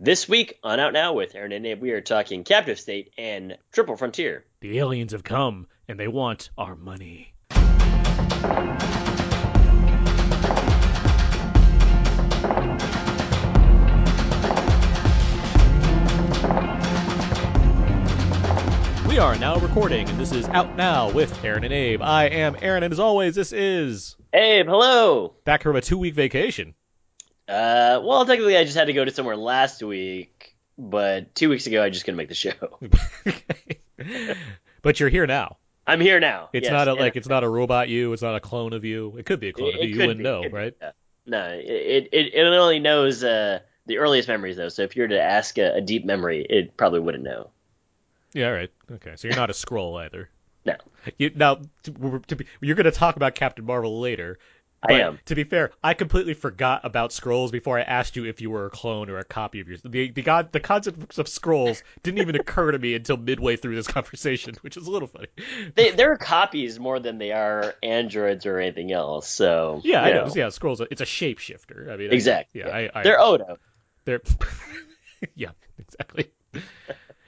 This week on Out Now with Aaron and Abe, we are talking Captive State and Triple Frontier. The aliens have come and they want our money. We are now recording, and this is Out Now with Aaron and Abe. I am Aaron, and as always, this is Abe, hello. back from a two-week vacation. Uh, well, technically, I just had to go to somewhere last week, but two weeks ago, I just couldn't make the show. but you're here now. I'm here now. It's yes, not a, like it's not a robot you. It's not a clone of you. It could be a clone it- of you. You wouldn't be, know, be, right? yeah. No, it, it it only knows uh, the earliest memories though. So if you were to ask a, a deep memory, it probably wouldn't know. Yeah, all right. Okay, so you're not a Skrull either. No. You, now, to, to be, you're going to talk about Captain Marvel later. I am. To be fair, I completely forgot about Skrulls before I asked you if you were a clone or a copy of yours. The the god the concept of Skrulls didn't even occur to me until midway through this conversation, which is a little funny. They they're copies more than they are androids or anything else. So Yeah, I you know. Yeah, Skrulls. It's a shapeshifter. I mean, I- Exactly. yeah, I, I, They're Odo. They're yeah, exactly.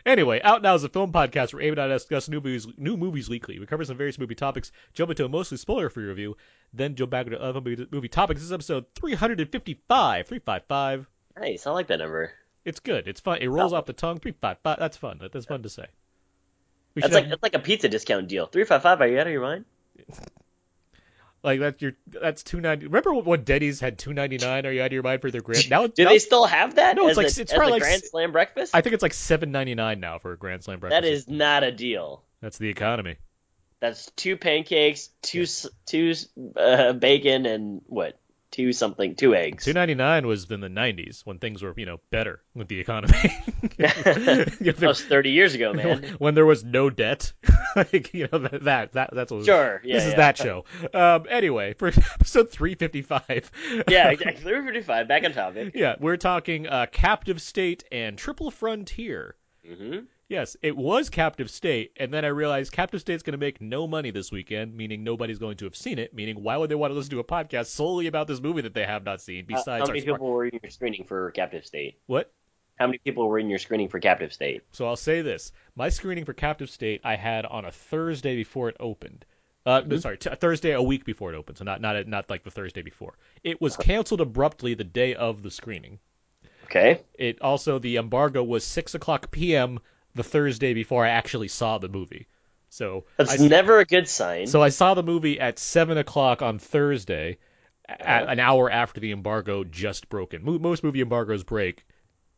Anyway, Out Now is a film podcast where Abe and I discuss new movies, new movies weekly. We cover some various movie topics, jump into a mostly spoiler-free review, then jump back into other movie, movie topics. This is episode 355, 355. Nice. I like that number. It's good. It's fun. It rolls Oh. off the tongue. 355. That's fun. That's fun to say. We That's like have- that's like a pizza discount deal. Three five five. Are you out of your mind? Like that's your that's 290. Remember when Denny's had 299? Are you out of your mind for their grand? Now, Do now they still have that? No, it's like- a, it's probably a like Grand Slam breakfast. I think it's like 799 now for a Grand Slam breakfast. that is not a deal. That's the economy. That's two pancakes, two s two uh, bacon, and what? Two something, two eggs. Two ninety nine was in the nineties when things were you know better with the economy. That was thirty years ago, man. when there was no debt, like you know that that, that that's what. Sure. Yeah. this is that show. Um. Anyway, for episode three fifty five. Yeah, exactly. Three fifty five. Back on topic. yeah, we're talking uh, Captive State and Triple Frontier. hmm Yes, it was Captive State, and then I realized Captive State's going to make no money this weekend, meaning nobody's going to have seen it. Meaning, why would they want to listen to a podcast solely about this movie that they have not seen? How, Besides, how our many smart- people were in your screening for Captive State? what? How many people were in your screening for Captive State? So I'll say this: my screening for Captive State I had on a Thursday before it opened. Uh, no, sorry, t- Thursday a week before it opened, so not not not like the Thursday before. It was canceled abruptly the day of the screening. Okay. It also the embargo was six o'clock p.m. the Thursday before I actually saw the movie. So That's I, never a good sign. so I saw the movie at seven o'clock on Thursday, at uh-huh. an hour after the embargo just broken. Mo- Most movie embargoes break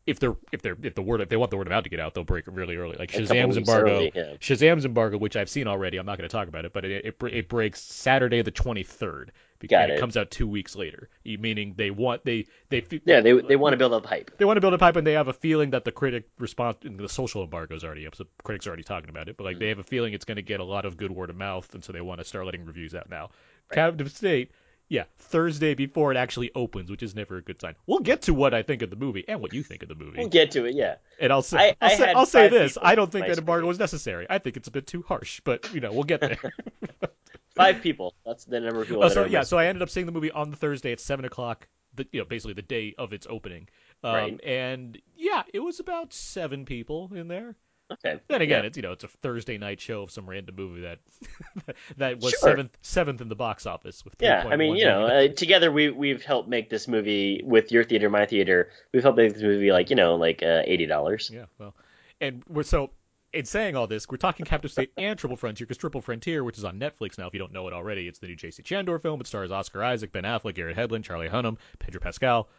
if they're if they're if the word if they want the word of mouth to get out, they'll break it really early. Like Shazam's embargo, early, yeah. Shazam's embargo, which I've seen already. I'm not going to talk about it, but it it, it breaks Saturday the 23rd because it. it. comes out two weeks later. Meaning they want they they yeah, they they want to build up hype. they want to build a pipe and they have a feeling that the critic response the social embargo is already up so critics are already talking about it but like Mm. they have a feeling it's going to get a lot of good word of mouth and so they want to start letting reviews out now captive state yeah thursday before it actually opens which is never a good sign we'll get to what i think of the movie and what you think of the movie We'll get to it. Yeah. and i'll say I- will say, I'll say this i don't think that embargo was necessary i think it's a bit too harsh but you know we'll get there Five people. That's the number of people. Oh, so yeah, so I ended up seeing the movie on the Thursday at seven o'clock. The, you know, basically the day of its opening. Um, Right. And yeah, it was about seven people in there. Okay. Then again, Yeah. it's you know it's a Thursday night show of some random movie that that was Sure. seventh seventh in the box office with Yeah, I mean, you know, uh, together we we've helped make this movie with your theater, my theater. We've helped make this movie like you know, like uh, eighty dollars. yeah, well, and we're so in saying all this, we're talking Captive State and Triple Frontier because Triple Frontier, which is on Netflix now, if you don't know it already, it's the new J.C. Chandor film. It stars Oscar Isaac, Ben Affleck, Garrett Hedlund, Charlie Hunnam, Pedro Pascal.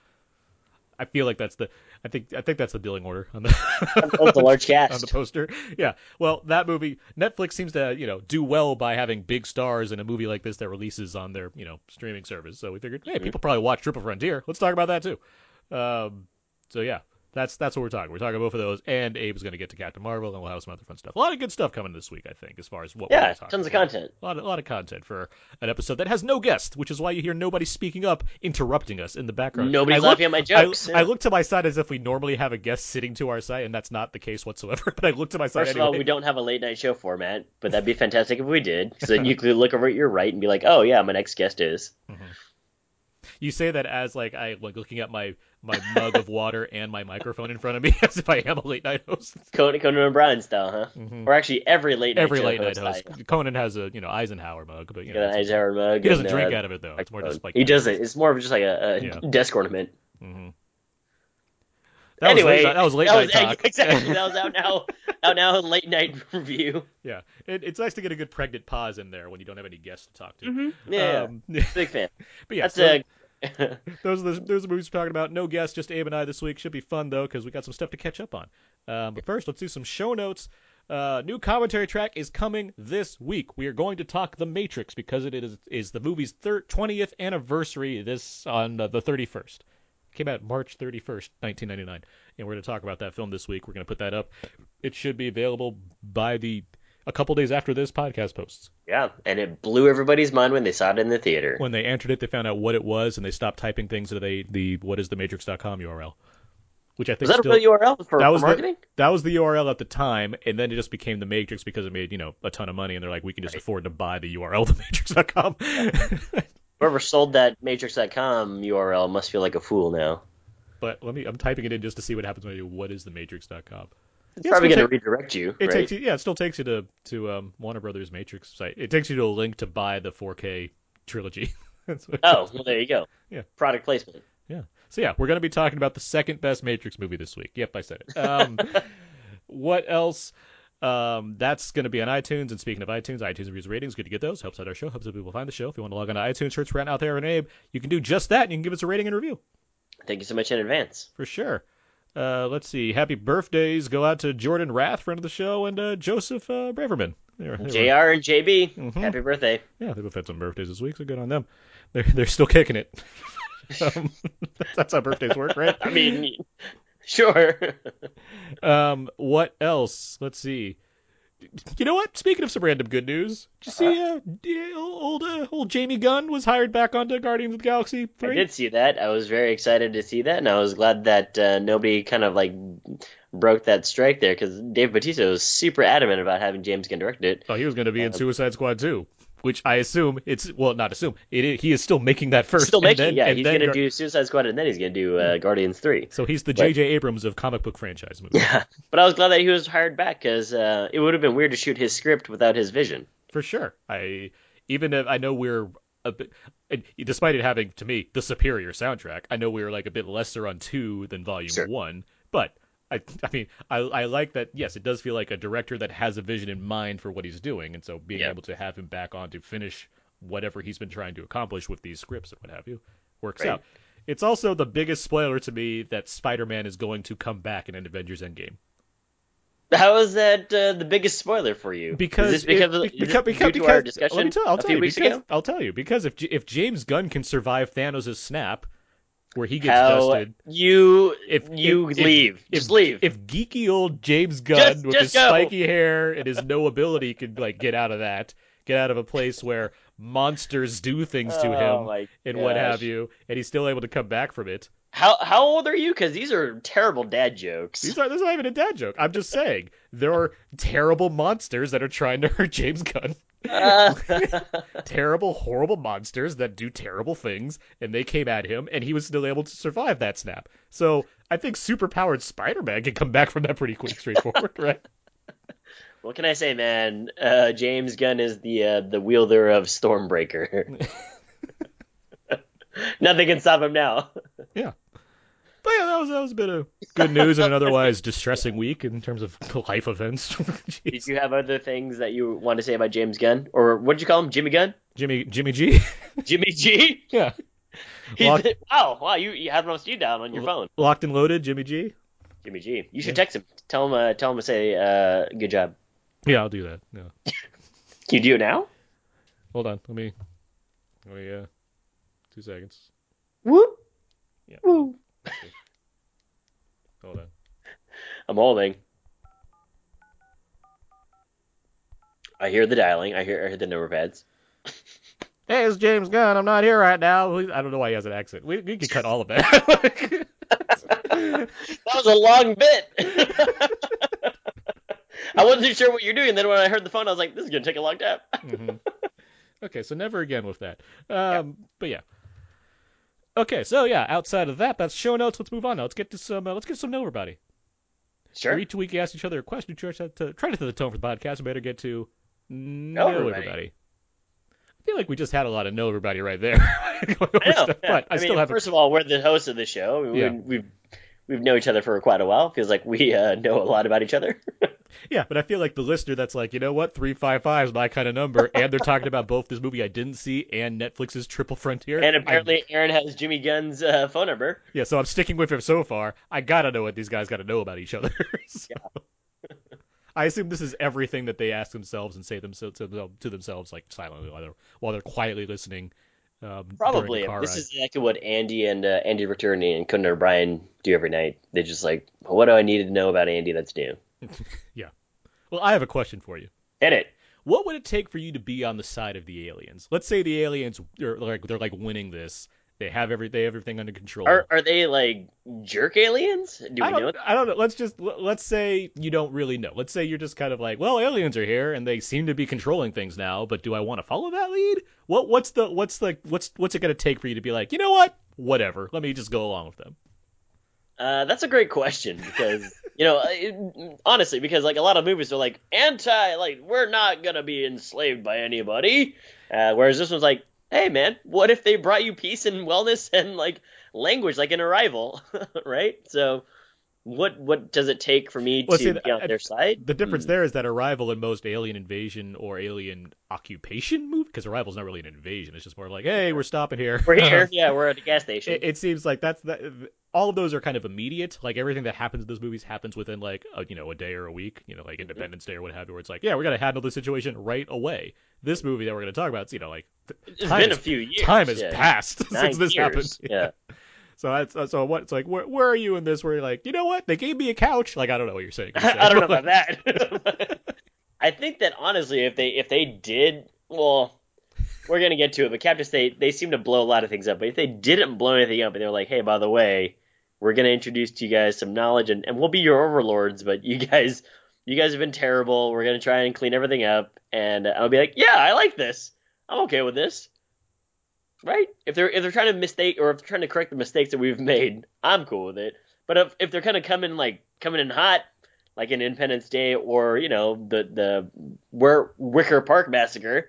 I feel like that's the I think I think that's the billing order on the That's a large on the poster. Yeah. Well, that movie Netflix seems to, you know, do well by having big stars in a movie like this that releases on their, you know, streaming service. So we figured, hey, people probably watch Triple Frontier. Let's talk about that too. Um, so yeah, that's that's what we're talking. We're talking both of those, and Abe's going to get to Captain Marvel, and we'll have some other fun stuff. A lot of good stuff coming this week, I think, as far as what we're Yeah, gonna talk tons of content. A lot, of, a lot of content for an episode that has no guest, which is why you hear nobody speaking up, interrupting us in the background. Nobody's I look- laughing at my jokes. I, yeah. I look to my side as if we normally have a guest sitting to our side, and that's not the case whatsoever. But I look to my side First of all, we don't have a late night show format, but that'd be fantastic if we did. So then you could look over at your right and be like, "Oh yeah, my next guest is." Mm-hmm. You say that as like I like looking at my my mug of water and my microphone in front of me as if I am a late night host. Conan, Conan O'Brien style, huh? Mhm. Or actually, every late night Every late night host. Conan has a you know Eisenhower mug, but you know Eisenhower mug. he doesn't and, drink uh, out of it though. It's more just like he doesn't. It's more of just like a, a Yeah. desk ornament. hmm That anyway, was that was late night talk. exactly. That was out now. Out now. Late night review. yeah, it, it's nice to get a good pregnant pause in there when you don't have any guests to talk to. Mm-hmm. Yeah, Um, yeah. big fan. but yeah, That's so a. those are the those are the movies we're talking about. No guests, just Abe and I this week. Should be fun though because we got some stuff to catch up on. Um, but first, let's do some show notes. Uh, new commentary track is coming this week. We are going to talk The Matrix because it is is the movie's thir- 20th anniversary. This on uh, the 31st. Came out March 31st, 1999, and we're going to talk about that film this week. We're going to put that up. It should be available by the a couple days after this podcast posts. yeah, and it blew everybody's mind when they saw it in the theater. When they entered it, they found out what it was, and they stopped typing things into they the what is the matrix.com URL, which I think Was that still, a real URL for, that was marketing? the that was the URL at the time, and then it just became the Matrix because it made you know a ton of money, and they're like, we can just afford to buy the URL thematrix.com. Whoever sold that Matrix.com URL must feel like a fool now. but let me, I'm typing it in just to see what happens when I do what is the Matrix.com. It's Yeah, probably going gonna redirect you, It right? takes you, yeah, it still takes you to to um, Warner Brothers Matrix site. It takes you to a link to buy the 4K trilogy. Oh, well, there you go. Yeah. Product placement. Yeah. So yeah, we're gonna be talking about the second best Matrix movie this week. Yep, I said it. Um, what else? Um, that's gonna be on iTunes. And speaking of iTunes, iTunes reviews ratings, good to get those. Helps out our show. Helps other people find the show. If you want to log on to iTunes, search for out there and Abe, you can do just that, and you can give us a rating and review Thank you so much in advance. for sure. Uh, let's see. Happy birthdays go out to Jordan Rath, friend of the show, and uh, Joseph uh, Braverman. They were- they were- JR and JB, Mhm. happy birthday. Yeah, they both had some birthdays this week, so good on them. They're they're still kicking it. um, that's how birthdays work, right? I mean, sure. Um, what else? Let's see. You know what? Speaking of some random good news, did you see uh, yeah, old uh, old Jamie Gunn was hired back onto Guardians of the Galaxy I did see that. I was very excited to see that, and I was glad that uh, nobody kind of like broke that strike there because Dave Bautista was super adamant about having James Gunn direct it. Oh, he was going to be in Um, Suicide Squad 2, which I assume it's well, not assume it. is- he is still making that first. Still and making, then, yeah. He's gonna Gar- do Suicide Squad, and then he's gonna do uh, Guardians Three. So he's the J.J. Abrams of comic book franchise movies. Yeah, but I was glad that he was hired back because uh, it would have been weird to shoot his script without his vision. for sure. I even if I know we're a bit, despite it having to me the superior soundtrack, I know we were like a bit lesser on two than Volume Sure. One. But I, I mean, I, I like that. Yes, it does feel like a director that has a vision in mind for what he's doing, and so being able to have him back on to finish whatever he's been trying to accomplish with these scripts and what have you works Right. out. It's also the biggest spoiler to me that Spider-Man is going to come back in an Avengers Endgame. How is that uh, the biggest spoiler for you? Because is this because, is this because, because, our discussion let me tell, I'll tell you because, ago? I'll tell you because if if James Gunn can survive Thanos' snap, where he gets How dusted, you if you if- leave, if, just leave. If geeky old James Gunn Just- with just his go. spiky hair and his no ability could like get out of that, get out of a place where monsters do things to Oh him my and what have you, and he's still able to come back from it. How how old are you? Because these are terrible dad jokes. These are this is not even a dad joke. I'm just saying there are terrible monsters that are trying to hurt James Gunn. Uh, terrible, horrible monsters that do terrible things, and they came at him, and he was still able to survive that snap. So I think superpowered Spider-Man can come back from that pretty quick, straightforward, right? what can I say, man? Uh, James Gunn is the uh, the wielder of Stormbreaker. Nothing can stop him now. Yeah. But yeah, that was that was a bit of good news in an otherwise distressing week in terms of life events. Did you have other things that you want to say about James Gunn, or what did you call him, Jimmy Gunn? Jimmy Jimmy G. Jimmy G. yeah. He's, Lock- wow, wow, you you have most you down on your phone, Locked and loaded, Jimmy G. Jimmy G. You should Yeah. text him. Tell him. Uh, tell him to say, uh, "Good job." Yeah, I'll do that. Yeah. Can you do it now? Hold on. Let me let me uh two seconds. Whoop. Yeah. Woo. Hold on. I'm holding. I hear the dialing. I hear I hear the number pads. Hey, it's James Gunn. I'm not here right now. I don't know why he has an accent. We, we could cut all of that. That was a long bit. I wasn't sure what you're doing. Then when I heard the phone, I was like, "This is gonna take a long time." Mhm. Okay, so never again with that. Um, But yeah. Okay, so yeah, outside of that, that's show notes. Let's move on now. Let's get to some. Uh, let's get some know everybody. Sure. Each week, you ask each other a question. Try to, try to set the tone for the podcast. We better get to know everybody. everybody. I feel like we just had a lot of know everybody right there. I know. But yeah. I, I, still mean, have. first of all, we're the hosts of the show. Mean, Yeah. we, we've we've known each other for quite a while. Feels like we uh, know a lot about each other. Yeah, but I feel like the listener that's like, you know what, three five five is my kind of number, and they're talking about both this movie I didn't see and Netflix's Triple Frontier. and I- apparently, Aaron has Jimmy Gunn's uh, phone number. yeah, so I'm sticking with him so far. I gotta know what these guys gotta know about each other. So- I assume this is everything that they ask themselves and say themselves to, to themselves like silently while they're while they're quietly listening. Um, Probably. This ride. is exactly what Andy and uh, Andy Richter and Conan O'Brien do every night. They just like, what do I need to know about Andy that's new? Yeah. Well, I have a question for you. Hit it. What would it take for you to be on the side of the aliens? Let's say the aliens are like they're like winning this. They have every they have everything under control. Are are they like jerk aliens? Do we I know? don't, I don't know. Let's just let's say you don't really know. Let's say you're just kind of like, well, aliens are here and they seem to be controlling things now, but do I want to follow that lead? What what's the what's the what's what's it gonna take for you to be like, you know what? Whatever. Let me just go along with them. Uh, that's a great question because you know, it, honestly, because like a lot of movies are like anti, like we're not gonna be enslaved by anybody, uh, whereas this one's like, hey man, what if they brought you peace and wellness and like language, like an arrival, right? So, what what does it take for me Well, to see, be on I- their side? The difference Hmm. there is that Arrival in most alien invasion or alien occupation movie, because Arrival's not really an invasion. It's just more like, hey, we're stopping here. We're here, yeah, we're at a gas station. it, it seems like that's that. All of those are kind of immediate. Like everything that happens in those movies happens within like a, you know a day or a week. You know, like mm-hmm. Independence Day or what have you, where it's like, yeah, we're gonna handle the situation right away. This movie that we're gonna talk about, it's you know like it's been a few years. time has yeah. passed Nine since this years, happened. Yeah. So that's so what it's like. Where, where are you in this? Where you're like, you know what? They gave me a couch. Like I don't know what you're saying. I don't know about that. I think that honestly, if they if they did, well, we're gonna get to it. But Captive State, they seem to blow a lot of things up. But if they didn't blow anything up, and they're like, hey, by the way, we're gonna introduce to you guys some knowledge, and, and we'll be your overlords, but you guys, you guys have been terrible. We're gonna try and clean everything up, and I'll be like, yeah, I like this. I'm okay with this. Right? If they're if they're trying to mistake or if they're trying to correct the mistakes that we've made, I'm cool with it. But if if they're kind of coming like coming in hot, like in Independence Day or you know the the Wicker Park massacre,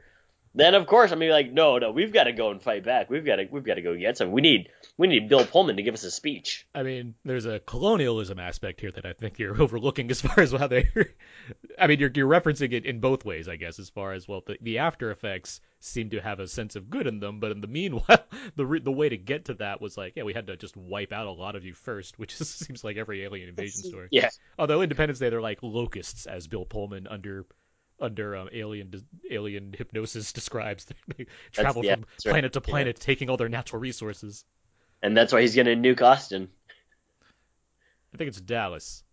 then of course I'm gonna be like, no, no, we've got to go and fight back. We've got to we've got to go get some. We need we need Bill Pullman to give us a speech. I mean, there's a colonialism aspect here that I think you're overlooking as far as how they. I mean, you're you're referencing it in both ways, I guess, as far as well the, the after effects seem to have a sense of good in them, but in the meanwhile, the re- the way to get to that was like, yeah, we had to just wipe out a lot of you first, which just seems like every alien invasion story. Yeah, Although Independence Day, they're like locusts, as Bill Pullman under under um, alien alien hypnosis describes. they travel yeah, from planet to Yeah. planet, taking all their natural resources. and that's why he's gonna nuke Austin. I think it's Dallas.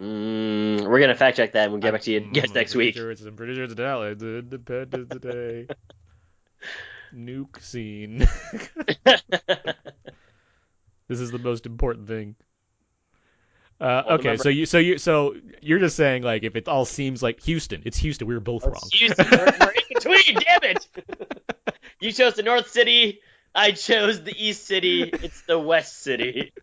Mm, we're gonna fact check that and we'll get back to you guess next week. Sure it's, I'm pretty sure it's Dallas. Independence Day. Nuke scene. this is the most important thing. Uh, okay, so you so you so you're just saying like if it all seems like Houston, it's Houston. We were both wrong. Houston, we're, we're in between. Damn it! you chose the North City. I chose the East City. It's the West City.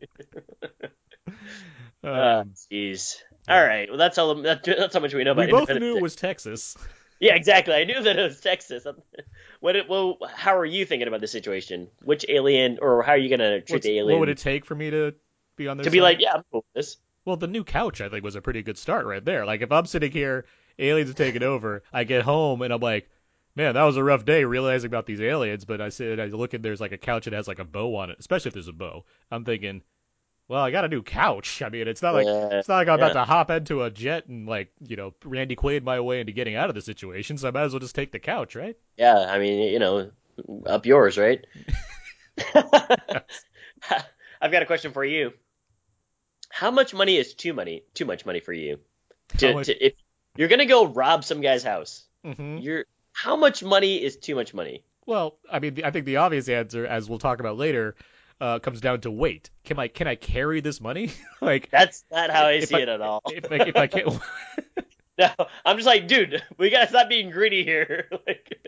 Ah, Um, Jeez. All right. Well, that's all. That, that's how much we know about. we both knew it was Texas. Yeah, exactly. I knew that it was Texas. What? It, well, how are you thinking about the situation? Which alien, or how are you gonna treat What's- the alien? what would it take for me to be on their to be like, yeah, I'm cool with this. Well, the new couch I think was a pretty good start right there. Like if I'm sitting here, aliens are taking over, I get home and I'm like, man, that was a rough day realizing about these aliens. But I said I look at there's like a couch that has like a bow on it, especially if there's a bow. I'm thinking, well, I got a new couch. I mean, it's not like Yeah. it's not like I'm yeah. about to hop into a jet and like you know Randy Quaid my way into getting out of the situation. So I might as well just take the couch, right? Yeah, I mean, you know, up yours, right? I've got a question for you. How much money is too money? Too much money for you? To, much- to, if you're gonna go rob some guy's house, Mm-hmm. you're how much money is too much money? Well, I mean, I think the obvious answer, as we'll talk about later, uh, comes down to weight. Can I can I carry this money? like That's not how I see I- it at all. if I, if I can't No, I'm just like, dude, we gotta stop being greedy here. like,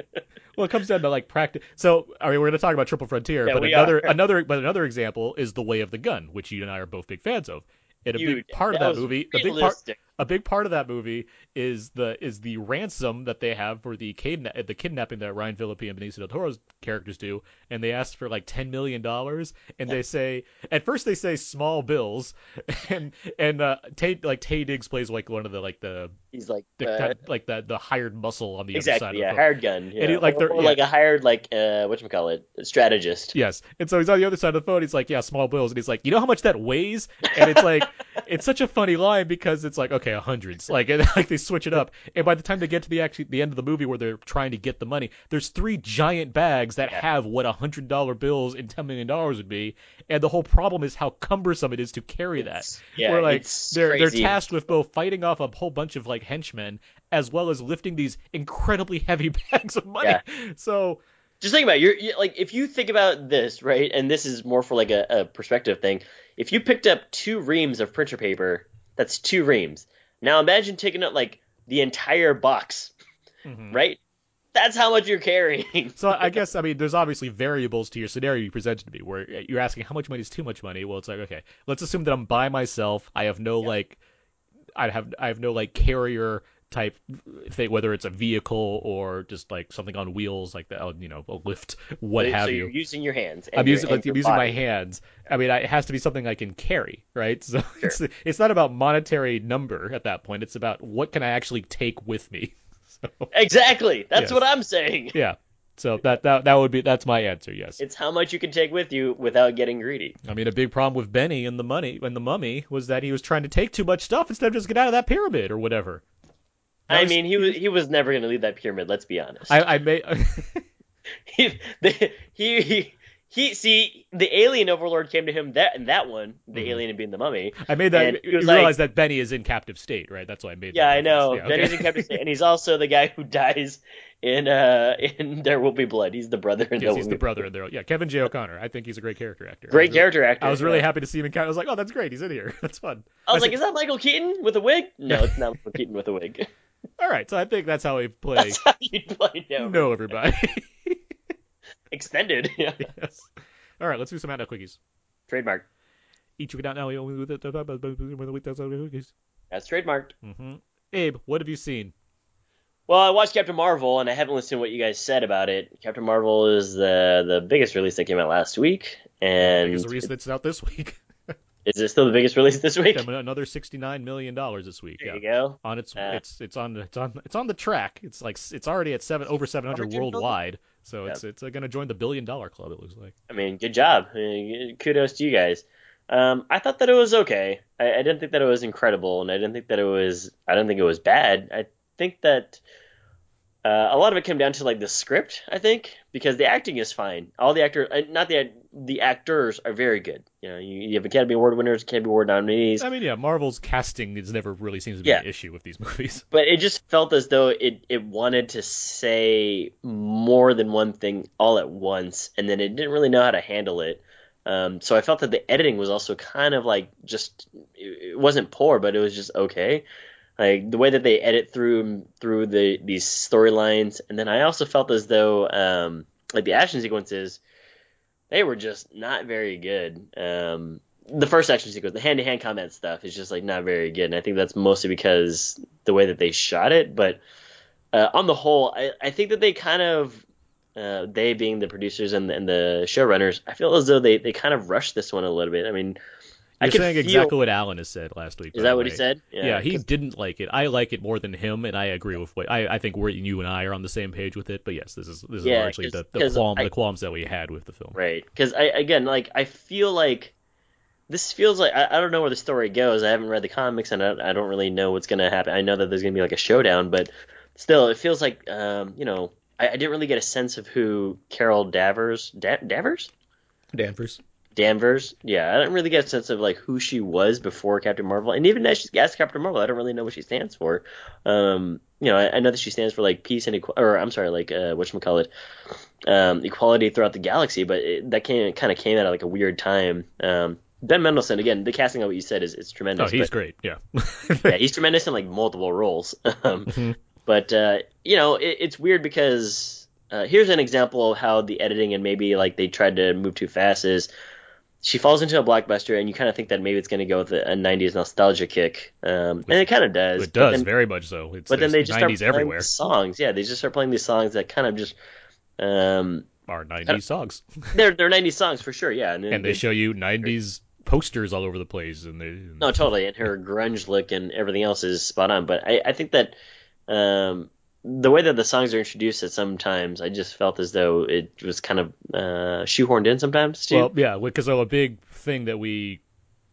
Well, it comes down to like practice. So, I mean, we're going to talk about Triple Frontier, Yeah, but another are. another but another example is The Way of the Gun, which you and I are both big fans of. And a dude, big part of that movie, a big part, realistic. A big part of that movie is the is the ransom that they have for the kidna- the kidnapping that Ryan Phillippe and Benicio del Toro's characters do, and they ask for like ten million dollars, and they say at first they say small bills, and and uh, Taye like Taye Diggs plays like one of the like the, He's like, the uh, kind of, like the the hired muscle on the other side exactly, of yeah, the hired gun, yeah. he- like or, they're- or yeah. like a hired like uh, what call it, strategist. Yes. And so he's on the other side of the phone. He's like, yeah, small bills. And he's like, you know how much that weighs? And it's like, it's such a funny line because it's like, okay, hundreds. Like, and, like they switch it up. And by the time they get to the actually the end of the movie where they're trying to get the money, there's three giant bags that have what a hundred dollar bills and ten million dollars would be. And the whole problem is how cumbersome it is to carry that. It's- yeah, where like they're crazy. they're tasked with both fighting off a whole bunch of like henchmen as well as lifting these incredibly heavy bags of money. Yeah. So just think about it. You're, you like if you think about this, right? And this is more for like a, a perspective thing. If you picked up two reams of printer paper, that's two reams. Now imagine taking up like the entire box, mhm. right? That's how much you're carrying. So I guess I mean there's obviously variables to your scenario you presented to me where you're asking how much money is too much money. Well, it's like okay, let's assume that I'm by myself. I have no Yeah. like, I have I have no like carrier type thing, whether it's a vehicle or just like something on wheels like the oh, you know, a lift, what so, have so you. you're using your hands. And I'm your- using and like your I'm using my hands. I mean, I, it has to be something I can carry, right? So it's it's not about monetary number at that point. It's about what can I actually take with me. So Exactly. That's Yes. what I'm saying. yeah, so that that that would be that's my answer. Yes. It's how much you can take with you without getting greedy. I mean, a big problem with Benny and the money and the mummy was that he was trying to take too much stuff instead of just get out of that pyramid or whatever. I was- mean, he was he was never going to leave that pyramid. Let's be honest. I, I may. he, the, he he he see the alien overlord came to him that in that one the Mhm. alien being the mummy I made that. And You realize that Benny is in captive state, right? That's why I made. yeah i know reference. Benny's in captive state and he's also the guy who dies in uh in there will be blood he's the brother in Yes, he's the brother in there. Yeah, Kevin J. O'Connor. I think he's a great character actor. great really- character actor I was really yeah. happy to see him in. I was like, oh, that's great. He's in here. That's fun. i was I like is that michael keaton with a wig no it's not michael keaton with a wig All right, so I think that's how we play. that's how you play no, No, everybody. extended yeah yes. All right, let's do some out quickies. trademark Each week out now. We only with it. Mm-hmm. that's trademarked Abe, what have you seen? Well, I watched Captain Marvel, and I haven't listened to what you guys said about it. Captain Marvel is the the biggest release that came out last week, and Because the reason it's out this week. Is it still the biggest release this week? Another sixty-nine million dollars this week. There Yeah. you go. On its, Uh, it's it's on it's on it's on the track. It's like it's already at seven over seven hundred 700 million? worldwide. So it's it's uh, going to join the billion dollar club. It looks like. I mean, good job. I mean, kudos to you guys. Um, I thought that it was okay. I, I didn't think that it was incredible, and I didn't think that it was. I don't think it was bad. I think that uh, a lot of it came down to like the script. I think because the acting is fine. All the actors, uh, not the the actors, are very good. You know, you, you have Academy Award winners, Academy Award nominees. I mean, yeah, Marvel's casting is never really seems to be Yeah. an issue with these movies. but it just felt as though it, it wanted to say more than one thing all at once, and then it didn't really know how to handle it. Um, so I felt that the editing was also kind of like just it it wasn't poor, but it was just okay. Like the way that they edit through through the these storylines, and then I also felt as though um, like the action sequences, they were just not very good. Um, the first action sequence, the hand to hand combat stuff, is just like not very good, and I think that's mostly because the way that they shot it. But uh, on the whole, I, I think that they kind of uh, they being the producers and, and the showrunners, I feel as though they, they kind of rushed this one a little bit. I mean, You're could saying feel, exactly what Alan has said last week. Is that the what he said? Yeah, he didn't like it. I like it more than him, and I agree with what I, I think. We're you and I are on the same page with it. But yes, this is this is Yeah, largely 'cause- the the, 'cause qualm, I- the qualms that we had with the film. Right. Because I again, like, I feel like this feels like I, I don't know where the story goes. I haven't read the comics, and I, I don't really know what's gonna happen. I know that there's gonna be like a showdown, but still, it feels like um, you know, I, I didn't really get a sense of who Carol Davers da- Davers Danvers. Danvers. Yeah, I don't really get a sense of like who she was before Captain Marvel, and even as she's as Captain Marvel, I don't really know what she stands for. Um, you know, I, I know that she stands for like peace and equality, or I'm sorry, like uh, what call it, um, equality throughout the galaxy. But it, that came kind of came out of like a weird time. Um, Ben Mendelsohn again. The casting of what you said is it's tremendous. Oh, he's but- great. Yeah. yeah, he's tremendous in like multiple roles. um, Mhm. but uh, you know, it, it's weird because uh, here's an example of how the editing and maybe like they tried to move too fast is she falls into a blockbuster and you kind of think that maybe it's going to go with a, a 90s nostalgia kick, um, and it kind of does. It does then- very much so. It's, but then they just 90s start playing everywhere. these songs. Yeah, they just start playing these songs that kind of just um, Are 90s songs, they're they're 90s songs for sure. Yeah, then and they show you 90s posters all over the place, and they. No, totally. And her grunge look and everything else is spot on. But I, I think that um, the way that the songs are introduced at sometimes, I just felt as though it was kind of uh, shoehorned in sometimes too. Well, yeah, because a big thing that we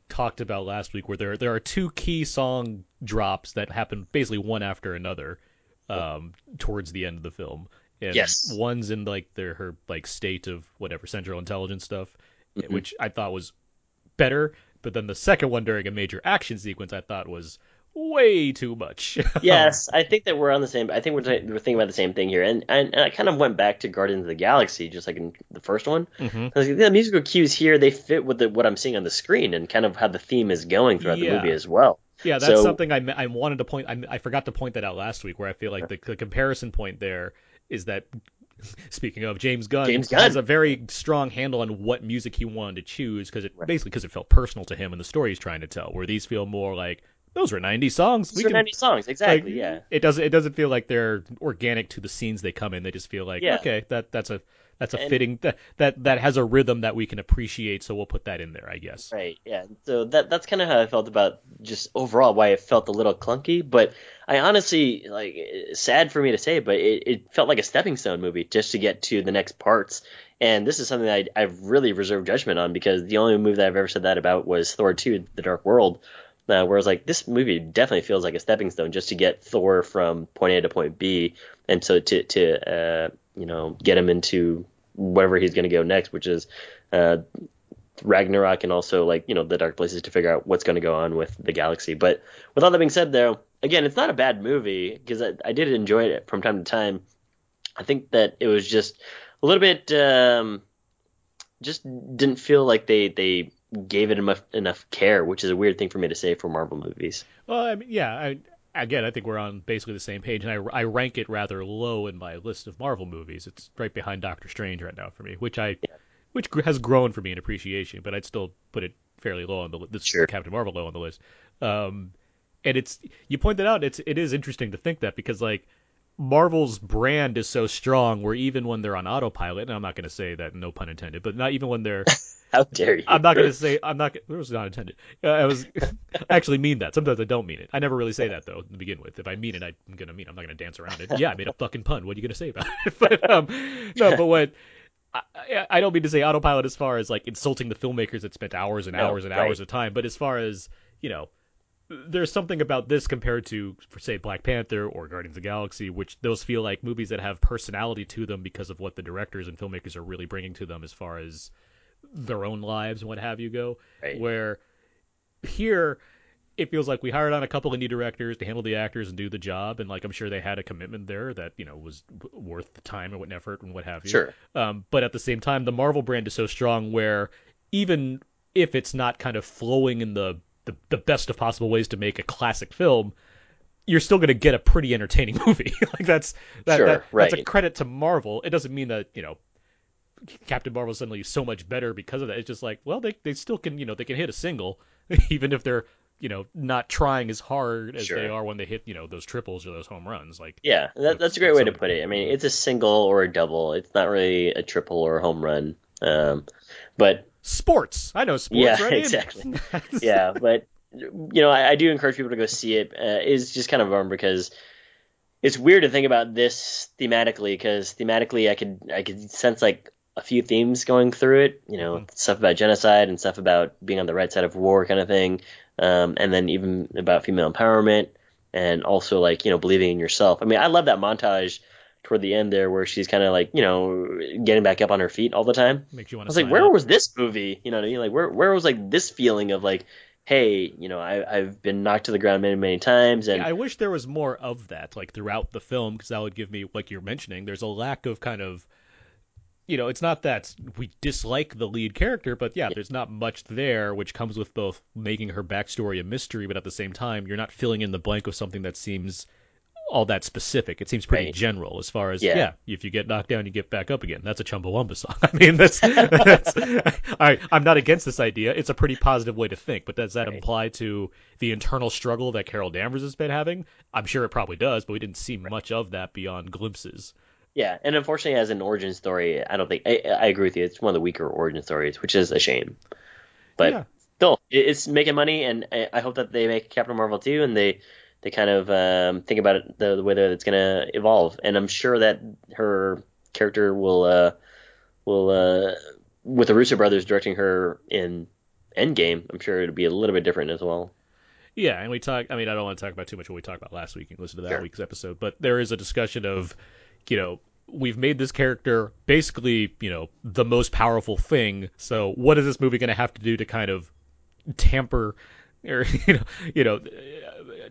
talked about last week, where there there are two key song drops that happen basically one after another, um, towards the end of the film. And Yes. One's in like their her like state of whatever central intelligence stuff, Mhm. which I thought was better. But then the second one during a major action sequence, I thought was way too much. yes, I think that we're on the same. I think we're, t- we're thinking about the same thing here. And, and and I kind of went back to Guardians of the Galaxy, just like in the first one. hmm I was like, the musical cues here they fit with the, what I'm seeing on the screen and kind of how the theme is going throughout Yeah. the movie as well. Yeah, that's So- something I, I wanted to point. I, I forgot to point that out last week, where I feel like the, the comparison point there is that. Speaking of James Gunn, James Gunn has a very strong handle on what music he wanted to choose because it Right. basically because it felt personal to him and the story he's trying to tell. Where these feel more like those were 90 songs. These are can- 90 songs, exactly. like, yeah. It doesn't. It doesn't feel like they're organic to the scenes they come in. They just feel like Yeah. okay, that that's a that's a And- fitting that that that has a rhythm that we can appreciate. So we'll put that in there, I guess. Right, yeah. So that that's kind of how I felt about just overall why it felt a little clunky, but I honestly like sad for me to say, but it, it felt like a stepping stone movie just to get to the next parts. And this is something that I, I've really reserved judgment on because the only movie that I've ever said that about was Thor 2: The Dark World. Uh, whereas like this movie definitely feels like a stepping stone just to get Thor from point A to point B, and so to to uh, you know get him into wherever he's going to go next, which is uh, Ragnarok and also like you know the dark places to figure out what's going to go on with the galaxy. But with all that being said, though, again, it's not a bad movie because I, I did enjoy it from time to time. I think that it was just a little bit um, just didn't feel like they they gave it enough enough care, which is a weird thing for me to say for Marvel movies. Well, I mean, yeah. I, again, I think we're on basically the same page, and I, I rank it rather low in my list of Marvel movies. It's right behind Doctor Strange right now for me, which I, which has grown for me in appreciation, but I'd still put it fairly low on the li- this Sure. Captain Marvel low on the list. Um, and it's you pointed out it's it is interesting to think that because like Marvel's brand is so strong, where even when they're on autopilot, and I'm not going to say that, no pun intended, but not even when they're How dare you? I'm not gonna say I'm not. It was not intended. Uh, I was I actually mean that. Sometimes I don't mean it. I never really say that though to begin with. If I mean it, I'm gonna mean. it. I'm not gonna dance around it. Yeah, I made a fucking pun. What are you gonna say about it? but um, no. But what I, I- don't mean to say autopilot as far as like insulting the filmmakers that spent hours and No, hours and right. hours of time, but as far as you know. There's something about this compared to, for say, Black Panther or Guardians of the Galaxy, which those feel like movies that have personality to them because of what the directors and filmmakers are really bringing to them as far as their own lives and what have you go. Right. Where here it feels like we hired on a couple of new directors to handle the actors and do the job, and like I'm sure they had a commitment there that you know was worth the time and what effort and what have you. Sure. Um, but at the same time, the Marvel brand is so strong where even if it's not kind of flowing in the the, the best of possible ways to make a classic film, you're still going to get a pretty entertaining movie. like that's that, Sure, that that's a credit to Marvel. It doesn't mean that you know Captain Marvel suddenly is suddenly so much better because of that. It's just like, well, they they still can, you know, they can hit a single, even if they're, you know, not trying as hard as Sure. they are when they hit, you know, those triples or those home runs. Like, Yeah, that, that's a great way to put it. I mean, it's a single or a double. It's not really a triple or a home run. Um, but sports. I know sports, Yeah, right? Exactly. yeah, but you know, I, I do encourage people to go see it. Uh, it's just kind of bummer because it's weird to think about this thematically because thematically, I could I could sense like a few themes going through it. You know, Mhm. stuff about genocide and stuff about being on the right side of war, kind of thing, um, and then even about female empowerment and also like you know believing in yourself. I mean, I love that montage toward the end there where she's kind of like you know getting back up on her feet all the time. Makes you I was like, where was this movie? You know what I mean? Like, where where was like this feeling of like, hey, you know, I I've been knocked to the ground many many times, and I wish there was more of that, like throughout the film, because that would give me, like you're mentioning, there's a lack of kind of you know, it's not that we dislike the lead character, but yeah, there's not much there, which comes with both making her backstory a mystery, but at the same time, you're not filling in the blank of something that seems all that specific. It seems pretty Right. general as far as yeah. Yeah. if you get knocked down, you get back up again. That's a Chumbawamba song. I mean, that's, that's I, I'm not against this idea. It's a pretty positive way to think, but does that Right. apply to the internal struggle that Carol Danvers has been having? I'm sure it probably does, but we didn't see much of that beyond glimpses. Yeah, and unfortunately, as an origin story, I don't think I, I agree with you. It's one of the weaker origin stories, which is a shame. But Yeah. still, it's making money, and I I hope that they make Captain Marvel too, and they they kind of um, think about it the, the way that it's gonna evolve. And I'm sure that her character will uh, will uh, with the Russo brothers directing her in Endgame. I'm sure it'll be a little bit different as well. Yeah, and we talk. I mean, I don't want to talk about too much what we talked about last week. You can listen to that Sure. week's episode. But there is a discussion of, you know, we've made this character basically, you know, the most powerful thing. So what is this movie going to have to do to kind of tamper, or you know, you know,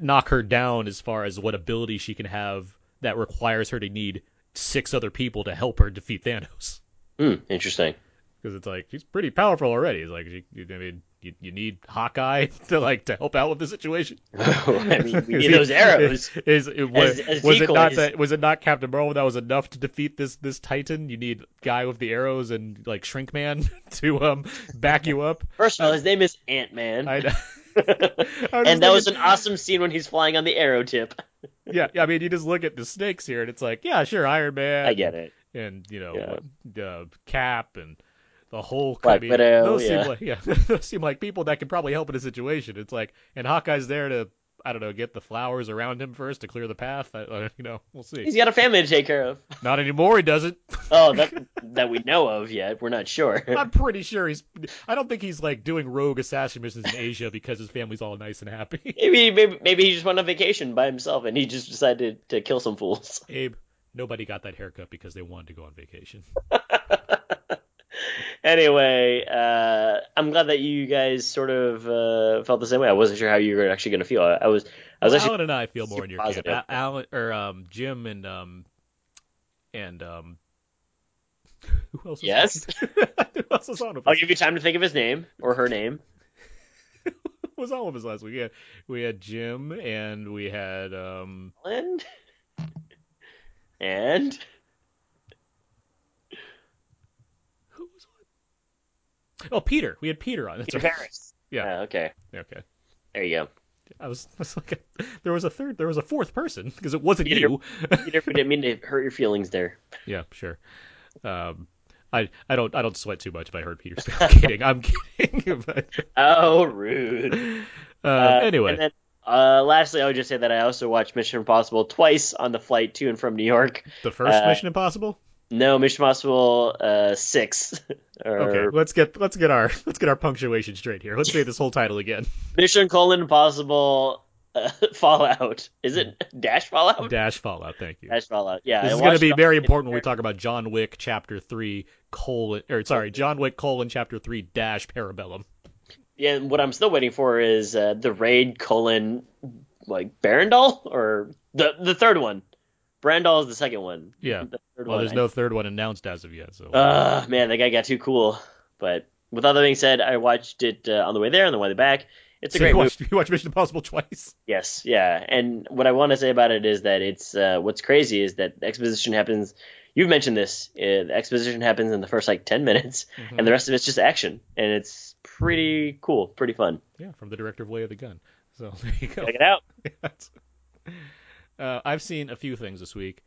knock her down as far as what ability she can have that requires her to need six other people to help her defeat Thanos? Hmm, interesting. Because it's like she's pretty powerful already. It's like she, I mean, you, you need Hawkeye to like to help out with the situation. I mean, we Is need those arrows. Is, it was, As- as was it not decoys. that was it not Captain Marvel that was enough to defeat this this Titan? You need guy with the arrows and like Shrink Man to um back you up. First of all, his name is Ant Man. I, know. and that was an awesome scene when he's flying on the arrow tip. yeah. I mean, you just look at the snakes here, and it's like, yeah, sure, Iron Man. I get it. and you know Yeah. uh, Cap and the whole Black I mean, Widow, Those yeah. seem like yeah, those seem like people that can probably help in a situation. It's like and Hawkeye's there to I don't know get the flowers around him first to clear the path. I, I, you know, we'll see. He's got a family to take care of. Not anymore. He doesn't. Oh, that that we know of yet. We're not sure. I'm pretty sure he's. I don't think he's like doing rogue assassin missions in Asia because his family's all nice and happy. Maybe, maybe maybe he just went on vacation by himself and he just decided to kill some fools. Abe, nobody got that haircut because they wanted to go on vacation. Anyway, uh, I'm glad that you guys sort of uh, felt the same way. I wasn't sure how you were actually going to feel. I, I was I was Well, actually Alan and I feel more in your positive. camp. Alan or um Jim and um and um who else? Was Yes? who else was on with I'll give you time to think of his name or her name. Was all of us last week? We had we had Jim and we had um And and who was on? Oh, Peter. We had Peter on. That's Peter right. Paris. Yeah. Ah, okay. Okay. There you go. I was, I was like, there was a third, there was a fourth person because it wasn't Peter. you. Peter, we didn't mean to hurt your feelings there. yeah, sure. Um, I, I don't, I don't sweat too much if I heard Peter. I'm kidding. I'm kidding. but, Oh, rude. uh, Uh, anyway, And then, uh, lastly, I would just say that I also watched Mission Impossible twice on the flight to and from New York. the first uh, Mission Impossible. No, Mission Impossible uh, six. or Okay, let's get let's get our let's get our punctuation straight here. Let's say this whole title again. Mission colon Impossible uh, Fallout. Is it Dash Fallout? Dash Fallout. Thank you. Dash Fallout. Yeah. This I is going to be very important when we talk about John Wick Chapter Three colon or sorry John Wick colon Chapter Three dash Parabellum. Yeah, and what I'm still waiting for is uh, the raid colon like Berandal or the the third one. Brandal is the second one. Yeah. The Well, one. there's no third one announced as of yet. So Uh, man, that guy got too cool. But with all that being said, I watched it uh, on the way there and the way back. It's a So great you movie. you watched Mission Impossible twice. Yes, yeah. And what I want to say about it is that it's uh, what's crazy is that exposition happens. You've mentioned this. Uh, the exposition happens in the first like ten minutes, Mm-hmm. and the rest of it's just action, and it's pretty cool, pretty fun. Yeah, from the director of Way of the Gun. So there you go. Check it out. uh, I've seen a few things this week.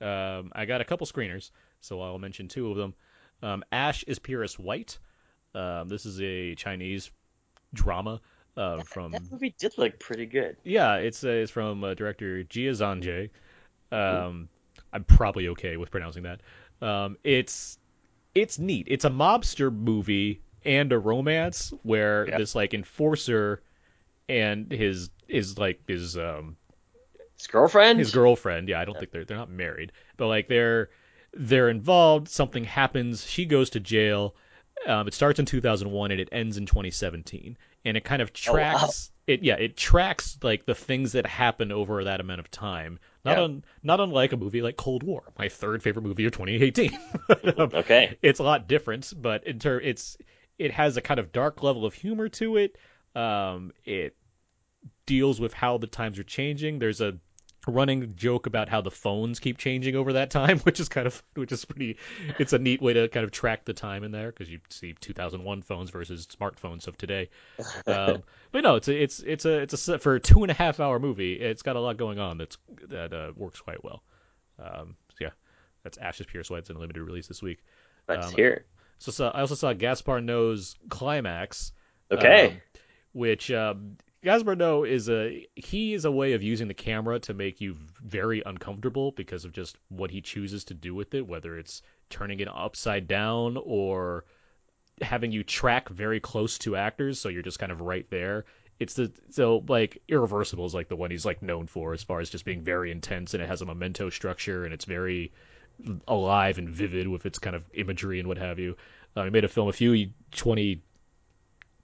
Um, I got a couple screeners, so I'll mention two of them. Um, Ash is Purest White. Um, this is a Chinese drama uh, from That movie did look pretty good. yeah, it's uh, it's from uh, director Jia Zhangke. Um, I'm probably okay with pronouncing that. Um, it's it's neat. It's a mobster movie and a romance where Yeah. this like enforcer and his his like his um His girlfriend. his girlfriend. Yeah, I don't think they're they're not married, but like they're they're involved. Something happens. She goes to jail. Um, it starts in 2001 and it ends in 2017, and it kind of Oh, wow. tracks it. Yeah, it tracks like the things that happen over that amount of time. Not Yeah. un, not unlike a movie like Cold War, my third favorite movie of 2018. Okay. it's a lot different, but in ter- it's it has a kind of dark level of humor to it. Um, it deals with how the times are changing. There's a running joke about how the phones keep changing over that time, which is kind of which is pretty. It's a neat way to kind of track the time in there because you see 2001 phones versus smartphones of today. Um, but no, it's a, it's it's a it's a set for a two and a half hour movie. It's got a lot going on that's that uh, works quite well. Um, so yeah, that's Ash Is Purest White's in a limited release this week. Let's Um, hear. So, so I also saw Gaspar Noé's Climax, Okay. um, which Gaspar Noé is a he is a way of using the camera to make you very uncomfortable because of just what he chooses to do with it, whether it's turning it upside down or having you track very close to actors, so you're just kind of right there. It's the so like Irreversible is like the one he's like known for as far as just being very intense and it has a memento structure and it's very alive and vivid with its kind of imagery and what have you. Uh, he made a film a few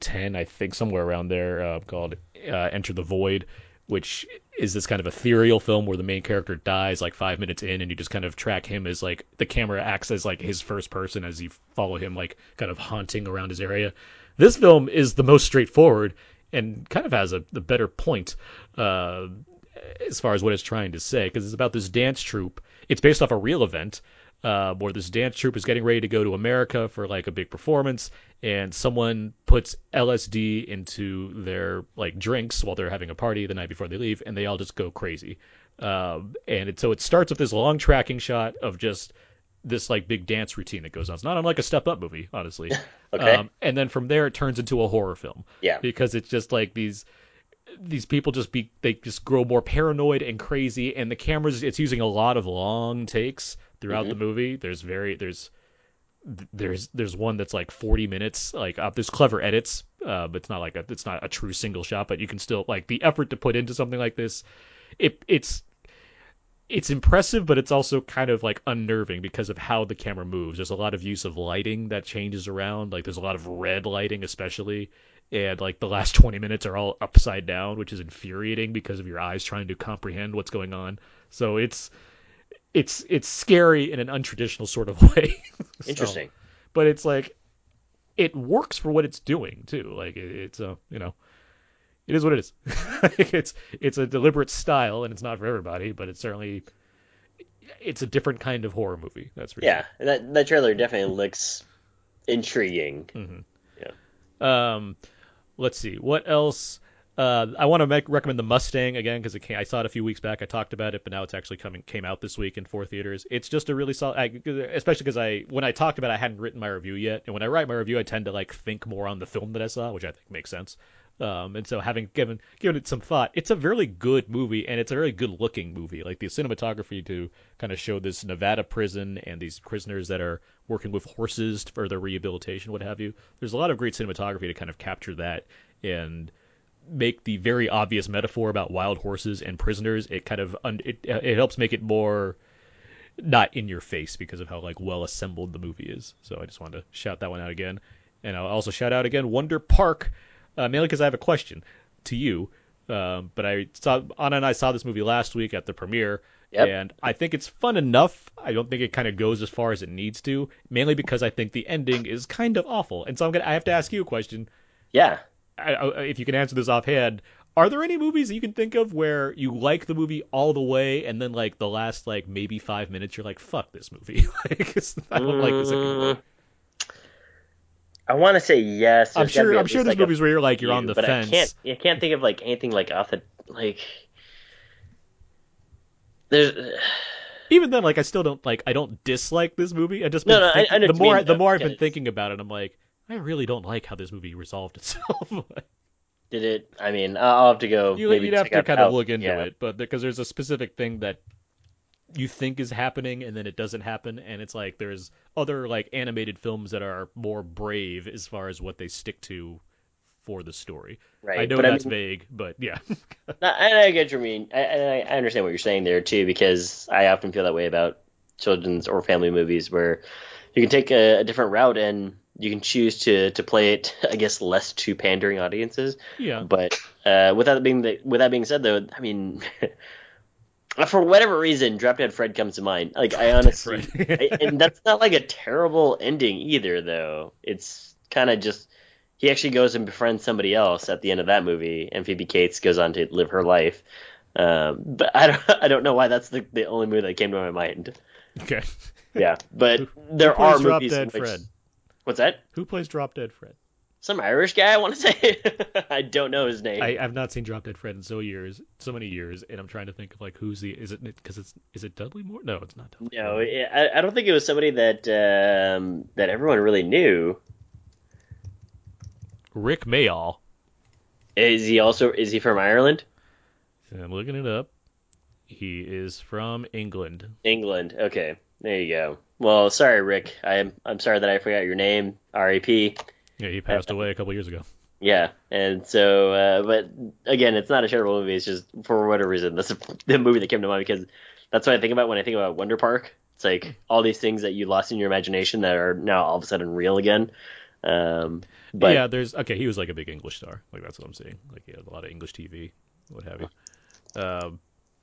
2010, I think, somewhere around there, uh, called uh, Enter the Void, which is this kind of ethereal film where the main character dies like five minutes in, and you just kind of track him as like the camera acts as like his first person as you follow him like kind of haunting around his area. This film is the most straightforward and kind of has a the better point. Uh, as far as what it's trying to say, because it's about this dance troupe. It's based off a real event uh, where this dance troupe is getting ready to go to America for like a big performance, and someone puts LSD into their like drinks while they're having a party the night before they leave, and they all just go crazy. Um, and it, so it starts with this long tracking shot of just this like big dance routine that goes on. It's not unlike a Step Up movie, honestly. Okay. Um, and then from there, it turns into a horror film yeah. because it's just like these these people just be they just grow more paranoid and crazy and the cameras it's using a lot of long takes throughout the movie there's very there's there's there's one that's like 40 minutes like uh, there's clever edits uh, but it's not like a, it's not a true single shot but you can still like the effort to put into something like this it it's it's impressive, but it's also kind of like unnerving because of how the camera moves. There's a lot of use of lighting that changes around. Like there's a lot of red lighting, especially, and like the last 20 minutes are all upside down, which is infuriating because of your eyes trying to comprehend what's going on. So it's it's it's scary in an untraditional sort of way. So- Interesting. but it's like it works for what it's doing too. Like it, it's a you know it is what it is. it's it's a deliberate style and it's not for everybody, but it's certainly it's a different kind of horror movie. That's for Yeah. That that trailer definitely looks intriguing. Yeah. Um, let's see what else. Uh, I want to make, recommend the Mustang again because I saw it a few weeks back. I talked about it, but now it's actually coming came out this week in four theaters. It's just a really solid, I, especially because I when I talked about it, I hadn't written my review yet, and when I write my review, I tend to like think more on the film that I saw, which I think makes sense. Um, and so having given given it some thought, it's a really good movie and it's a very good looking movie. Like the cinematography to kind of show this Nevada prison and these prisoners that are working with horses for their rehabilitation, what have you. There's a lot of great cinematography to kind of capture that and make the very obvious metaphor about wild horses and prisoners. It kind of un- it it helps make it more not in your face because of how like well assembled the movie is. So I just wanted to shout that one out again, and I'll also shout out again Wonder Park, uh, mainly because I have a question to you. Um, but I saw Anna and I saw this movie last week at the premiere, Yep. and I think it's fun enough. I don't think it kind of goes as far as it needs to, mainly because I think the ending is kind of awful. And so I'm gonna I have to ask you a question. Yeah. If you can answer this offhand, are there any movies that you can think of where you like the movie all the way, and then like the last like maybe five minutes, you're like, "Fuck this movie," like it's- I don't like this anymore. Mm, I want to say yes. I'm sure. I'm sure there's like, movies where you're like you're on few, the but fence. I can't. I can't think of like anything like off the like. There's Even then, like I still don't like. I don't dislike this movie. I just No, no, I- I the more mean, the more I've been thinking about it, I'm like, I really don't like how this movie resolved itself. did it. I mean, I'll have to go. you, maybe you'd have to out kind of look into yeah. it, but because there's a specific thing that you think is happening and then it doesn't happen, and it's like there's other like animated films that are more brave as far as what they stick to for the story. Right. I know but that's I mean, vague, but yeah. And I get what you mean. I, I, I understand what you're saying there too, because I often feel that way about children's or family movies, where you can take a, a different route and you can choose to to play it, I guess, less to pandering audiences. yeah. But uh, with that being the, with that being said, though, I mean, For whatever reason, Drop Dead Fred comes to mind. Like I honestly, I- and that's not like a terrible ending either, though. It's kind of just he actually goes and befriends somebody else at the end of that movie, and Phoebe Cates goes on to live her life. Um, but I don't, I don't know why that's the, the only movie that came to my mind. okay. Yeah, but there Who are Drop movies. in Dead which, Fred? What's that? Who plays Drop Dead Fred? Some Irish guy, I want to say. I don't know his name. I, I've not seen Drop Dead Fred in so years, so many years, and I'm trying to think of like who's the is it because it's is it Dudley Moore? No, it's not Dudley. no, Moore. I, I don't think it was somebody that um, that everyone really knew. Rik Mayall. Is he also is he from Ireland? I'm looking it up. He is from England. England. Okay, there you go. Well, sorry, Rik. I'm I'm sorry that I forgot your name. R.A.P. Yeah, he passed away a couple years ago. Yeah, and so, uh, but again, it's not a terrible movie. It's just for whatever reason that's the movie that came to mind because that's what I think about when I think about Wonder Park. It's like all these things that you lost in your imagination that are now all of a sudden real again. Um, but yeah, there's okay. He was like a big English star. Like that's what I'm saying. Like he had a lot of English TV, what have you. Um,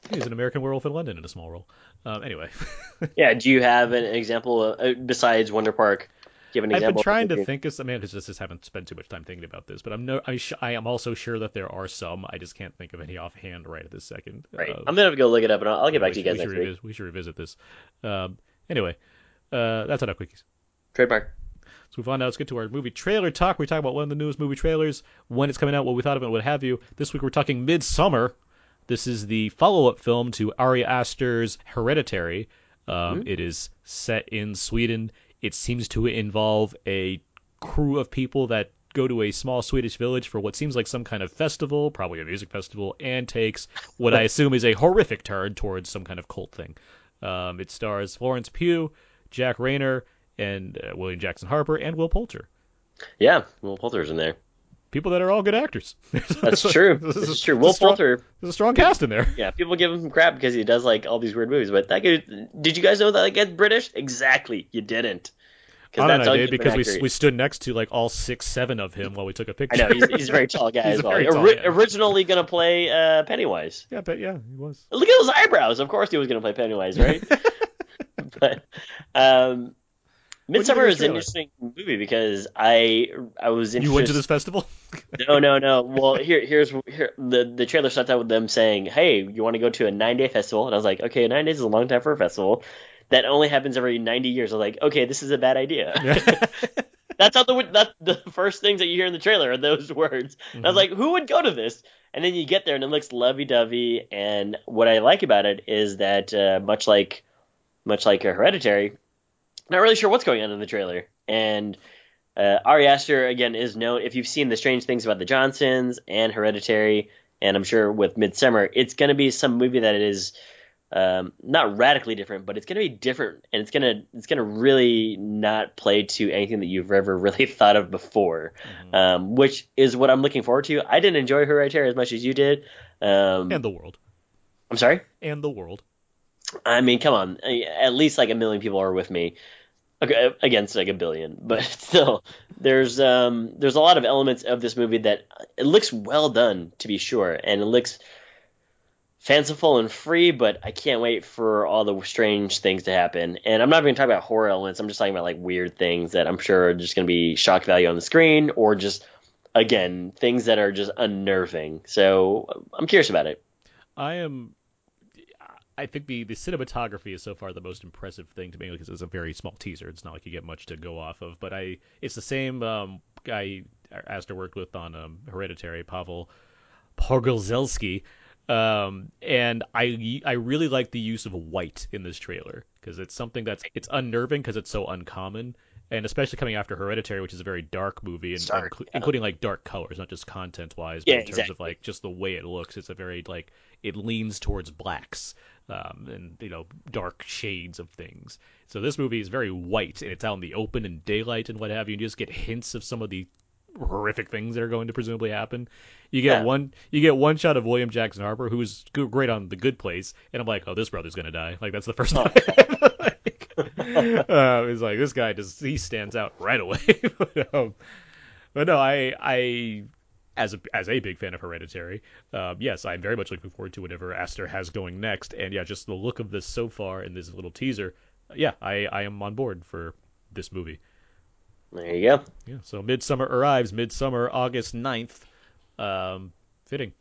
he's an American Werewolf in London in a small role. Um, anyway, yeah, do you have an example of, uh, besides Wonder Park? Have an I've example? been of trying to think of some. I mean, I just, just haven't spent too much time thinking about this, but I'm no. I, sh- I am also sure that there are some. I just can't think of any offhand right at this second. Right. Uh, I'm gonna have to go look it up, and I'll, I'll get back to you guys we next should, week. we should revisit this. Um, anyway, uh, that's enough quickies. Trademark. So move on now. Let's get to our movie trailer talk. We talk about one of the newest movie trailers, when it's coming out, what we thought of it, what have you. This week we're talking Midsommar. This is the follow-up film to Ari Aster's Hereditary. Um, It is set in Sweden. It seems to involve a crew of people that go to a small Swedish village for what seems like some kind of festival, probably a music festival, and takes what I assume is a horrific turn towards some kind of cult thing. Um, it stars Florence Pugh, Jack Reynor, and uh, William Jackson Harper, and Will Poulter. Yeah, Will Poulter's in there. People that are all good actors. That's true. This is- true. Will strong- Poulter. There's a strong cast in there. Yeah, people give him some crap because he does like all these weird movies, but that guy. Did you guys know that guy's British? Exactly, you didn't. I don't know, I did because we, we stood next to like all six, seven of him while we took a picture. I know he's, he's a very tall guy He's as well. very tall Ori- guy. Originally gonna play uh, Pennywise. yeah, but yeah, he was. Look at those eyebrows. Of course he was gonna play Pennywise, right? but um, What'd you think Midsommar is an interesting movie because I I was interested. You went to this festival? No, no, no. Well, here, here's here, the the trailer starts out with them saying, "Hey, you want to go to a nine day festival?" And I was like, "Okay, nine days is a long time for a festival. That only happens every ninety years." I was like, "Okay, this is a bad idea." That's how the that the first things that you hear in the trailer are those words. And I was like, "Who would go to this?" And then you get there and it looks lovey dovey. And what I like about it is that uh, much like much like a Hereditary, not really sure what's going on in the trailer. And uh, Ari Aster again is known. If you've seen the Strange Things about the Johnsons and Hereditary, and I'm sure with Midsommar, it's going to be some movie that is um, not radically different, but it's going to be different, and it's gonna it's gonna really not play to anything that you've ever really thought of before, um, which is what I'm looking forward to. I didn't enjoy Hereditary as much as you did. Um, and the world. I'm sorry. And the world. I mean, come on. At least like a million people are with me okay, against like a billion, but still, there's um there's a lot of elements of this movie that it looks well done to be sure, and it looks fanciful and free. But I can't wait for all the strange things to happen. And I'm not even talking about horror elements. I'm just talking about like weird things that I'm sure are just going to be shock value on the screen, or just again things that are just unnerving. So I'm curious about it. I am. I think the, the cinematography is so far the most impressive thing to me because it's a very small teaser. It's not like you get much to go off of. But I, it's the same um, guy Aster worked with on um, Hereditary, Pavel Pogorzelski. Um, and I I really like the use of white in this trailer because it's something that's it's unnerving because it's so uncommon, and especially coming after Hereditary, which is a very dark movie, and, Dark, inclu- yeah. including like dark colors, not just content wise, but Yeah, in terms exactly. of like just the way it looks. It's a very like it leans towards blacks um, and you know dark shades of things. So this movie is very white and it's out in the open and daylight and what have you. And you just get hints of some of the horrific things that are going to presumably happen. You get Yeah. one you get one shot of William Jackson Harper, who's great on The Good Place, and I'm like, oh, this brother's gonna die. Like that's the first Oh. time. uh, it's like this guy just he stands out right away. but, um, but no, I I as a as a big fan of Hereditary, um, yes, I'm very much looking forward to whatever Aster has going next. And yeah, just the look of this so far in this little teaser, yeah, I I am on board for this movie. There you go. Yeah, so Midsommar arrives Midsummer August 9th. Um, fitting.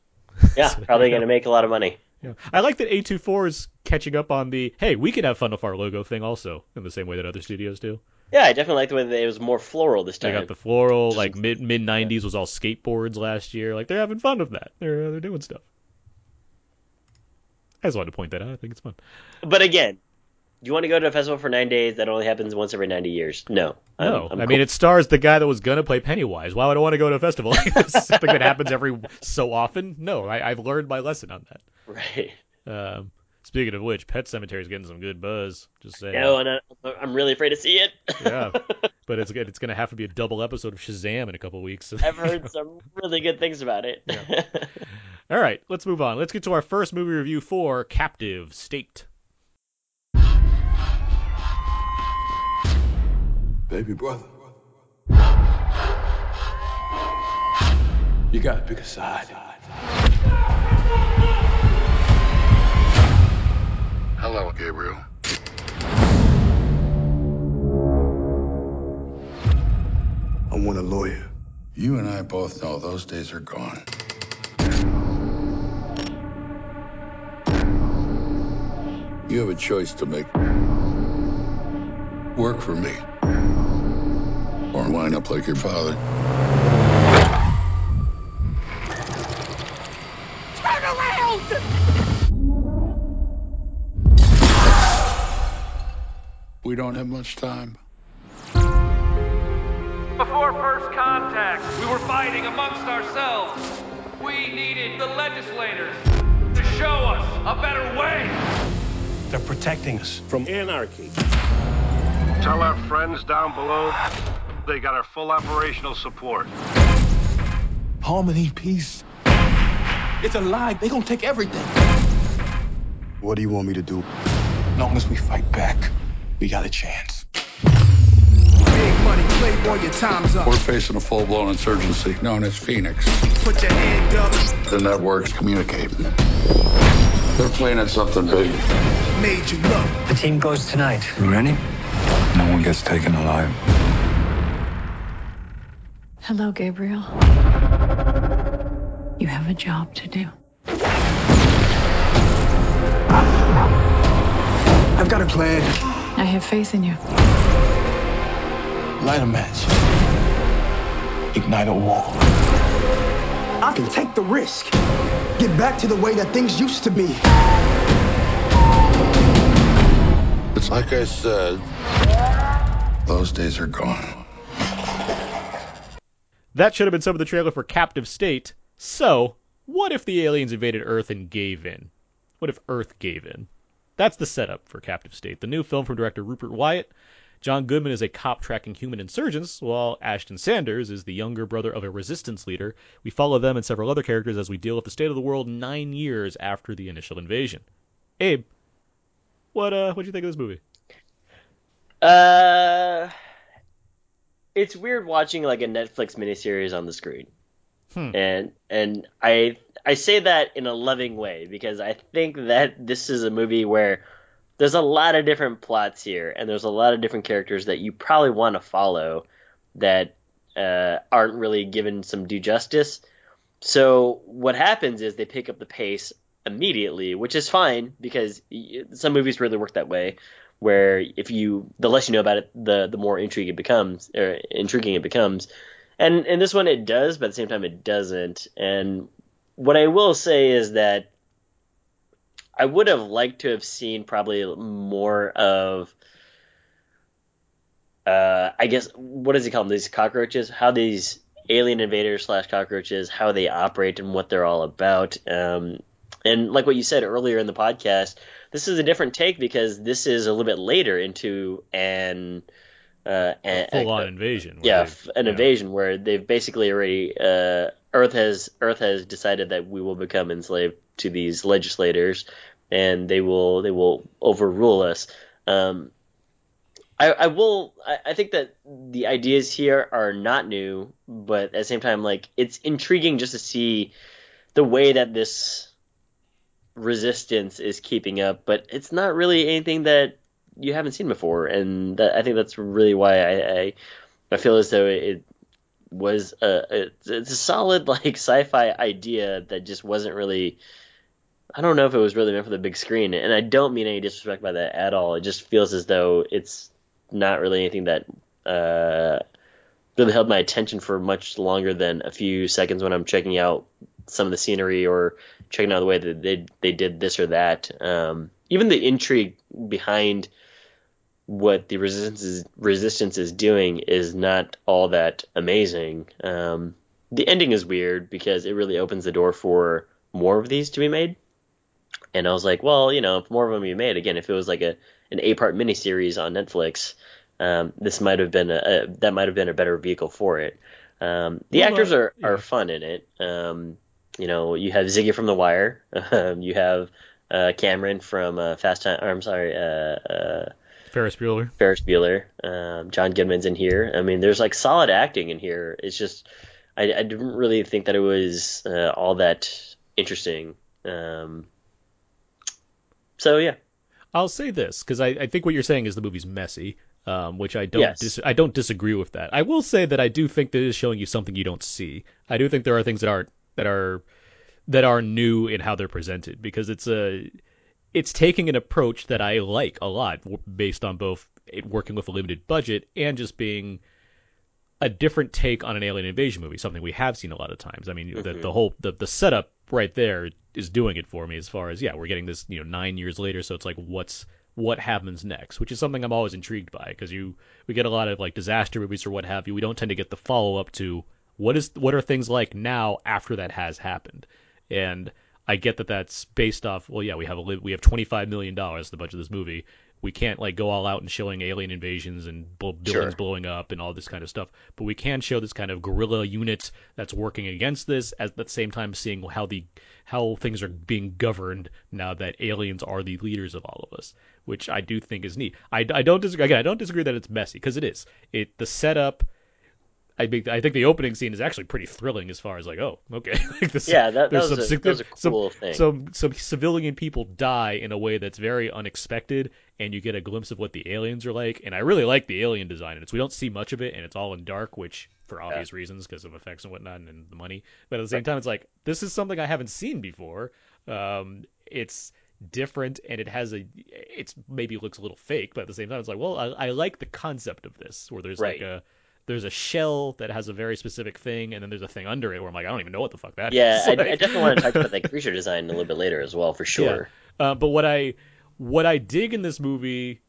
Yeah, So probably going to make a lot of money. Yeah. I like that A24 is catching up on the hey, we can have fun with our logo thing also in the same way that other studios do. Yeah, I definitely like the way that it was more floral this time. They got the floral, like mid mid '90s was all skateboards last year. Like they're having fun with that. They're uh, they're doing stuff. I just wanted to point that out. I think it's fun. But again, do you want to go to a festival for nine days that only happens once every 90 years? No. I'm- I'm I cool. mean it stars the guy that was gonna play Pennywise. Why would I want to go to a festival? It's something that happens every so often. No, I, I've learned my lesson on that. Right. Um, speaking of which, Pet Sematary is getting some good buzz. Just saying. No, and I, I'm really afraid to see it. Yeah. But it's good. It's gonna have to be a double episode of Shazam in a couple weeks. I've heard some really good things about it. All right, let's move on. Let's get to our first movie review for Captive State. Baby brother. You gotta pick a side. Hello, Gabriel. I want a lawyer. You and I both know those days are gone. You have a choice to make. Work for me. Or wind up like your father. We don't have much time. Before first contact, we were fighting amongst ourselves. We needed the legislators to show us a better way. They're protecting us from anarchy. Tell our friends down below they got our full operational support. Harmony, peace. It's a lie. They gonna take everything. What do you want me to do? Long as we fight back, we got a chance. Big money, playboy, your time's up. We're facing a full blown insurgency known as Phoenix. Put your hand up. The networks communicate. They're planning something big. Made you look. The team goes tonight. Ready? No one gets taken alive. Hello, Gabriel. You have a job to do. I've got a plan. I have faith in you. Light a match. Ignite a war. I can take the risk. Get back to the way that things used to be. It's like I said, those days are gone. That should have been some of the trailer for Captive State. So, what if the aliens invaded Earth and gave in? What if Earth gave in? That's the setup for Captive State, the new film from director Rupert Wyatt. John Goodman is a cop tracking human insurgents, while Ashton Sanders is the younger brother of a resistance leader. We follow them and several other characters as we deal with the state of the world nine years after the initial invasion. Abe, what uh, what do you think of this movie? Uh, it's weird watching like a Netflix miniseries on the screen, Hmm. and and I I say that in a loving way because I think that this is a movie where there's a lot of different plots here, and there's a lot of different characters that you probably want to follow that uh, aren't really given some due justice. So what happens is they pick up the pace immediately, which is fine because some movies really work that way, where if you the less you know about it, the the more intriguing it becomes, or intriguing it becomes. And in this one it does, but at the same time it doesn't. And what I will say is that I would have liked to have seen probably more of uh, I guess what does he call them? These cockroaches? How these alien invaders slash cockroaches, how they operate and what they're all about. Um, and like what you said earlier in the podcast, this is a different take because this is a little bit later into an uh, an, Full on invasion. yeah, f- an yeah. invasion where they've basically already uh, Earth has Earth has decided that we will become enslaved to these legislators, and they will they will overrule us. Um, I, I will. I, I think that the ideas here are not new, but at the same time, like it's intriguing just to see the way that this resistance is keeping up. But it's not really anything that you haven't seen before, and that, I think that's really why I, I I feel as though it was a it's, a solid like sci-fi idea that just wasn't really. I don't know if it was really meant for the big screen, and I don't mean any disrespect by that at all. It just feels as though it's not really anything that uh, really held my attention for much longer than a few seconds when I'm checking out some of the scenery or checking out the way that they they did this or that. Um, even the intrigue behind what the resistance is, resistance is doing is not all that amazing. Um, the ending is weird because it really opens the door for more of these to be made. And I was like, well, you know, if more of them be made, again, if it was like a an eight part miniseries on Netflix, um, this might have been a, a that might have been a better vehicle for it. Um, the Well, actors are, yeah. are fun in it. Um, you know, you have Ziggy from The Wire. Um, you have uh, Cameron from uh, Fast Time. Or, I'm sorry, uh, uh, Ferris Bueller. Ferris Bueller. Um, John Goodman's in here. I mean, there's like solid acting in here. It's just I, I didn't really think that it was uh, all that interesting. Um, so yeah, I'll say this because I, I think what you're saying is the movie's messy, um, which I don't Yes. dis- I don't disagree with that. I will say that I do think that it is showing you something you don't see. I do think there are things that aren't that are that are new in how they're presented because it's a it's taking an approach that I like a lot based on both it working with a limited budget and just being a different take on an alien invasion movie, something we have seen a lot of times. I mean, the, the whole the, the setup right there is doing it for me as far as yeah, we're getting this you know nine years later, so it's like what's what happens next, which is something I'm always intrigued by because you we get a lot of like disaster movies or what have you. We don't tend to get the follow up to what is what are things like now after that has happened, and I get that that's based off. Well, yeah, we have a li- we have 25 million dollars the budget of this movie. We can't like go all out and showing alien invasions and bl- buildings Sure. blowing up and all this kind of stuff, but we can show this kind of guerrilla unit that's working against this at the same time seeing how the how things are being governed now that aliens are the leaders of all of us, which I do think is neat. I, I don't disagree again. I don't disagree that it's messy because it is. It the setup. I think I think the opening scene is actually pretty thrilling as far as like oh okay like this Yeah, that- that there's was some a- that was a some- cool thing. some some civilian people die in a way that's very unexpected and you get a glimpse of what the aliens are like and I really like the alien design and it. So we don't see much of it and it's all in dark which for obvious reasons because of effects and whatnot and, and the money but at the same time it's like this is something I haven't seen before. Um, it's different and it has a it's maybe looks a little fake but at the same time it's like well I, I like the concept of this where there's like a there's a shell that has a very specific thing, and then there's a thing under it where I'm like, I don't even know what the fuck that is. yeah, I, I definitely want to talk about that creature design a little bit later as well, for sure. Uh, but what I what I dig in this movie,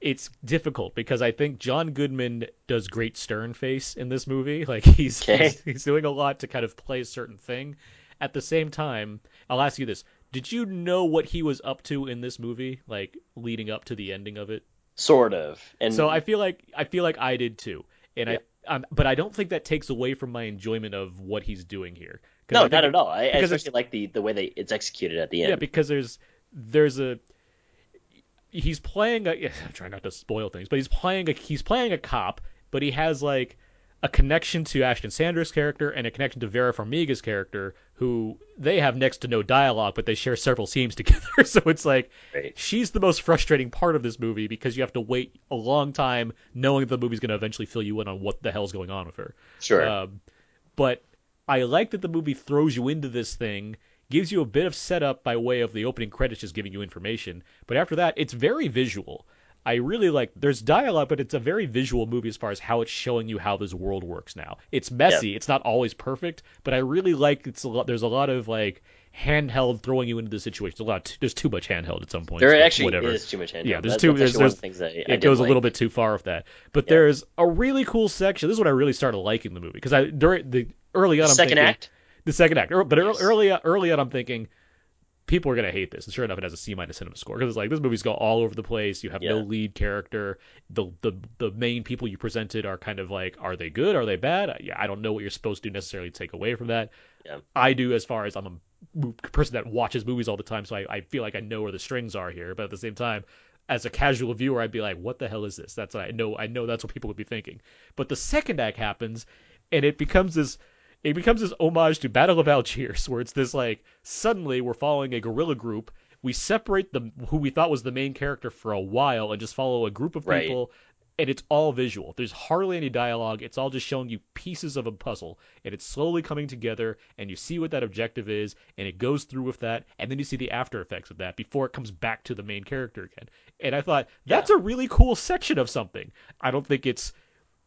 it's difficult because I think John Goodman does great stern face in this movie. Like he's Okay. he's, he's doing a lot to kind of play a certain thing. At the same time, I'll ask you this: Did you know what he was up to in this movie, like leading up to the ending of it? Sort of. And so I feel like I feel like I did too, and I. Um, but I don't think that takes away from my enjoyment of what he's doing here. No, not it- at all. I, I especially like the the way they it's executed at the end. yeah, because there's there's a he's playing a I'm trying not to spoil things, but he's playing a he's playing a cop, but he has like a connection to Ashton Sanders' character and a connection to Vera Farmiga's character, who they have next to no dialogue, but they share several scenes together. so it's like Right. she's the most frustrating part of this movie because you have to wait a long time knowing the movie's going to eventually fill you in on what the hell's going on with her. Sure. Um, but I like that the movie throws you into this thing, gives you a bit of setup by way of the opening credits just giving you information. But after that, it's very visual. I really like. There's dialogue, but it's a very visual movie as far as how it's showing you how this world works now. It's messy. It's not always perfect, but I really like. It's a lot. There's a lot of like handheld throwing you into the situation. There's a lot. There's too much handheld at some point. There actually whatever. is too much handheld. Yeah, there's too. that's There's, actually one of there's things that it goes a little bit too far with that. But there's a really cool section. This is what I really started liking the movie because I during the early on. I'm Second thinking, act? The second act, but ear- early early on, I'm thinking people are gonna hate this. And sure enough, it has a C minus CinemaScore because it's like this movie's go all over the place. You have no lead character. The the the main people you presented are kind of like, are they good? Are they bad? I- Yeah, I don't know what you're supposed to necessarily take away from that. Yeah. I do as far as I'm a person that watches movies all the time, so I, I feel like I know where the strings are here. But at the same time, as a casual viewer, I'd be like, "What the hell is this?" That's I know I know that's what people would be thinking. But the second act happens, and it becomes this it becomes this homage to Battle of Algiers, where it's this like suddenly we're following a guerrilla group. We separate the who we thought was the main character for a while and just follow a group of Right. people, and it's all visual. There's hardly any dialogue. It's all just showing you pieces of a puzzle, and it's slowly coming together, and you see what that objective is, and it goes through with that, and then you see the after effects of that before it comes back to the main character again. And I thought that's a really cool section of something. I don't think it's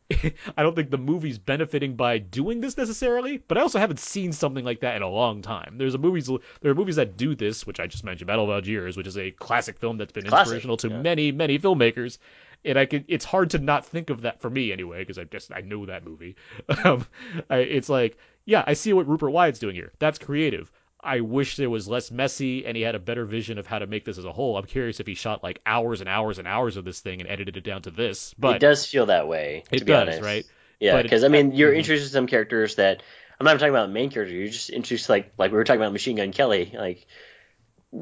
I don't think the movie's benefiting by doing this necessarily, but I also haven't seen something like that in a long time. There's a movies there are movies that do this, which I just mentioned, Battle of Algiers, which is a classic film that's been Classic, inspirational to yeah. many, many filmmakers. And I could, it's hard to not think of that for me anyway, because I just I know that movie. Um, I, it's like, yeah, I see what Rupert Wyatt's doing here. That's creative. I wish there was less messy and he had a better vision of how to make this as a whole. I'm curious if he shot like hours and hours and hours of this thing and edited it down to this. But it does feel that way. To It be does, honest. right? Yeah, because I mean, you're Mhm. to some characters that I'm not even talking about the main character. You're just introduced like like we were talking about Machine Gun Kelly. Like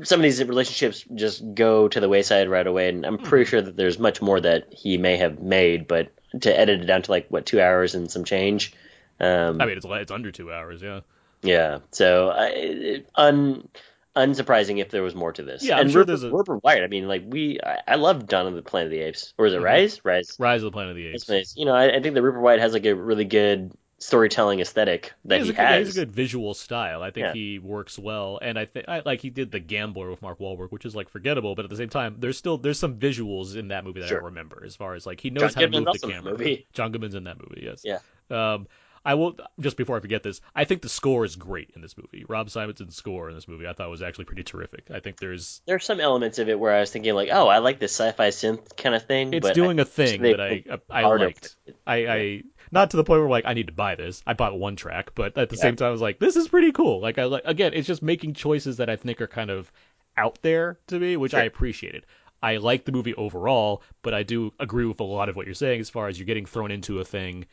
some of these relationships just go to the wayside right away, and I'm Mm-hmm. pretty sure that there's much more that he may have made, but to edit it down to like what two hours and some change. Um, I mean, it's it's under two hours, yeah. Yeah, so I, un unsurprising if there was more to this. Yeah, I'm and sure Rupert, there's a- Rupert Wyatt. I mean, like we, I, I love Dawn of the Planet of the Apes, or is it Mhm. Rise? Rise. Rise of the Planet of the Apes. You know, I, I think that Rupert Wyatt has like a really good storytelling aesthetic that he he, has, a good, he has. has a good visual style. I think Yeah. he works well, and I think I like he did the Gambler with Mark Wahlberg, which is like forgettable, but at the same time, there's still there's some visuals in that movie that Sure. I remember as far as like he knows John how to move the camera. movie. John Goodman's in that movie, yes. Yeah. Um, I will just before I forget this. I think the score is great in this movie. Rob Simonsen's score in this movie, I thought was actually pretty terrific. I think there's There's some elements of it where I was thinking like, oh, I like this sci-fi synth kind of thing. it's but doing I, a thing that I I hard liked. I, I not to the point where like I need to buy this. I bought one track, but at the Yeah. same time I was like, this is pretty cool. Like I like again, it's just making choices that I think are kind of out there to me, which I appreciated. I like the movie overall, but I do agree with a lot of what you're saying as far as you're getting thrown into a thing.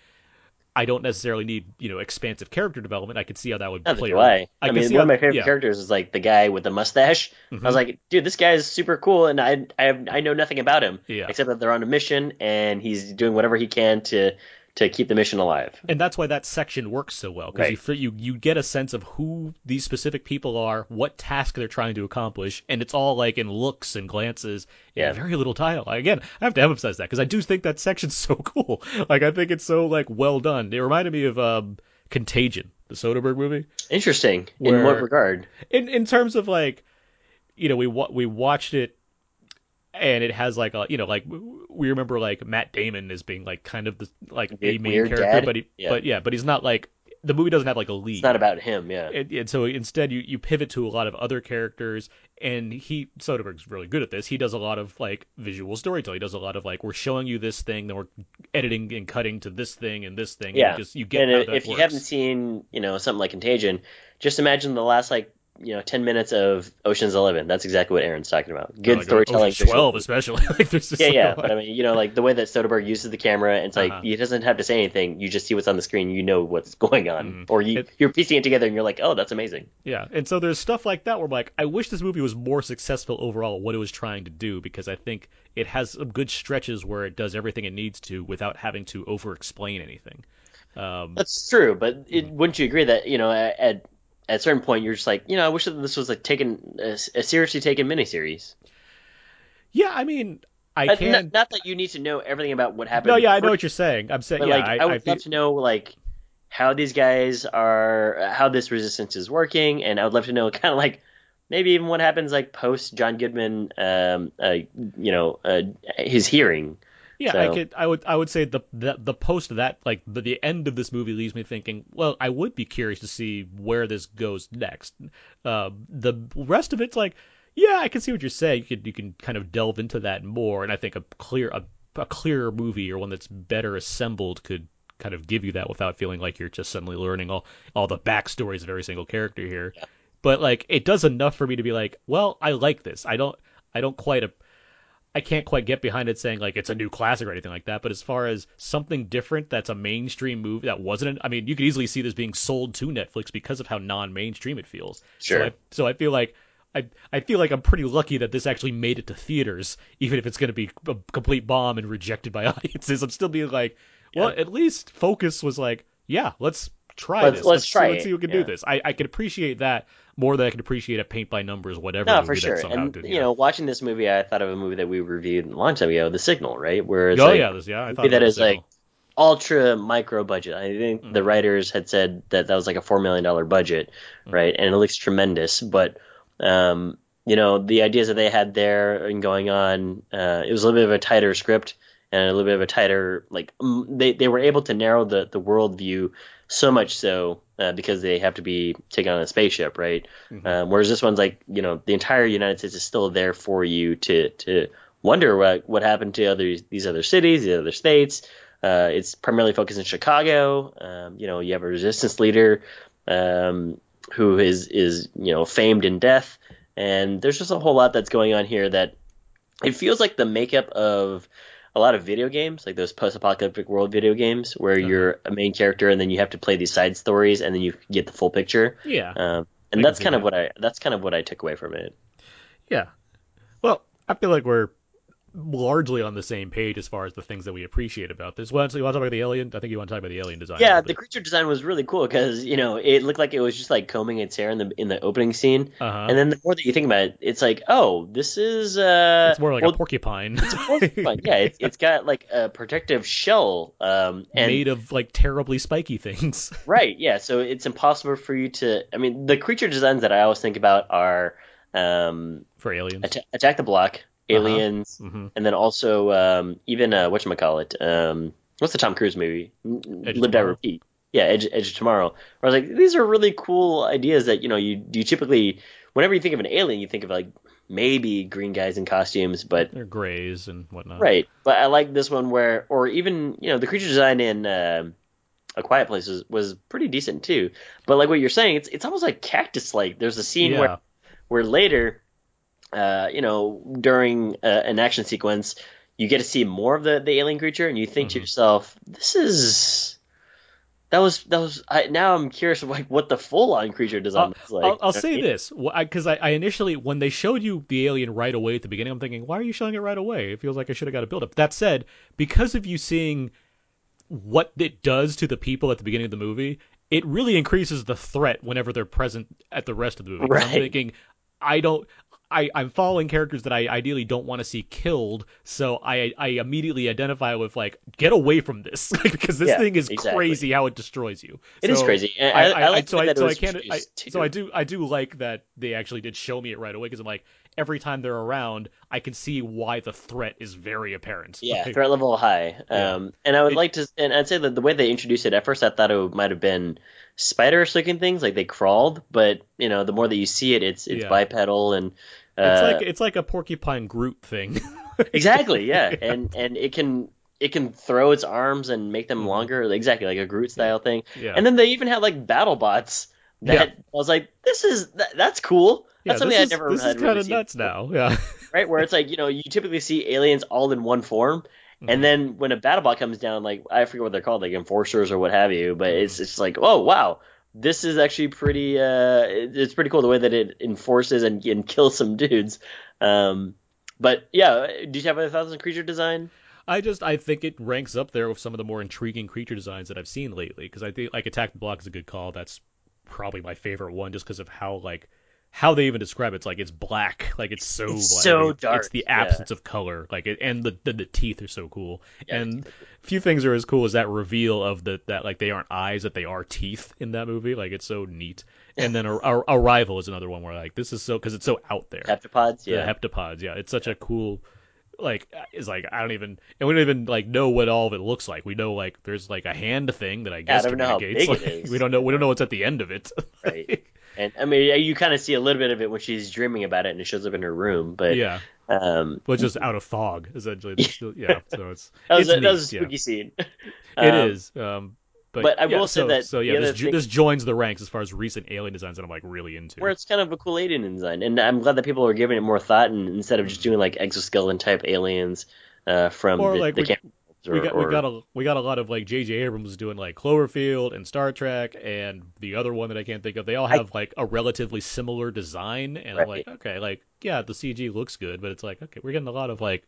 I don't necessarily need, you know, expansive character development. I could see how that would Neither play. do out. I. I, mean, one how- of my favorite yeah. characters is like the guy with the mustache. I Mhm. was like, dude, this guy is super cool, and I I have, I know nothing about him Yeah. except that they're on a mission and he's doing whatever he can to to keep the mission alive. and that's why that section works so well because Right. you, you you get a sense of who these specific people are, what task they're trying to accomplish, and it's all like in looks and glances Yeah. very little dialogue. Again, I have to emphasize that because I do think that section's so cool. Like I think it's so like well done. It reminded me of um, Contagion, the Soderbergh movie. Interesting. In what regard? in in terms of like you know we we watched it and it has like a you know like we remember like Matt Damon as being like kind of the like a main character dad? but he Yeah. but yeah but he's not like the movie doesn't have like a lead It's not about him. Yeah. and, and so instead you, you pivot to a lot of other characters and he Soderbergh's really good at this he does a lot of like visual storytelling he does a lot of like we're showing you this thing then we're editing and cutting to this thing and this thing Yeah. and you just you get and if, if you haven't seen, you know, something like Contagion, just imagine the last like you know ten minutes of Ocean's Eleven. That's exactly what Aaron's talking about. Good Like, storytelling. Ocean's 12 especially like there's just Yeah, yeah, but I mean, you know, like the way that Soderbergh uses the camera, it's like Uh-huh. he doesn't have to say anything. You just see what's on the screen. You know what's going on, Mhm. or you It- you're piecing it together, and you're like, oh, that's amazing. Yeah, and so there's stuff like that where I'm like, I wish this movie was more successful overall at what it was trying to do because I think it has some good stretches where it does everything it needs to without having to over-explain anything. Um, That's true, but it, Mm-hmm. wouldn't you agree that you know at at at a certain point you're just like, you know, I wish that this was like taken a, a seriously taken miniseries. yeah, I mean, I Uh, can. n- not that you need to know everything about what happened. no, yeah, I know what you're saying. I'm saying, yeah, like, I, I, would I feel, love to know like how these guys are, how this resistance is working, and I would love to know kind of like maybe even what happens like post John Goodman, um, uh, you know, uh, his hearing. Yeah, I could. I would. I would say the the, the post of that, like the, the end of this movie, leaves me thinking. Well, I would be curious to see where this goes next. Uh, the rest of it's like, yeah, I can see what you're saying. You can you can kind of delve into that more, and I think a clear a, a clearer movie or one that's better assembled could kind of give you that without feeling like you're just suddenly learning all all the backstories of every single character here. But like, it does enough for me to be like, well, I like this. I don't. I don't quite. A, I can't quite get behind it saying like it's a new classic or anything like that. But as far as something different that's a mainstream movie that wasn't, I mean, you could easily see this being sold to Netflix because of how non-mainstream it feels. Sure. So I, so I feel like I I feel like I'm pretty lucky that this actually made it to theaters, even if it's going to be a complete bomb and rejected by audiences. I'm still being like, well, Yeah. at least Focus was like, yeah, let's try Let's- this. let's see- try Let's see who can yeah. do this. I I can appreciate that more that I can appreciate a paint by numbers whatever. No, for sure. And did, you know, watching this movie, I thought of a movie that we reviewed a long time ago, The Signal, right? Where it's oh like, yeah, this, yeah, I thought that is like ultra micro budget. I think Mm-hmm. the writers had said that that was like a four million dollar budget, Mm-hmm. right? And it looks tremendous, but um, you know, the ideas that they had there and going on, uh, it was a little bit of a tighter script and a little bit of a tighter like they they were able to narrow the the world view so much so uh, because they have to be taken on a spaceship, right? Mm-hmm. Um, whereas this one's like you know the entire United States is still there for you to to wonder what what happened to other these other cities, the other states. Uh, it's primarily focused in Chicago. Um, you know, you have a resistance leader um, who is is you know famed in death, and there's just a whole lot that's going on here that it feels like the makeup of a lot of video games, like those post-apocalyptic world video games, where Uh-huh. you're a main character and then you have to play these side stories and then you get the full picture. Yeah. Um, and can that's kind of what I that's kind of what I took away from it. Yeah. Well, I feel like we're largely on the same page as far as the things that we appreciate about this. Well, so you want to talk about the alien? I think you want to talk about the alien design. Yeah, the creature design was really cool because you know it looked like it was just like combing its hair in the in the opening scene, Uh-huh. and then the more that you think about it, it's like, oh, this is uh, it's more like well, a porcupine. it's a porcupine. yeah, it's, it's got like a protective shell, um, and made of like terribly spiky things. right, yeah, so it's impossible for you to. I mean, the creature designs that I always think about are um, for aliens. Atta- Attack the Block, Aliens, hmm and then also um, even uh, what call it? Um, what's the Tom Cruise movie? Edge Live Die Repeat. Yeah, Edge, Edge of Tomorrow. Where I was like, these are really cool ideas that you know you you typically whenever you think of an alien, you think of like maybe green guys in costumes, but They're grays and whatnot. right. But I like this one where, or even you know, the creature design in um A Quiet Place was, was pretty decent too. But like what you're saying, it's it's almost like cactus like. There's a scene Yeah. where where later, uh, you know, during uh, an action sequence, you get to see more of the, the alien creature, and you think to Mhm. yourself, "This is that was that was." I, now I'm curious, like what the full on creature design I'll, looks like. I'll, I'll say mean? this because I, I initially when they showed you the alien right away at the beginning, I'm thinking, why are you showing it right away? It feels like I should have got a build up. That said, because of you seeing what it does to the people at the beginning of the movie, it really increases the threat whenever they're present at the rest of the movie. 'Cause I'm thinking, I don't. I, I'm following characters that I ideally don't want to see killed, so I I immediately identify with like get away from this because this Yeah, thing is exactly. crazy how it destroys you. It is So crazy. And I, I, like so I that so I can't I, so I do I do like that they actually did show me it right away because I'm like every time they're around I can see why the threat is very apparent. Yeah, Like, threat level high. Yeah. Um, and I would It- like to, and I'd say that the way they introduced it at first, I thought it might have been spiderish looking things, like they crawled. But you know, the more that you see it, it's it's Yeah. bipedal and it's like it's like a porcupine Groot thing. exactly, yeah. And and it can it can throw its arms and make them longer, exactly like a Groot style thing. Mm-hmm. Yeah. And then they even had like battle bots that Yeah. I was like, this is that, that's cool. yeah, That's something this I never this had is kind really of nuts before. now. Yeah. right? Where it's like you know you typically see aliens all in one form, and then when a battle bot comes down, like I forget what they're called, like enforcers or what have you, but Mm-hmm. it's it's like oh wow, this is actually pretty uh it's pretty cool the way that it enforces and and kills some dudes. Um, but yeah, do you have thoughts on creature design? I just I think it ranks up there with some of the more intriguing creature designs that I've seen lately because I think like Attack the Block is a good call. That's probably my favorite one just because of how like how they even describe it. It's like it's black, like it's so It's black. so It's- dark, It's the yeah. absence of color, like it, and the, the the teeth are so cool. Yeah, and few things are as cool as that reveal of the that like they aren't eyes, that they are teeth in that movie. Like it's so neat. And then Ar- Ar- Arrival is another one where like this is so because it's so out there Heptapods, the yeah. heptapods. Yeah, it's such a cool. Like it's like I don't even and we don't even like know what all of it looks like. We know like there's like a hand thing that I guess I don't know how big it like, is. We don't know. We don't know what's at the end of it. Right. And I mean, you kind of see a little bit of it when she's dreaming about it, and it shows up in her room. But yeah, um, but just out of fog essentially. Yeah, so it's that was it's a, that was a neat, yeah. spooky scene. It Um, is. Um, but, but I yeah, will say so, that So yeah, this, thing- this joins the ranks as far as recent alien designs that I'm like really into. where it's kind of a cool alien design, and I'm glad that people are giving it more thought, and instead of just doing like exoskeleton type aliens uh, from or the, like the we, camp. Or, we got or, we got a we got a lot of like J.J. Abrams doing like Cloverfield and Star Trek and the other one that I can't think of. They all have like a relatively similar design, and I'm like, okay, like yeah, the CG looks good, but it's like okay, we're getting a lot of like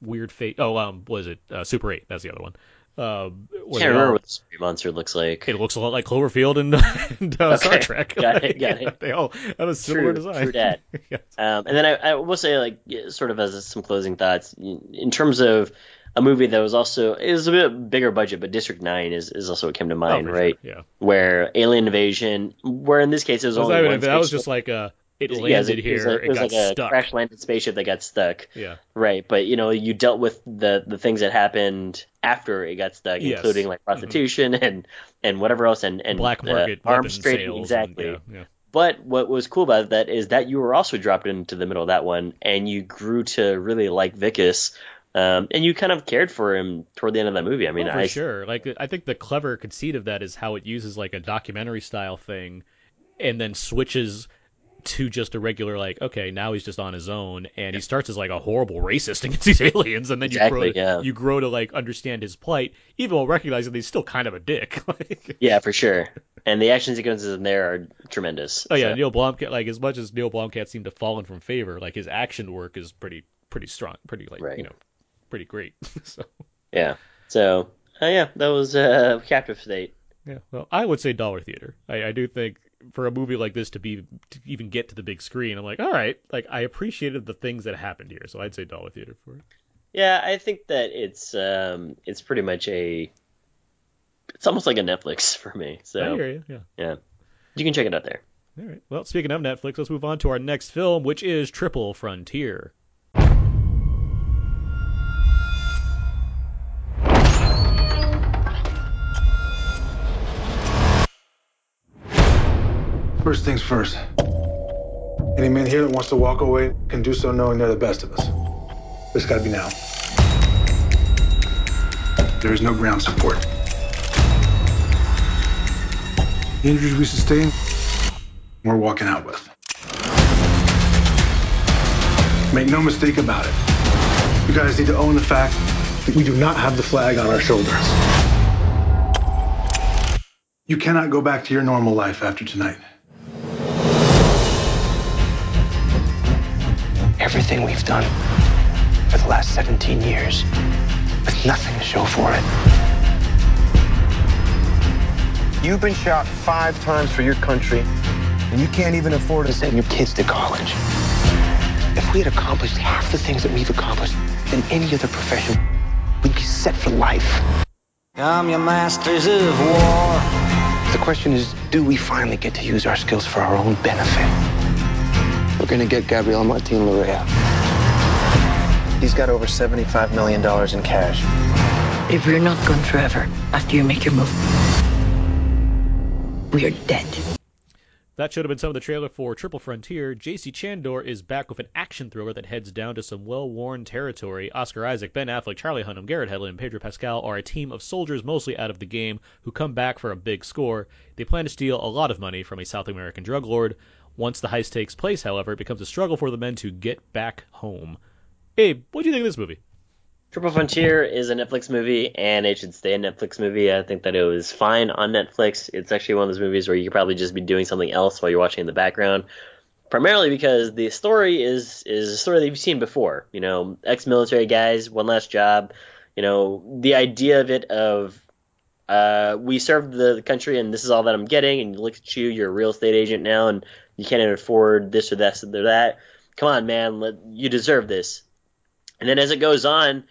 weird fate. Oh, um, was it uh, Super Eight? That's the other one. Um, I can't remember all- what the Monster looks like. It looks a lot like Cloverfield and, and uh, Star Trek. got it, got it. they all have a similar True, design. true dat. Yes. Um, and then I, I will say, like, sort of as some closing thoughts, in terms of a movie that was also it was a bit bigger budget, but District Nine is, is also what came to Oh, mind, for right? Sure. Yeah. Where alien invasion, where in this case it was was, only even- one that was just like uh, it Yeah, landed it was here, a- it, it was got like a stuck. crash landed spaceship that got stuck. Yeah. Right, but you know, you dealt with the the things that happened after it got stuck, Yes. including like prostitution and and whatever else, and and Black uh, market arms weapon trading. Exactly. And, yeah, yeah. But what was cool about that is that you were also dropped into the middle of that one, and you grew to really like Wikus, um, and you kind of cared for him toward the end of that movie. I mean, oh, for I sure. Like I think the clever conceit of that is how it uses like a documentary style thing, and then switches to just a regular like okay now he's just on his own and he starts as like a horrible racist against these aliens and then you grow to, yeah. you grow to like understand his plight even while recognizing that he's still kind of a dick like, yeah, for sure. And the action sequences in there are tremendous. oh yeah So, Neil Blomkamp like as much as Neil Blomkamp seemed to fallen from favor like his action work is pretty pretty strong pretty like Right. you know pretty great so yeah. So uh, yeah, that was uh, Captive State. Yeah, well, I would say dollar theater. I, I do think for a movie like this to be to even get to the big screen, I'm like, all right, like I appreciated the things that happened here, so I'd say dollar theater for it. Yeah, I think that it's um, it's pretty much a, it's almost like a Netflix for me. So you. Yeah. yeah, you can check it out there. All right. Well, speaking of Netflix, let's move on to our next film, which is Triple Frontier. First things first. Any man here that wants to walk away can do so knowing they're the best of us. But it's gotta be now. There is no ground support. The injuries we sustain, we're walking out with. Make no mistake about it. You guys need to own the fact that we do not have the flag on our shoulders. You cannot go back to your normal life after tonight. Everything we've done for the last 17 years with nothing to show for it. You've been shot five times for your country, and you can't even afford to send your kids to college. If we had accomplished half the things that we've accomplished in any other profession, we'd be set for life. I'm your masters of war. The question is, do we finally get to use our skills for our own benefit? We're gonna get Gabriel Martin Lorea. He's got over $75 million in cash. If we're not gone forever after you make your move, we are dead. That should have been some of the trailer for Triple Frontier. JC Chandor is back with an action thriller that heads down to some well-worn territory. Oscar Isaac, Ben Affleck, Charlie Hunnam, Garrett Hedlund, and Pedro Pascal are a team of soldiers mostly out of the game who come back for a big score. They plan to steal a lot of money from a South American drug lord. Once the heist takes place, however, it becomes a struggle for the men to get back home. Abe, what do you think of this movie? Triple Frontier is a Netflix movie, and it should stay a Netflix movie. I think that it was fine on Netflix. It's actually one of those movies where you could probably just be doing something else while you're watching in the background. Primarily because the story is is a story that you've seen before. You know, ex-military guys, one last job. You know, the idea of it of uh, we served the country and this is all that I'm getting, and look at you, you're a real estate agent now, and you can't even afford this or that or that. Come on, man, let, you deserve this. And then as it goes on,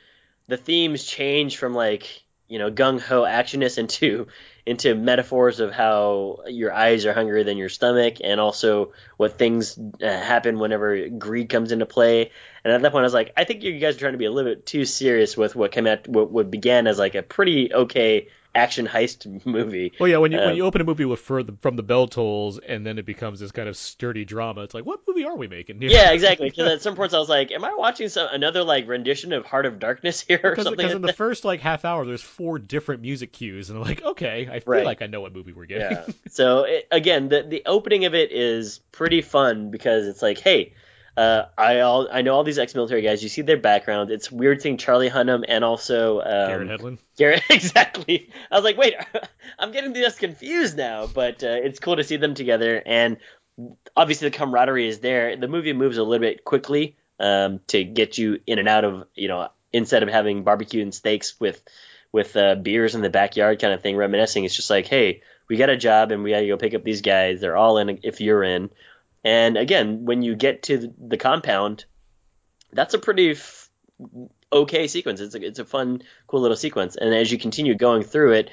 the themes change from like you know gung ho actionness into into metaphors of how your eyes are hungrier than your stomach, and also what things uh, happen whenever greed comes into play. And at that point, I was like, I think you guys are trying to be a little bit too serious with what came out, what, what began as like a pretty okay action heist movie. Well, yeah, when you when Um, you open a movie with the, from the bell tolls and then it becomes this kind of sturdy drama, it's like, what movie are we making? Know? Yeah, exactly. Because at some points I was like, "Am I watching some another like rendition of Heart of Darkness here or Because, something?" because like in the first like half hour, there's four different music cues, and I'm like, okay, I feel Right. like I know what movie we're getting. Yeah. So it, again, the the opening of it is pretty fun because it's like, hey, Uh, I all I know all these ex-military guys. You see their background. It's weird seeing Charlie Hunnam and also um, Garrett Hedlund. Garrett, exactly. I was like, wait, I'm getting just confused now. But uh, it's cool to see them together, and obviously the camaraderie is there. The movie moves a little bit quickly um, to get you in and out of, you know, instead of having barbecue and steaks with with uh, beers in the backyard kind of thing, reminiscing. It's just like, hey, we got a job and we got to go pick up these guys. They're all in if you're in. And again, when you get to the compound, that's a pretty f- okay sequence. It's a, it's a fun, cool little sequence. And as you continue going through it,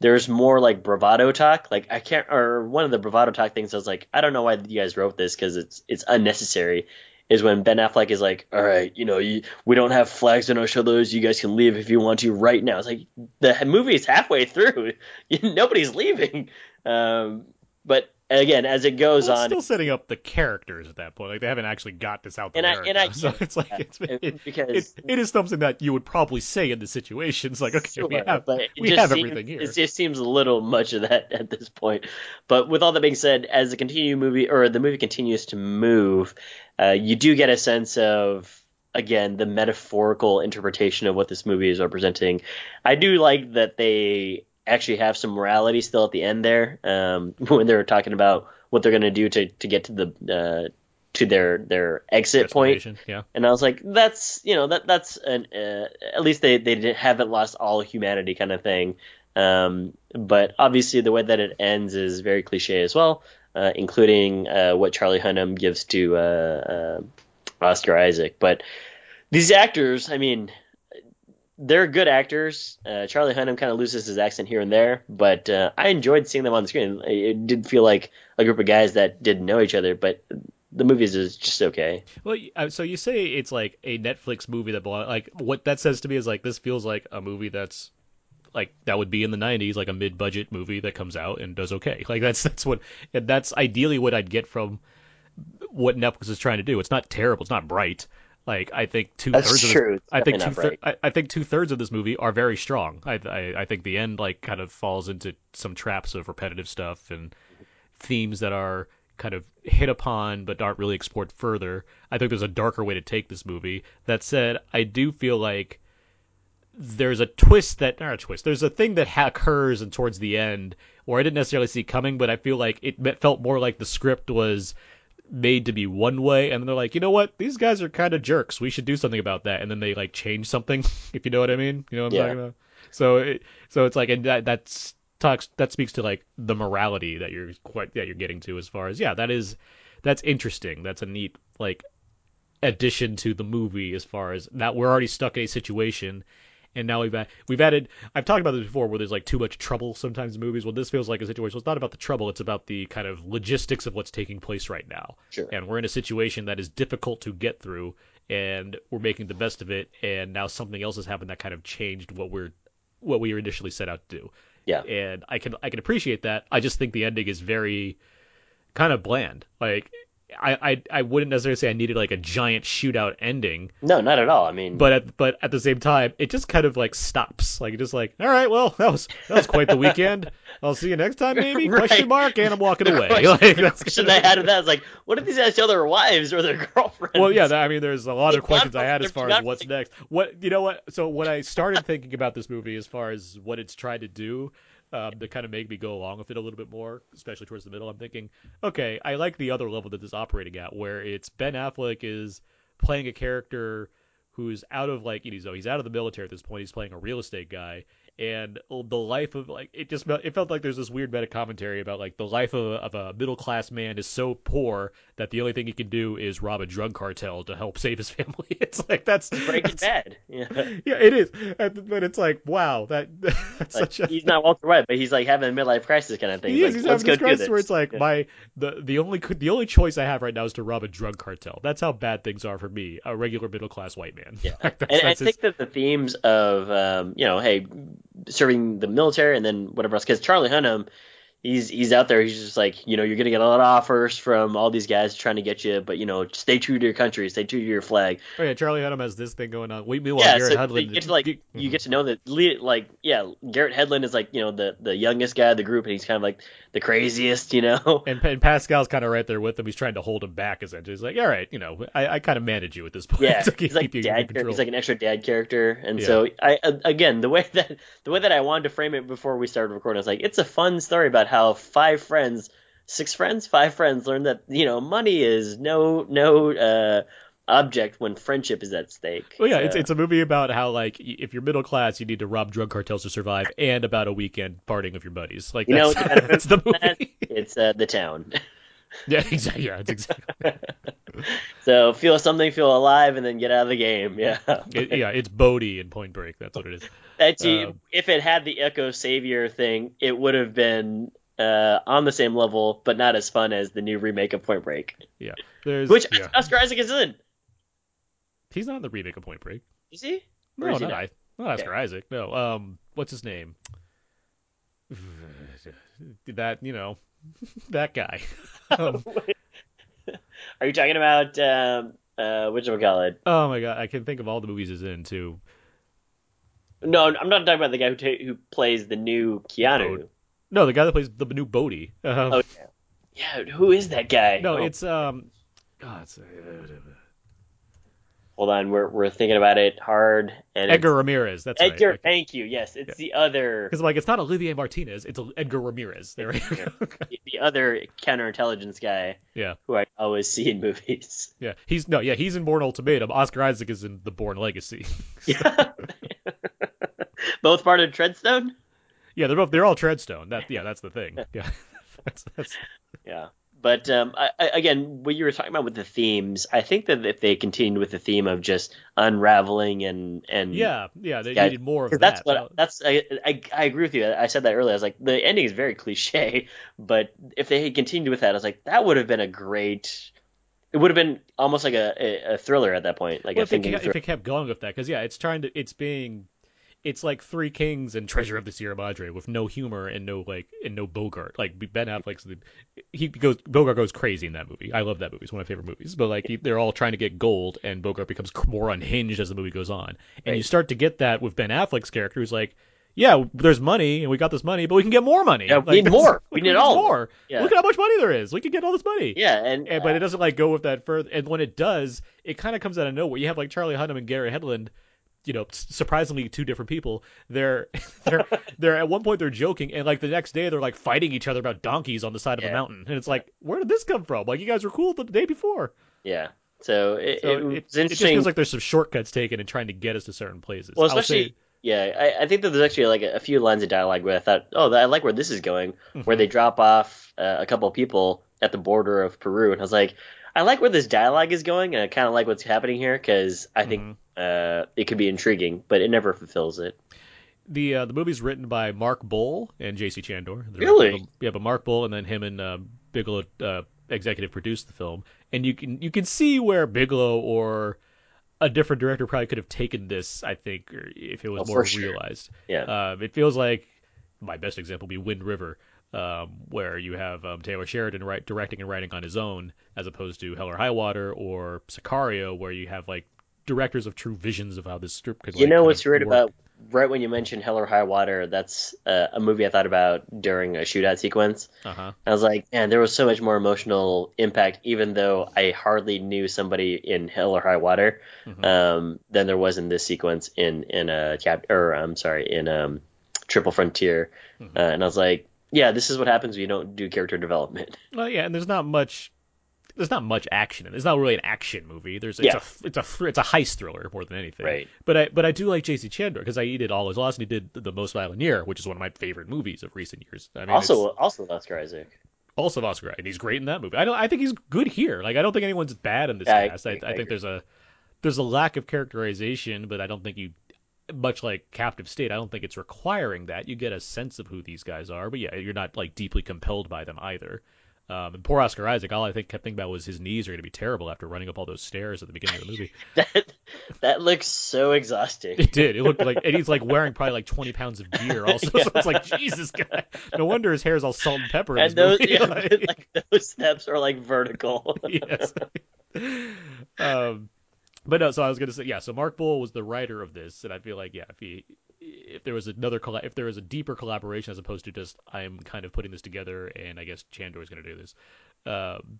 there's more like bravado talk. Like I can't, or one of the bravado talk things. I was like, I don't know why you guys wrote this because it's it's unnecessary. Is when Ben Affleck is like, all right, you know, you, we don't have flags on our shoulders. You guys can leave if you want to right now. It's like the movie is halfway through. Nobody's leaving. Um, but again, as it goes well, on, still setting up the characters at that point. Like they haven't actually got to South and America, I, and I so it's like it's, it, because it, it is something that you would probably say in the situation. It's like okay, sure, we have we have seems, everything here. It just seems a little much of that at this point. But with all that being said, as the continue movie or the movie continues to move, uh, you do get a sense of again the metaphorical interpretation of what this movie is representing. I do like that they actually have some morality still at the end there um, when they're talking about what they're going to do to to get to the uh, to their their exit point. Yeah. And I was like, that's you know that that's an uh, at least they they haven't lost all humanity kind of thing. Um, but obviously the way that it ends is very cliche as well, uh, including uh, what Charlie Hunnam gives to uh, Oscar Isaac. But these actors, I mean, they're good actors. Uh, Charlie Hunnam kind of loses his accent here and there, but uh, I enjoyed seeing them on the screen. It did feel like a group of guys that didn't know each other, but the movies is just okay. Well, so you say it's like a Netflix movie that belongs. Like what that says to me is like this feels like a movie that's like that would be in the 90s like a mid-budget movie that comes out and does okay like that's that's what that's ideally what i'd get from what netflix is trying to do it's not terrible it's not bright like I think two That's thirds of this, I think two not I, I think two thirds of this movie are very strong. I, I I think the end like kind of falls into some traps of repetitive stuff and themes that are kind of hit upon but aren't really explored further. I think there's a darker way to take this movie. That said, I do feel like there's a twist that not a twist. There's a thing that ha- occurs and towards the end, or I didn't necessarily see coming, but I feel like it felt more like the script was made to be one way, and then they're like, you know what, these guys are kind of jerks. We should do something about that, and then they like change something, if you know what I mean. You know what I'm Yeah. talking about? So, it, so it's like, and that that's talks that speaks to like the morality that you're quite that you're getting to as far as yeah, that is that's interesting. That's a neat like addition to the movie as far as that we're already stuck in a situation and now we've we've added I've talked about this before where there's like too much trouble sometimes in movies. Well, this feels like a situation. It's not about the trouble. It's about the kind of logistics of what's taking place right now. Sure. And we're in a situation that is difficult to get through, and we're making the best of it. And now something else has happened that kind of changed what we're what we were initially set out to do. Yeah. And I can I can appreciate that. I just think the ending is very kind of bland. Like I, I I wouldn't necessarily say I needed like a giant shootout ending, No, not at all. I mean, but at but at the same time, it just kind of like stops. Like just like, all right, well, that was that was quite the weekend. I'll see you next time, maybe? Right. Question mark, and I'm walking away. Like, the that's question kind I had of that is like, what if these guys tell their wives or their girlfriends? Well, yeah, that, I mean, there's a lot They of questions I had as far as what's next. What you know what? So when I started thinking about this movie, as far as what it's tried to do, um, to kind of make me go along with it a little bit more, especially towards the middle, I'm thinking, okay, I like the other level that this is operating at, where it's Ben Affleck is playing a character who's out of like you know he's out of the military at this point. He's playing a real estate guy, and the life of like it just felt- it felt like there's this weird meta commentary about like the life of a, of a middle class man is so poor that the only thing he can do is rob a drug cartel to help save his family. It's like that's Breaking Bad. Yeah. Yeah, it is, but it's like wow, that that's Like, such a he's not Walter White, but he's like having a midlife crisis kind of thing. he He's is. like, He's having this crisis this. where it's like Yeah. my the the only the only choice I have right now is to rob a drug cartel. That's how bad things are for me, a regular middle class white man. Yeah. Like, and I his- think that the themes of um, you know, hey, serving the military and then whatever else, because Charlie Hunnam, he's he's out there. He's just like, you know, you're gonna get a lot of offers from all these guys trying to get you, but you know, stay true to your country, stay true to your flag. Oh yeah, Charlie Hunnam has this thing going on. We meanwhile yeah, Garrett so Hedlund. you get to like you mm-hmm. get to know that like yeah, Garrett Hedlund is like you know the the youngest guy of the group, and he's kind of like the craziest, you know. and, and Pascal's kind of right there with him. He's trying to hold him back essentially. He's like, all right, you know, I, I kind of manage you at this point. Yeah, keep, he's like keep you in dad. He's like an extra dad character, and Yeah. so I again the way that the way that I wanted to frame it before we started recording, I was like, it's a fun story about how five friends, six friends, five friends learn that you know money is no no uh, object when friendship is at stake. Well, yeah, it's So, it's a movie about how like if you're middle class, you need to rob drug cartels to survive, and about a weekend partying with your buddies. Like you that's, the that's the movie. that? it's uh, the town. Yeah, exactly. Yeah, it's exactly. so feel something, feel alive, and then get out of the game. Yeah. It, yeah, it's Bodie in Point Break. That's what it is. That's Um, if it had the Echo Savior thing, it would have been uh, on the same level, but not as fun as the new remake of Point Break, Yeah, there's which yeah. Oscar Isaac is in. He's not in the remake of Point Break. Is he? No, is he not? I, not Oscar Isaac. No. Um, what's his name? That you know, that guy. Um, Are you talking about um, uh, which one call it? oh my god, I can think of all the movies he's in too. No, I'm not talking about the guy who ta- who plays the new Keanu. No, the guy that plays the new Bodie. Um, Oh yeah, yeah. Who is that guy? no, Oh, it's um, God, it's, uh, hold on. We're we're thinking about it hard. And Edgar Ramirez. That's Edgar, right. thank you. Yes, it's the other Because like it's not Olivier Martinez, it's Edgar Ramirez. There we go. the other counterintelligence guy yeah, who I always see in movies. yeah. He's no, yeah. He's in Bourne Ultimatum. Oscar Isaac is in The Bourne Legacy. Yeah. Both part of Treadstone? Yeah, they're both they're all Treadstone. That yeah, that's the thing. Yeah, that's that's Yeah. But um, I, I, again, what you were talking about with the themes, I think that if they continued with the theme of just unraveling and and yeah, yeah. They Yeah, needed more of that. that's what that's I, I I agree with you. I said that earlier. I was like, the ending is very cliche, but if they had continued with that, I was like, that would have been a great. It would have been almost like a, a, a thriller at that point, like well, if it, kept, if it kept going with that, because yeah, it's trying to, it's being, it's like Three Kings and Treasure of the Sierra Madre with no humor and no like and no Bogart. Like Ben Affleck's the, he goes Bogart goes crazy in that movie. I love that movie. It's one of my favorite movies. But like he, they're all trying to get gold, and Bogart becomes more unhinged as the movie goes on. And you start to get that with Ben Affleck's character, who's like. Yeah, there's money, and we got this money, but we can get more money. Yeah, we Like, need more. We need get all more. Yeah. Look at how much money there is. We can get all this money. yeah, and, And, but uh, it doesn't like go with that further. And when it does, it kind of comes out of nowhere. You have like Charlie Hunnam and Gary Hedlund, you know, surprisingly two different people. They're they're they're at one point they're joking, and like the next day they're like fighting each other about donkeys on the side of Yeah. a mountain, and it's like, where did this come from? Like you guys were cool the day before. yeah. So it, So it, it, it just feels like there's some shortcuts taken in trying to get us to certain places. Well, especially say- yeah, I, I think that there's actually like a, a few lines of dialogue where I thought, oh, I like where this is going, Mm-hmm. where they drop off uh, a couple of people at the border of Peru, and I was like, I like where this dialogue is going, and I kind of like what's happening here because I think Mm-hmm. uh, it could be intriguing, but it never fulfills it. the uh, the movie's written by Mark Boal and J.C. Chandor. the Really? director. Yeah, but Mark Boal and then him and uh, Bigelow uh, executive produced the film, and you can you can see where Bigelow or a different director probably could have taken this. I think, or if it was Oh, more for sure. realized. Yeah. Um, it feels like my best example would be Wind River, um, where you have um, Taylor Sheridan directing and writing on his own, as opposed to Hell or High Water or Sicario, where you have like directors of true visions of how this strip could. you like, know kind what's weird work. about right when you mentioned Hell or High Water? That's uh, a movie I thought about during a shootout sequence. Uh-huh. I was like, man, there was so much more emotional impact, even though I hardly knew somebody in Hell or High Water, Mm-hmm. um, than there was in this sequence in in a cap or I'm sorry in um, Triple Frontier, Mm-hmm. uh, and I was like, yeah, this is what happens when you don't do character development. Well, yeah, and there's not much. There's not much action. in it. It's not really an action movie. There's it's Yeah. a it's a it's a heist thriller more than anything. Right. But I but I do like J.C. Chandor because I did All Is Lost and he did the Most Violent Year, which is one of my favorite movies of recent years. I mean, also, also Oscar Isaac. also Oscar, and he's great in that movie. I don't I think he's good here. Like I don't think anyone's bad in this Yeah, cast. I, agree, I, I think there's a there's a lack of characterization, but I don't think you much like Captive State, I don't think it's requiring that. You get a sense of who these guys are, but yeah, you're not like deeply compelled by them either. Um, and poor Oscar Isaac, all I think kept thinking about was his knees are going to be terrible after running up all those stairs at the beginning of the movie. that That looks so exhausting. It did. It looked like, and he's like wearing probably like 20 pounds of gear. Also, so it's like Jesus, guy. No wonder his hair is all salt and pepper. And those, yeah, Like- like those steps are like vertical. yes. um, but no, so I was gonna say, yeah. So Mark Boal was the writer of this, and I feel like, yeah, if he, if there was another, colla- if there was a deeper collaboration as opposed to just I'm kind of putting this together, and I guess Chandor is gonna do this, um,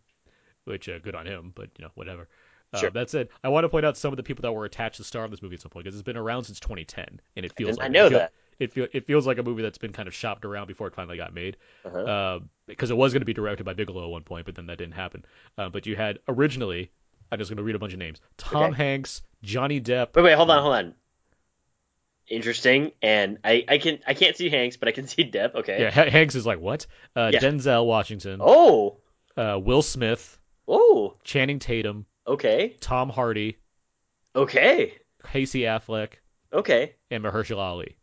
which uh, good on him, but you know whatever. Uh, Sure. That said, I want to point out some of the people that were attached to the star of this movie at some point because it's been around since 2010, and it feels like I know it feel- that. It, feel, it feels like a movie that's been kind of shopped around before it finally got made Uh-huh. uh, because it was going to be directed by Bigelow at one point, but then that didn't happen. Uh, but you had originally, I'm just going to read a bunch of names: Tom Okay. Hanks, Johnny Depp. Wait, wait, hold on, hold on. Interesting, and I, I can I can't see Hanks, but I can see Depp. Okay. Yeah, H- Hanks is like what? Uh, Yeah. Denzel Washington, Oh, uh, Will Smith, oh, Channing Tatum, okay, Tom Hardy, okay, Casey Affleck, okay. and Mahershala Ali.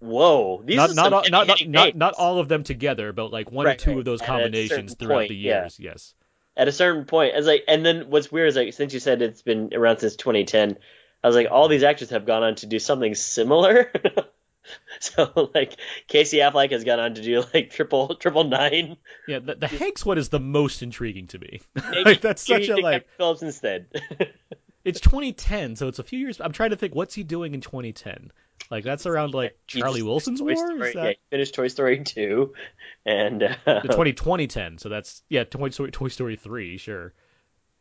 Whoa, these not are not all, not not, not not all of them together, but like one Right, or two right. of those combinations throughout point, the yeah. years. Yes. At a certain point, as like, and then what's weird is like, since you said it's been around since 2010, I was like, all these actors have gone on to do something similar. so like, Casey Affleck has gone on to do like triple triple nine. Yeah, the, the Hanks one is the most intriguing to me. Like that's such a like Phillips instead. It's 2010, so it's a few years. I'm trying to think, what's he doing in 2010? Like that's around like Charlie just Wilson's finished War. Toy Story, Is yeah, he finished Toy Story two, and uh, the 20 2010? So that's yeah, Toy Story, Toy Story 3, sure.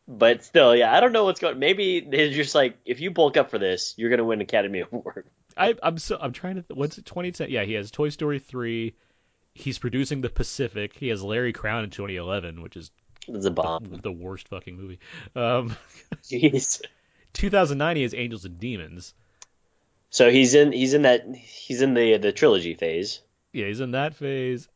But still, yeah, I don't know what's going. Maybe they're just like, if you bulk up for this, you're gonna win Academy Award. I, I'm so I'm trying to. Th- what's it? 2010? Yeah, he has Toy Story 3. He's producing The Pacific. He has Larry Crowne in 2011, which is It's a bomb. the, the worst fucking movie. Um, Jeez. 2009 he has Angels and Demons. So he's in he's in that he's in the the trilogy phase. Yeah, he's in that phase.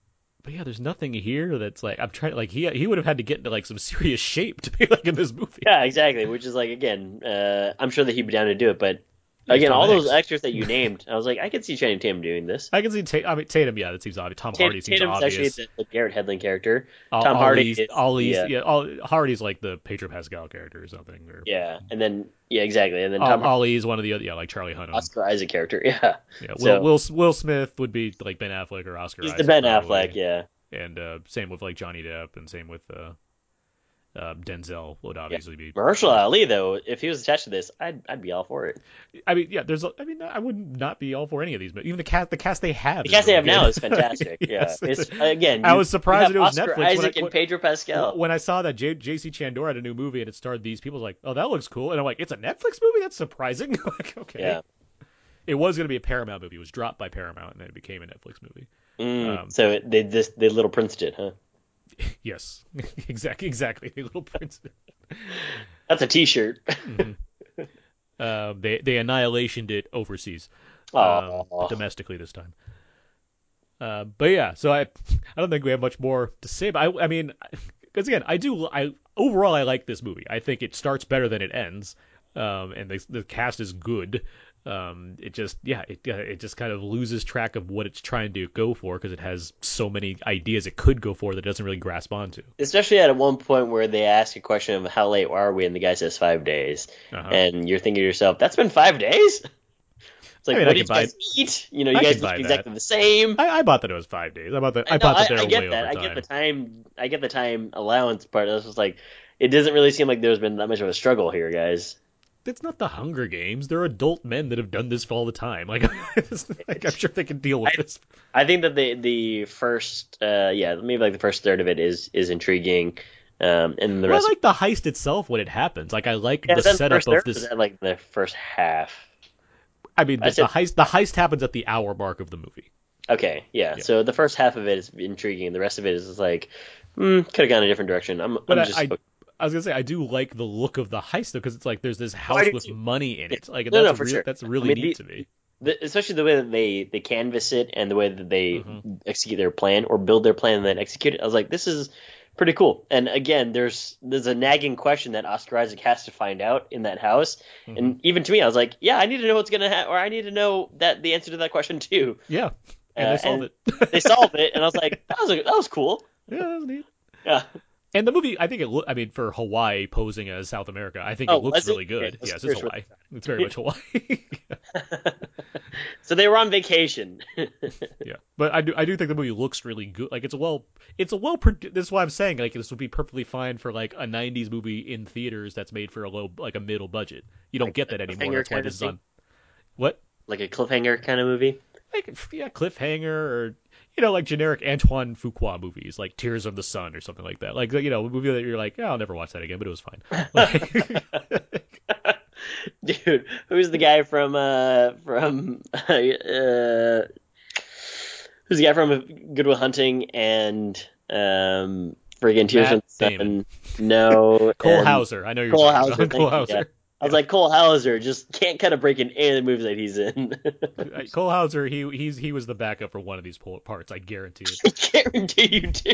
But yeah, there's nothing here that's like I'm trying. Like he he would have had to get into like some serious shape to be like in this movie. Yeah, exactly. Which is like again, uh, I'm sure that he'd be down to do it, but again, all those actors that you named, I was like, I could see Channing Tatum doing this. I can see Tatum. I mean, Tatum. Yeah, that seems obvious. Tom Tatum, Hardy seems Tatum's obvious. actually the, the Garrett Hedlund character. Tom Hardy Ollie's, is Ollie's, yeah, All, Hardy's like the Pedro Pascal character or something. Or Yeah, and then yeah, exactly, and then Tom Hardy, Ollie's one of the other. Yeah, like Charlie Hunnam. Oscar Isaac character. Yeah, yeah, Will, so- Will Will Smith would be like Ben Affleck or Oscar. he's the Ben. Affleck. Yeah, And uh, same with like Johnny Depp, and same with uh, uh, Denzel would obviously be. Mahershala Ali though, if he was attached to this, I'd I'd be all for it. I mean, yeah, there's. a- I mean, I would not be all for any of these, but even the cast, the cast they have. The cast they really have now is fantastic. Yes, yeah, it's again. I was surprised that it was Oscar Netflix when I- Isaac and Pedro Pascal. When I saw that J- J.C. Chandor had a new movie and it starred these people, like, oh, that looks cool. And I'm like, it's a Netflix movie? That's surprising. like, okay. Yeah. It was going to be a Paramount movie. It was dropped by Paramount and then it became a Netflix movie. Mm, Um, so it, they this they Little Prince did, huh? Yes, exactly, exactly. The Little Prince. That's a T-shirt. Uh, they they annihilationed it overseas, um, domestically this time. Uh, but yeah, so I I don't think we have much more to say. But I I mean, because again, I do I overall I like this movie. I think it starts better than it ends, um, and the the cast is good. Um, it just yeah, it it just kind of loses track of what it's trying to go for because it has so many ideas it could go for that it doesn't really grasp onto. Especially at one point where they ask a question of how late are we, and the guy says five days, Uh-huh. and you're thinking to yourself, that's been five days. It's like, I mean, what can did you buy- guys eat? You know, you I guys look exactly the same. I, I bought that it was five days. I bought that I, bought that they I, get way that. over I get the time. I get the time allowance part. It's just like it doesn't really seem like there's been that much of a struggle here, guys. It's not the Hunger Games. They're adult men that have done this for all the time. Like, like I'm sure they can deal with this. I think that the the first, uh, yeah, maybe like the first third of it is is intriguing, um, and the Well, rest. I like the heist itself when it happens. Like I like yeah, the setup of this. like the first half. I mean, I the, said- the heist. The heist happens at the hour mark of the movie. Okay, yeah. Yeah. So the first half of it is intriguing. The rest of it is like, hmm, could have gone a different direction. I'm, I'm I, just. I, I was gonna say I do like the look of the heist though, because it's like there's this house with too. money in it. Like No, no, that's for real- sure. that's really I mean, neat the- to me. the, especially the way that they they canvas it and the way that they Mm-hmm. execute their plan or build their plan and then execute it. I was like, this is pretty cool. And again, there's there's a nagging question that Oscar Isaac has to find out in that house. Mm-hmm. And even to me, I was like, yeah, I need to know what's gonna happen, or I need to know that the answer to that question too. Yeah, and Uh, they solve and it. they solve it, and I was like, that was a, that was cool. yeah, that's neat. Yeah. And the movie, I think it. Lo- I mean, for Hawaii posing as South America, I think Oh, it looks was it? really good. Yes, hear it's Hawaii. It's very much Hawaii. So they were on vacation. yeah, but I do. I do think the movie looks really good. Like it's a well. It's a well. produ- This is why I'm saying like this would be perfectly fine for like a '90s movie in theaters that's made for a low, like a middle budget. You don't get that anymore. That's why this is on. What? like a cliffhanger kind of movie. like yeah, cliffhanger or you know like generic Antoine Fuqua movies like Tears of the Sun or something like that. Like you know a movie that you're like, yeah, I'll never watch that again, but it was fine. Like, Dude, who's the guy from uh from uh who's the guy from Good Will Hunting and um friggin' Tears Matt from the Damon. Sun? No, Cole Hauser, I know you're Cole Hauser. Cole Hauser. Was like Cole Hauser just can't cut a break in any of the movies that he's in. Cole Hauser, he he's he was the backup for one of these parts. I guarantee it. I guarantee you do.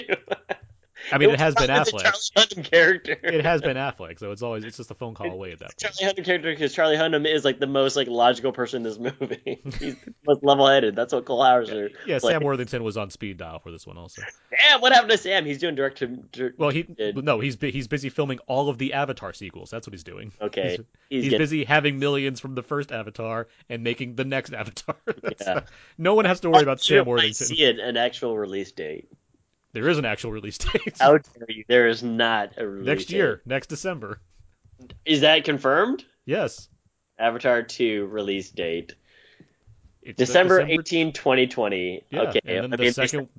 I mean, it has been Affleck. Charlie Hunnam character. It has Ben Affleck, so it's always it's just a phone call away at that point. Charlie Hunnam character because Charlie Hunnam is like the most like logical person in this movie. He's the most level-headed. That's what Cole Hauser. Yeah, plays. Sam Worthington was on speed dial for this one also. Damn, what happened to Sam? He's doing direct to. dir- Well, he no, he's he's busy filming all of the Avatar sequels. That's what he's doing. Okay, he's, he's he's busy having millions from the first Avatar and making the next Avatar. Yeah. not- no one has to worry about Sam Worthington. see it, an actual release date. There is an actual release date How dare you? There is not a release date. next date. year, next December. Is that confirmed? Yes, Avatar 2 release date. it's December, December 18, 2020. Yeah, okay. and then I the mean, second,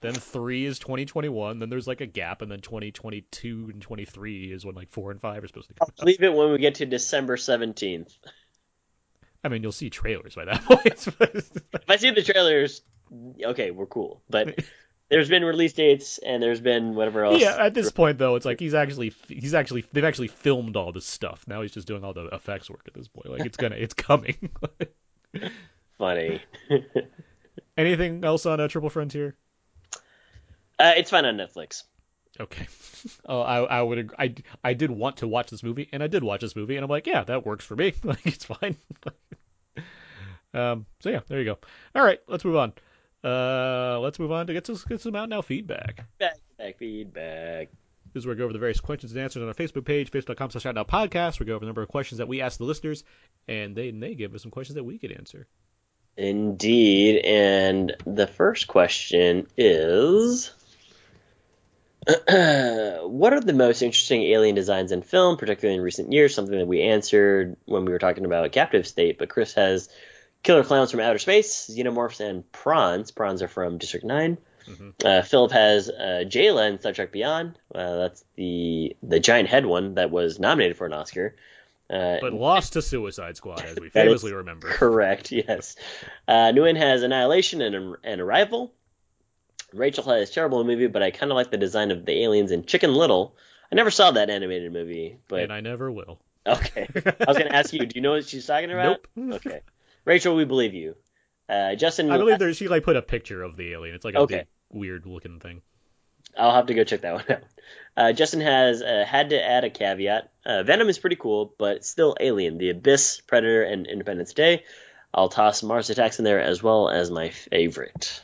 then three is 2021. Then there's like a gap, and then 2022 and 23 is when like four and five are supposed to come I'll leave it when we get to December 17th. I mean, you'll see trailers by that point. If I see the trailers, okay, we're cool. But there's been release dates and there's been whatever else. yeah, at this point though, it's like he's actually he's actually they've actually filmed all this stuff. Now he's just doing all the effects work at this point. Like it's gonna it's coming. Funny. Anything else on uh, Triple Frontier? Uh, it's fine on Netflix. Okay. Oh, I I would I I did want to watch this movie, and I did watch this movie, and I'm like, yeah, that works for me. Like it's fine. um. So yeah, there you go. All right, let's move on. Uh, let's move on to get to get some out now feedback. Feedback, feedback. This is where we go over the various questions and answers on our Facebook page, facebook.com slash now podcast. We go over the number of questions that we ask the listeners, and they and they give us some questions that we could answer. Indeed. And the first question is What are the most interesting alien designs in film, particularly in recent years? Something that we answered when we were talking about Captive State, but Chris has Killer Clowns from Outer Space, Xenomorphs, and Prawns. Prawns are from District 9. Uh, Philip has uh, Jaylah in Star Trek Beyond. Uh, that's the the giant head one that was nominated for an Oscar. Uh, But lost to Suicide Squad, as we famously remember. Correct, yes. Uh, Nguyen has Annihilation and, and Arrival. Rachel has Terrible movie, but I kind of like the design of the aliens in Chicken Little. I never saw that animated movie, but And I never will. okay. I was going to ask you, do you know what she's talking about? Nope. Okay. Rachel, we believe you. Uh, Justin, I believe there she like put a picture of the alien. It's like a Okay. big weird looking thing. I'll have to go check that one out. Uh, Justin has uh, had to add a caveat. Uh, Venom is pretty cool, but still Alien, The Abyss, Predator, and Independence Day. I'll toss Mars Attacks in there as well as my favorite.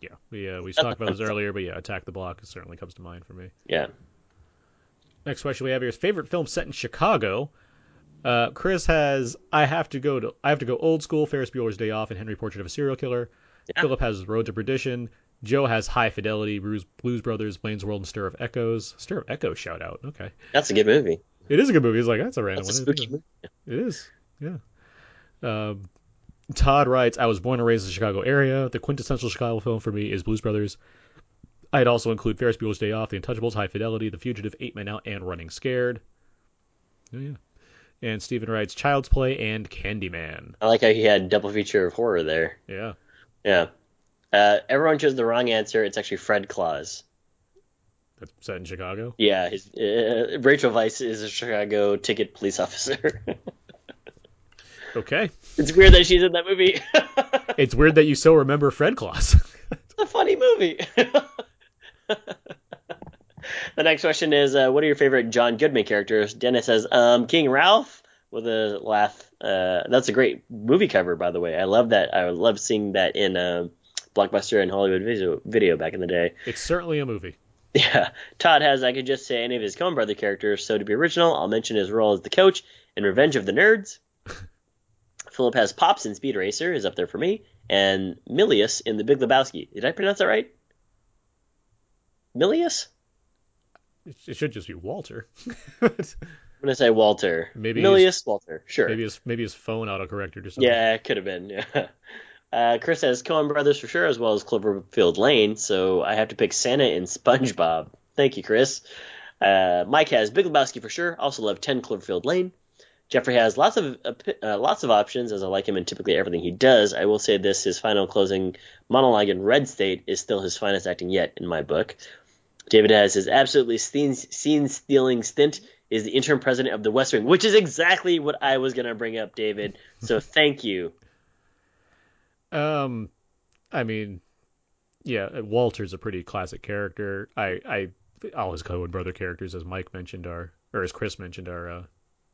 Yeah, we uh, we talked about this earlier, but yeah, Attack the Block certainly comes to mind for me. Yeah. Next question we have here is favorite film set in Chicago. Uh, Chris has I have to go to I have to go old school Ferris Bueller's Day Off and Henry Portrait of a Serial Killer. Philip has Road to Perdition. Joe has High Fidelity, Blues, Blues Brothers, Blaine's World, and Stir of Echoes. Stir of Echoes shout out. Okay, That's a good movie. it is a good movie. He's like that's a random That's a one. spooky movie. It is. Yeah. Um, Todd writes, I was born and raised in the Chicago area. The quintessential Chicago film for me is Blues Brothers. I'd also include Ferris Bueller's Day Off, The Untouchables, High Fidelity, The Fugitive, Eight Men Out, and Running Scared. Oh, yeah. And Stephen writes, Child's Play and Candyman. I like how he had double feature of horror there. Yeah. Yeah. Uh, everyone chose the wrong answer. It's actually Fred Claus. That's set in Chicago. Yeah, his, uh, Rachel Weisz is a Chicago ticket police officer. Okay. it's weird that she's in that movie. It's weird that you so remember Fred Claus. it's a funny movie. The next question is, uh, what are your favorite John Goodman characters? Dennis says, um, King Ralph with a laugh. Uh, that's a great movie cover, by the way. I love that. I love seeing that in uh, Blockbuster and Hollywood video, video back in the day. it's certainly a movie. Yeah, Todd has I could just say any of his Coen Brother characters. So to be original, I'll mention his role as the coach in Revenge of the Nerds. Philip has Pops in Speed Racer is up there for me, and Milius in The Big Lebowski. Did I pronounce that right? Milius? It should just be Walter. I'm gonna say Walter. Maybe Milius Walter. Sure. Maybe his maybe his phone autocorrected or something. Yeah, it could have been. Yeah. Uh, Chris has Coen Brothers for sure, as well as Cloverfield Lane. So I have to pick Santa and SpongeBob. Thank you, Chris. Uh, Mike has Big Lebowski for sure. Also love 10 Cloverfield Lane. Jeffrey has lots of uh, lots of options, as I like him in typically everything he does. I will say this: his final closing monologue in Red State is still his finest acting yet, in my book. David has his absolutely scene stealing stint is the interim president of the West Wing, which is exactly what I was going to bring up, David. So thank you. Um, I mean, yeah, Walter's a pretty classic character. I, I, all his Coen brother characters, as Mike mentioned, are or as Chris mentioned, are, uh,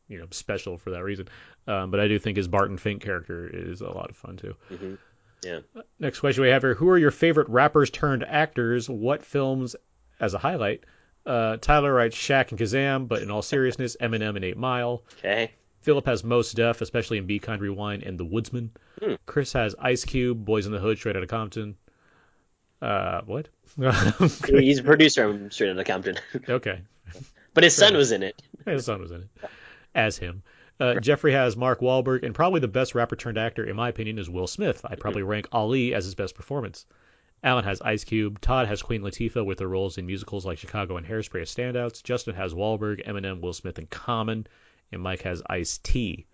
you know, special for that reason. Um, but I do think his Barton Fink character is a lot of fun too. Mm-hmm. Yeah. Next question we have here: Who are your favorite rappers turned actors? What films as a highlight? Uh, Tyler writes Shaq and Kazam, but in all seriousness, Eminem and Eight Mile. Okay. Philip has Mos Def, especially in Be Kind Rewind and The Woodsman. Hmm. Chris has Ice Cube, Boys in the Hood, Straight Outta Compton. Uh, what? He's a producer on Straight Outta Compton. okay. But his son was in it. His son was in it. As him. Uh, Jeffrey has Mark Wahlberg, and probably the best rapper turned actor, in my opinion, is Will Smith. I'd probably rank Ali as his best performance. Alan has Ice Cube. Todd has Queen Latifah with her roles in musicals like Chicago and Hairspray as standouts. Justin has Wahlberg, Eminem, Will Smith and common, and Mike has Ice T.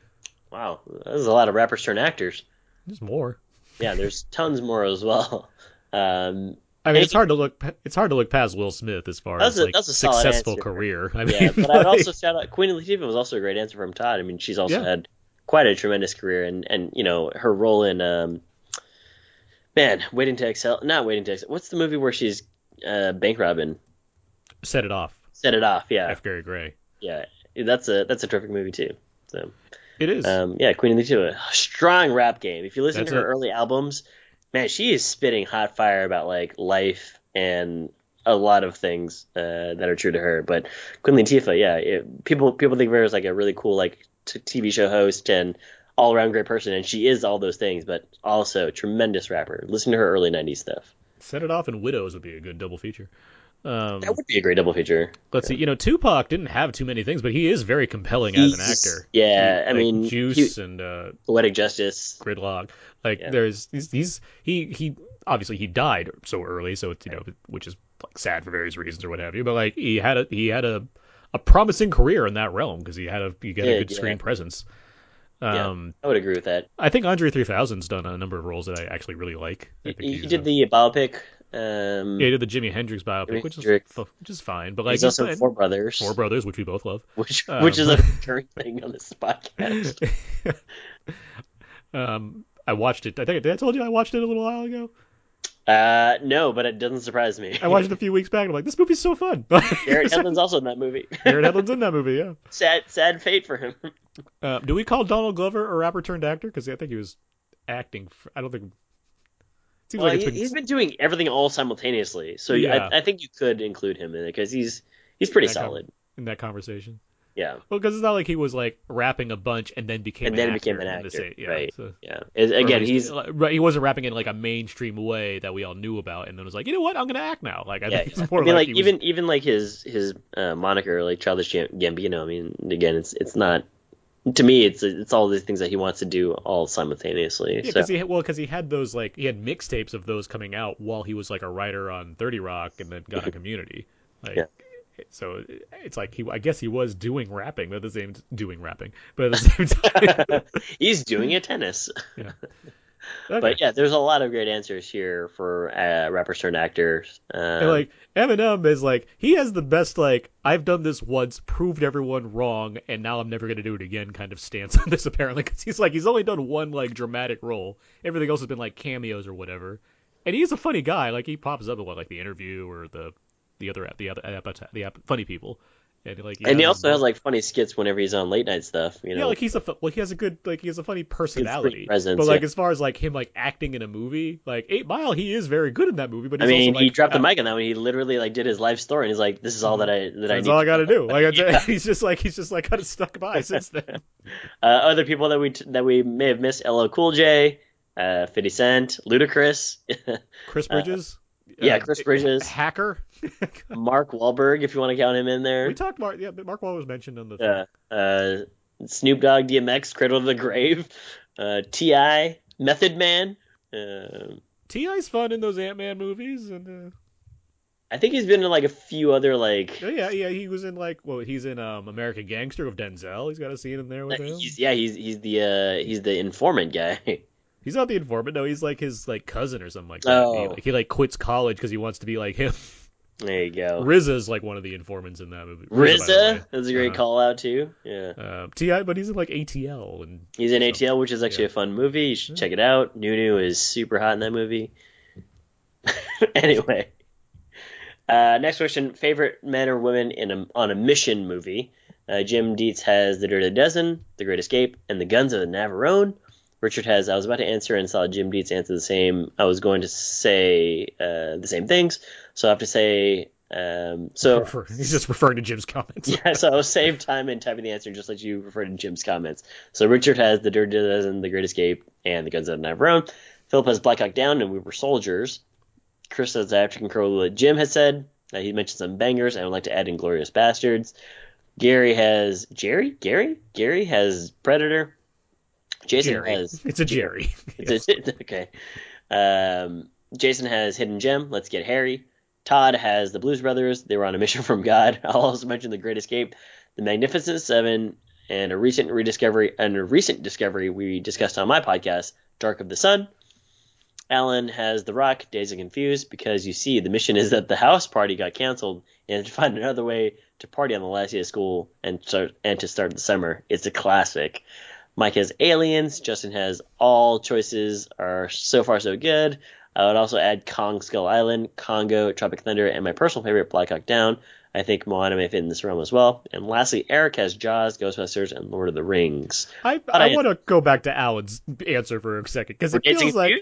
Wow, there's a lot of rappers turned actors. There's more. Yeah, there's tons more as well. Um, I mean, it's hard to look. It's hard to look past Will Smith as far as a- like successful career. I mean, yeah, but I'd also shout out Queen Latifah was also a great answer from Todd. I mean, she's also Yeah. had quite a tremendous career, and and you know her role in um, man, Waiting to Exhale, not Waiting to Exhale. What's the movie where she's uh, bank robbing? set it off. Set it off. Yeah, F. Gary Gray. yeah, that's a that's a terrific movie too. So It is. um, yeah, Queen Latifah, strong rap game. If you listen That's to her it. early albums, man, she is spitting hot fire about like life and a lot of things uh, that are true to her. But Queen Latifah, yeah, it, people people think of her as like a really cool like t- TV show host and all around great person, and she is all those things, but also tremendous rapper. Listen to her early '90s stuff. Set it off and Widows would be a good double feature. Um, That would be a great double feature. let's see. You know, Tupac didn't have too many things, but he is very compelling as an actor. yeah, He- I like mean, Juice he- and uh, Poetic Justice. Gridlock. Like Yeah. there's he's, he's he he obviously he died so early, so it's you know which is like sad for various reasons or what have you. But like he had a he had a a promising career in that realm because he had a he got a good yeah. screen presence. Yeah, Um, I would agree with that. I think Andre 3000's done a number of roles that I actually really like. He, he did uh, the biopic. Um, yeah, he did the Jimi Hendrix biopic, Jimi which is Hendrix. fu- which is fine. But like he's also. Four Brothers. Four Brothers, which we both love. which Um, which is a recurring thing on this podcast. um, I watched it. I think I told you I watched it a little while ago. Uh, no, but it doesn't surprise me. I watched it a few weeks back. and I'm like, this movie's so fun. Garrett Hedlund's also in that movie. Garrett Hedlund's in that movie. Yeah. sad, sad fate for him. Uh, do we call Donald Glover a rapper turned actor? Because I think he was acting. For, I don't think. Seems Well, like it's he, been. has been doing everything all simultaneously, so Yeah. I, I think you could include him in it because he's he's pretty That kind of- solid. in that conversation. Yeah, Well, because it's not like he was like rapping a bunch and then became and an then actor became an actor. same- yeah, right? so- yeah. Again, least- he's right, he wasn't rapping in like a mainstream way that we all knew about, and then was like, you know what, I'm gonna act now. Like I yeah. think it's more I mean, like, he was- even even like his his uh, moniker, like Childish Gam- Gambino. I mean, again, it's it's not. To me, it's it's all these things that he wants to do all simultaneously. Yeah, so. because he well, because he had those like he had mixtapes of those coming out while he was like a writer on Thirty Rock and then got a Community. Like, Yeah. So it's like he, I guess he was doing rapping, but at the same doing rapping, but at the same time, He's doing a tennis. yeah. But yeah, there's a lot of great answers here for uh, rappers turned actors. Um, like Eminem is like he has the best like I've done this once, proved everyone wrong, and now I'm never gonna do it again kind of stance on this apparently because he's like he's only done one like dramatic role, everything else has been like cameos or whatever, and he's a funny guy. Like he pops up in what like the interview or the the other app the other app the app funny people, And like, and he also has like funny skits whenever he's on late night stuff. You know, yeah, like he's a like he has a good like he has a funny personality. presence, but like yeah. as far as like him like acting in a movie, like Eight Mile, he is very good in that movie. But I mean, also, like, he dropped the mic on that one. He literally like did his life story, and he's like, "This is all that I that I That's need." all I got to do. Like Yeah. he's just like he's just like kind of stuck by since then. Uh, other people that we t- that we may have missed: LL Cool J, uh, 50 Cent, Ludacris, Chris Uh, Bridges. yeah, uh, Chris Bridges, hacker. Mark Wahlberg, if you want to count him in there. We talked Mark. Yeah, but Mark Wahlberg was mentioned in the. thing. uh, uh, Snoop Dogg, DMX, Cradle to the Grave, uh, T.I., Method Man. Uh, T.I.'s fun in those Ant Man movies, and uh, I think he's been in like a few other like. oh, yeah, yeah, he was in like well, he's in um American Gangster with Denzel. He's got a scene in there with him. He's yeah, he's he's the uh, he's the informant guy. He's not the informant. No, he's like his like cousin or something like that. He, Oh. like, he like quits college because he wants to be like him. There you go. RZA's like one of the informants in that movie. RZA, that's a great Uh-huh. call out too. Yeah, Uh, T.I., but he's in like ATL and he's in ATL, which is actually yeah. a fun movie. You should check it out. Nunu is super hot in that movie. anyway, uh, next question: favorite men or women in a, on a mission movie? Uh, Jim Dietz has The Dirty Dozen, The Great Escape, and The Guns of the Navarone. Richard has. I was about to answer and saw Jim Dietz answer the same. I was going to say uh, the same things, so I have to say. Um, so he's just referring to Jim's comments. yeah, so I'll save time in typing the answer and just let you refer to Jim's comments. So Richard has The Dirty Dozen, The Great Escape, and The Guns of Navarone. Philip has Black Hawk Down, and We Were Soldiers. Chris says After Control what Jim has said. Uh, he mentioned some bangers. I would like to add Inglorious Bastards. Gary has Jerry? Gary? Gary has Predator. Jason Jerry. has It's a Jerry. it's a, okay. Um, Jason has Hidden Gem. Let's get Harry. Todd has the Blues Brothers. They were on a mission from God. I'll also mention the Great Escape, the Magnificent Seven, and a recent rediscovery and a recent discovery we discussed on my podcast, Dark of the Sun. Alan has The Rock, Dazed and Confused, because you see the mission is that the house party got canceled and to find another way to party on the last day of school and start and to start the summer. It's a classic. Mike has Aliens. Justin has All choices are so far so good. I would also add Kong Skull Island, Congo, Tropic Thunder, and my personal favorite, Black Hawk Down. I think Moana may fit in this realm as well. And lastly, Eric has Jaws, Ghostbusters, and Lord of the Rings. I, I, I- want to go back to Alan's answer for a second because it feels like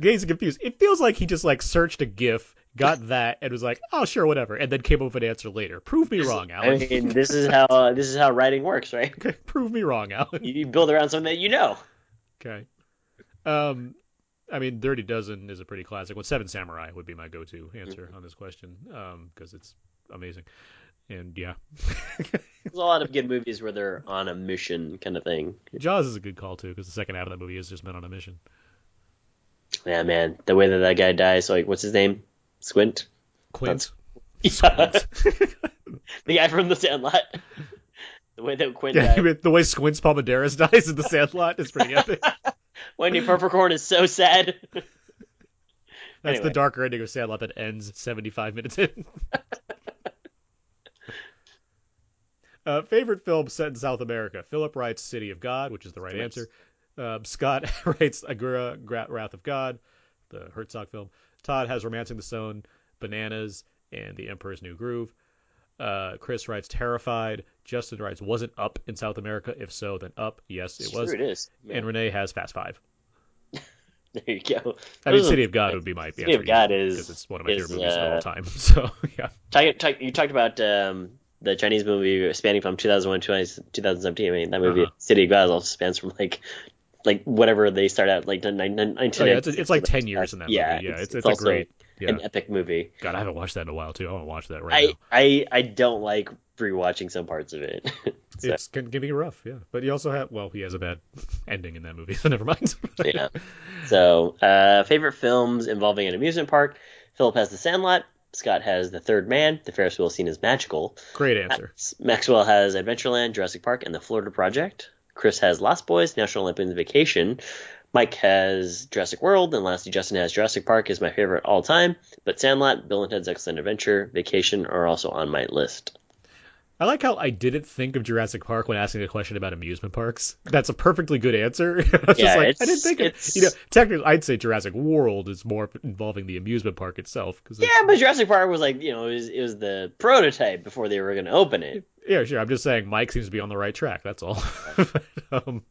confused? Confused. It feels like he just like searched a GIF, got that, and was like, "Oh, sure, whatever," and then came up with an answer later. Prove me wrong, Alan. I mean, this is how uh, this is how writing works, right? Prove me wrong, Alan. You, build around something that you know. Okay. Um, I mean, Dirty Dozen is a pretty classic one. Seven Samurai would be my go-to answer Mm-hmm. on this question, um, because it's amazing. And yeah, There's a lot of good movies where they're on a mission kind of thing. Jaws is a good call too, because the second half of that movie is just men on a mission. Yeah, man, the way that that guy dies, like what's his name? Squint. Quint. Yeah. the guy from The Sandlot. The way that Quint Yeah, died. the way Squints Palledorous dies in the Sandlot is pretty epic. Wendy Purple is so sad. That's Anyway. the darker ending of Sandlot that ends 75 minutes in. uh, favorite film set in South America? Philip writes City of God, which is the right answer. Um, Scott writes Aguirre Wrath of God, the Herzog film. Todd has Romancing the Stone, Bananas, and The Emperor's New Groove. Uh, Chris writes Terrified. Justin writes Wasn't Up in South America? If so, then Up. Yes, it Sure was. it is. Yeah. And Renee has Fast Five. There you go. I mean, City of God would be my City answer of God is because it's one of my is, favorite movies of uh, all time. So yeah, Talk, talk, you talked about um, the Chinese movie spanning from 2001 to 2017. I mean, that movie Uh-huh. City of God also spans from like like whatever they start out like 1996. Oh, yeah, it's, it's like ten years in that yeah, movie. Yeah, it's, it's, also a great. Yeah. an epic movie. God, I haven't watched that in a while too. I want to watch that right I, now. I I don't like rewatching some parts of it. So, It's can, can be rough, yeah. But he also have well, he has a bad ending in that movie, so never mind. yeah. So, uh, favorite films involving an amusement park. Philip has The Sandlot. Scott has The Third Man. The Ferris wheel scene is magical. Great answer. Max- Maxwell has Adventureland, Jurassic Park, and The Florida Project. Chris has Lost Boys, National Lampoon's Vacation. Mike has Jurassic World, and lastly, Justin has Jurassic Park is my favorite all time. But Sandlot, Bill and Ted's Excellent Adventure, Vacation are also on my list. I like how I didn't think of Jurassic Park when asking a question about amusement parks. That's a perfectly good answer. I was Yeah, just like, I didn't think of you know. Technically, I'd say Jurassic World is more involving the amusement park itself. Cause Yeah, but Jurassic Park was like, you know, it was, it was the prototype before they were going to open it. Yeah, sure. I'm just saying Mike seems to be on the right track. That's all. um,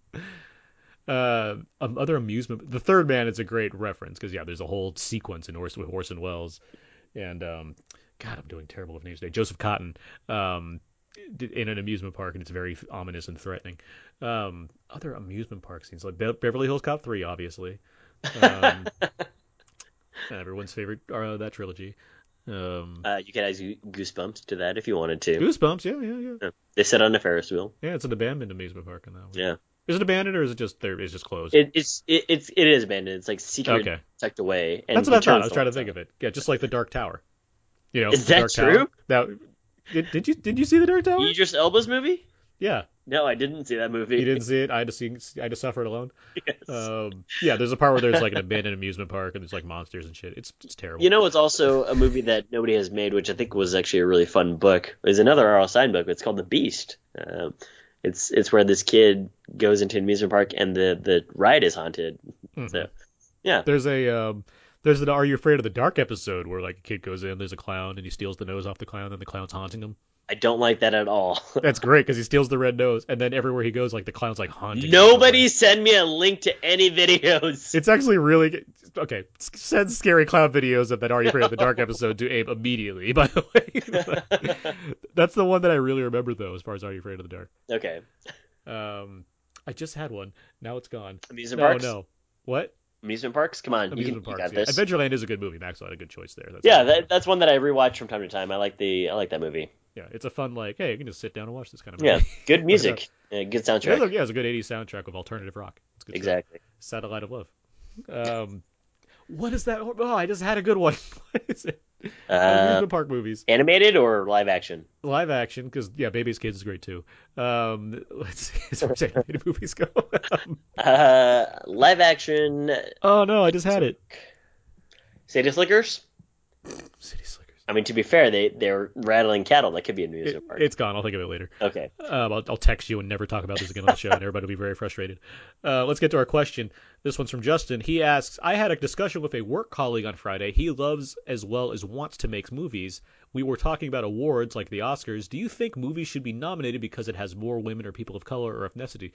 uh, um, other amusement. The Third Man is a great reference because yeah, there's a whole sequence in Orson with Orson Welles, and um, God, I'm doing terrible with names today. Joseph Cotten, um, in an amusement park, and it's very ominous and threatening. Um, other amusement park scenes like Be- Beverly Hills Cop 3, obviously. Um, everyone's favorite uh, that trilogy. Um, Uh, you could add Goosebumps to that if you wanted to. Goosebumps, yeah, yeah, yeah. They sit on a Ferris wheel. Yeah, it's an abandoned amusement park in that one. Yeah. Is it abandoned or is it just there? It's just closed. It, it's it, it's it is abandoned. It's like secret, Okay. tucked away. And That's what I thought. I was trying to think of it. Yeah, just like the Dark Tower. You know, Is that Dark Tower. true? That did, did you did you see the Dark Tower? Idris Elba's movie? Yeah, No, I didn't see that movie. you didn't see it. I had to see. I had to suffer it alone. Yes. Um, yeah, there's a part where there's like an abandoned amusement park and there's like monsters and shit. It's it's terrible. You know, it's also a movie that nobody has made, which I think was actually a really fun book. Is another R.L. Stine book. It's called The Beast. Um, it's it's where this kid goes into an amusement park and the the ride is haunted. Mhm. So, yeah, There's a um, there's an Are You Afraid of the Dark episode where like a kid goes in, there's a clown and he steals the nose off the clown, and the clown's haunting him. I don't like that at all. That's great because he steals the red nose, and then everywhere he goes, like the clown's like haunting. him. Nobody send me a link to any videos. It's actually really okay. Send scary clown videos of that Are You Afraid of the Dark episode to Abe immediately. By the way, that's the one that I really remember though, as far as Are You Afraid of the Dark. okay, Um, I just had one. Now it's gone. amusement no, parks. no. What? Amusement parks. Come on, you, can, Amusement you parks. got yeah. this. Adventureland is a good movie. Maxwell had a good choice there. That's Yeah, that, that's one that I rewatch from time to time. I like the I like that movie. yeah. It's a fun like, hey, you can just sit down and watch this kind of movie. Yeah, good music, yeah, good soundtrack. yeah, it's a good 80s soundtrack of alternative rock. It's good stuff. Exactly. Satellite of Love. Um, what is that? Oh, I just had a good one. what is it? Uh, Amusement park movies. animated or live action? Live action, because yeah, Baby's Kids is great too. Um, let's see, as far as animated movies go. um, Uh, live action. oh no, I just had it. City Slickers. City Slickers. I mean, to be fair, they they're rattling cattle. That could be an It, amusement park. it's gone. I'll think of it later. okay. Um, I'll, I'll text you and never talk about this again on the show, and everybody will be very frustrated. Uh, let's get to our question. This one's from Justin. He asks, I had a discussion with a work colleague on Friday. He loves as well as wants to make movies. We were talking about awards like the Oscars. Do you think movies should be nominated because it has more women or people of color or ethnicity?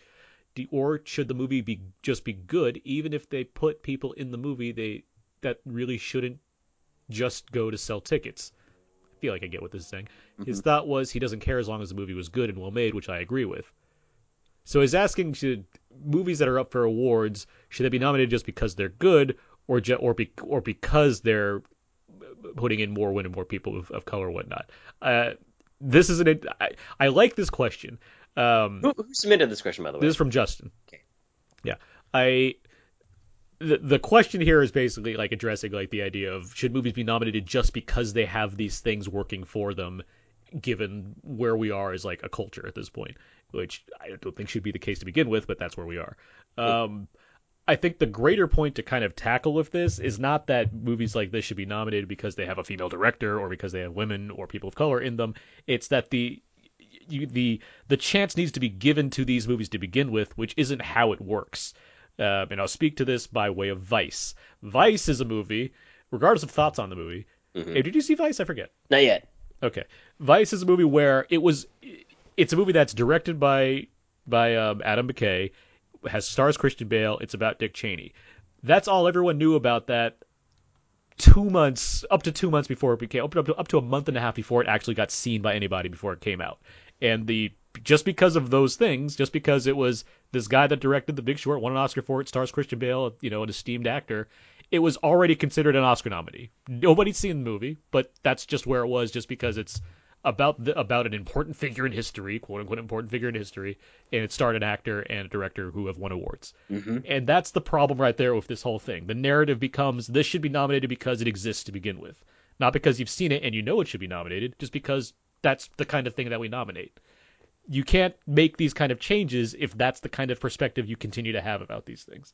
Or should the movie be just be good, even if they put people in the movie they that really shouldn't just go to sell tickets? I feel like I get what this is saying. Mm-hmm. His thought was he doesn't care as long as the movie was good and well made, which I agree with. So he's asking should movies that are up for awards should they be nominated just because they're good or ju- or be- or because they're putting in more women, more people of, of color, or whatnot. Uh, this is an I, I like this question. Um, Who, who submitted this question, by the way? this is from Justin. Okay. Yeah. I the the question here is basically like addressing like the idea of should movies be nominated just because they have these things working for them given where we are as like a culture at this point, which I don't think should be the case to begin with, but that's where we are. Um I think the greater point to kind of tackle with this is not that movies like this should be nominated because they have a female director or because they have women or people of color in them. It's that the you, the the chance needs to be given to these movies to begin with, which isn't how it works. Uh, and I'll speak to this by way of Vice. Vice is a movie, regardless of thoughts on the movie. Mhm. Hey, did you see Vice? I forget. Not yet. Okay, Vice is a movie where it was. It's a movie that's directed by by um, Adam McKay, has stars Christian Bale. It's about Dick Cheney. That's all everyone knew about that. Two months, up to two months before it became, up to, up to a month and a half before it actually got seen by anybody before it came out. And the just because of those things, just because it was this guy that directed The Big Short, won an Oscar for it, stars Christian Bale, you know, an esteemed actor, it was already considered an Oscar nominee. Nobody's seen the movie, but that's just where it was, just because it's about the, about an important figure in history, quote unquote important figure in history, and it starred an actor and a director who have won awards. Mm-hmm. And that's the problem right there with this whole thing. The narrative becomes this should be nominated because it exists to begin with, not because you've seen it and you know it should be nominated, just because that's the kind of thing that we nominate. You can't make these kind of changes if that's the kind of perspective you continue to have about these things.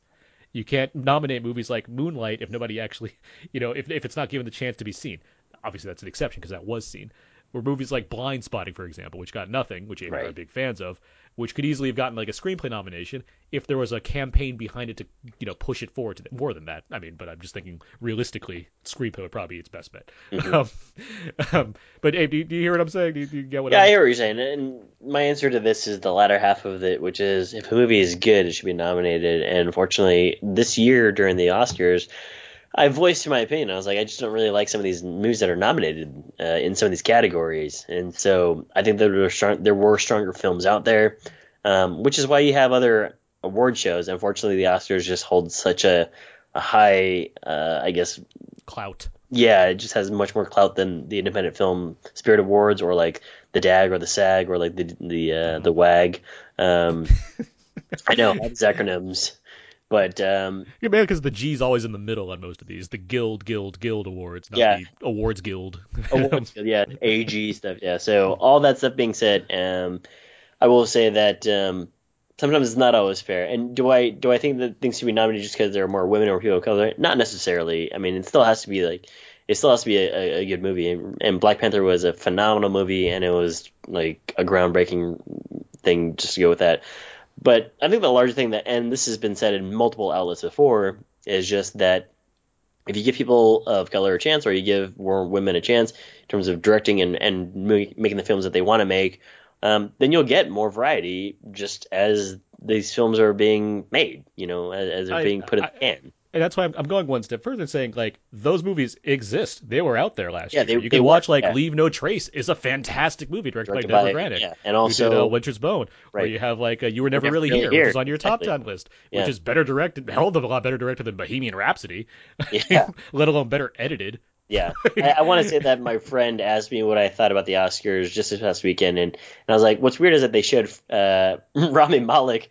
You can't nominate movies like Moonlight if nobody actually, you know, if if it's not given the chance to be seen. Obviously, that's an exception because that was seen. Or movies like Blindspotting, for example, which got nothing, which Amy and I are Right. big fans of, which could easily have gotten like a screenplay nomination if there was a campaign behind it to you know push it forward to th- more than that. I mean, but I'm just thinking realistically, screenplay would probably be its best bet. Um, um, but Abe, do you, do you hear what I'm saying? Do you, do you get what Yeah, I I'm hear what you're saying, and my answer to this is the latter half of it, which is if a movie is good, it should be nominated. And unfortunately, this year during the Oscars, I voiced my opinion. I was like, I just don't really like some of these movies that are nominated uh, in some of these categories, and so I think there were strong, there were stronger films out there, um, which is why you have other award shows. Unfortunately, the Oscars just hold such a a high, uh, I guess, clout? yeah, it just has much more clout than the Independent Film Spirit Awards or like the DAG or the SAG or like the the uh, the WAG. Um, I know all these acronyms, but um, Yeah, man, because the G's always in the middle on most of these. The Guild, Guild, Guild Awards, not Yeah. the Awards Guild. awards, yeah, AG stuff, yeah. So all that stuff being said, um, I will say that um, sometimes it's not always fair. And do I do I think that things should be nominated just because there are more women or people of color? Not necessarily. I mean, it still has to be like it still has to be a, a, good movie. And, and Black Panther was a phenomenal movie, and it was like a groundbreaking thing just to go with that. But I think the larger thing that, and this has been said in multiple outlets before, is just that if you give people of color a chance, or you give more women a chance in terms of directing and and ma- making the films that they want to make, um, then you'll get more variety just as these films are being made. You know, as, as they're I- being put in I- the can. And that's why I'm, I'm going one step further and saying like those movies exist. They were out there last Yeah, year. they- you can were, watch like yeah. Leave No Trace is a fantastic movie directed, Directed by Debra Granik. yeah, and also- did uh, Winter's Bone. Right. you have like uh, You Were Never, Never Really, Really Here, Here, which is on your top ten list, which is better directed, hell of a lot better directed than Bohemian Rhapsody. Yeah. Let alone better edited. Yeah, I, I want to say that my friend asked me what I thought about the Oscars just this past weekend, and, and I was like, "What's weird is that they showed uh, Rami Malek,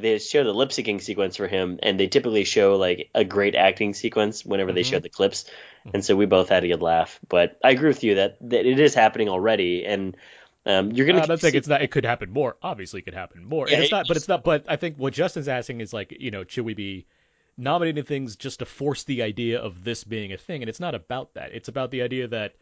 they show the lip syncing sequence for him, and they typically show like a great acting sequence whenever they Mhm. show the clips, and so we both had a good laugh. But I agree with you that, that it is happening already, and um, you're gonna. Uh, I'm saying it's not. It could happen more. Obviously, it could happen more. Yeah, and it's it- not. But it's not. But I think what Justin's asking is like, you know, should we be nominating things just to force the idea of this being a thing? And it's not about that. It's about the idea that,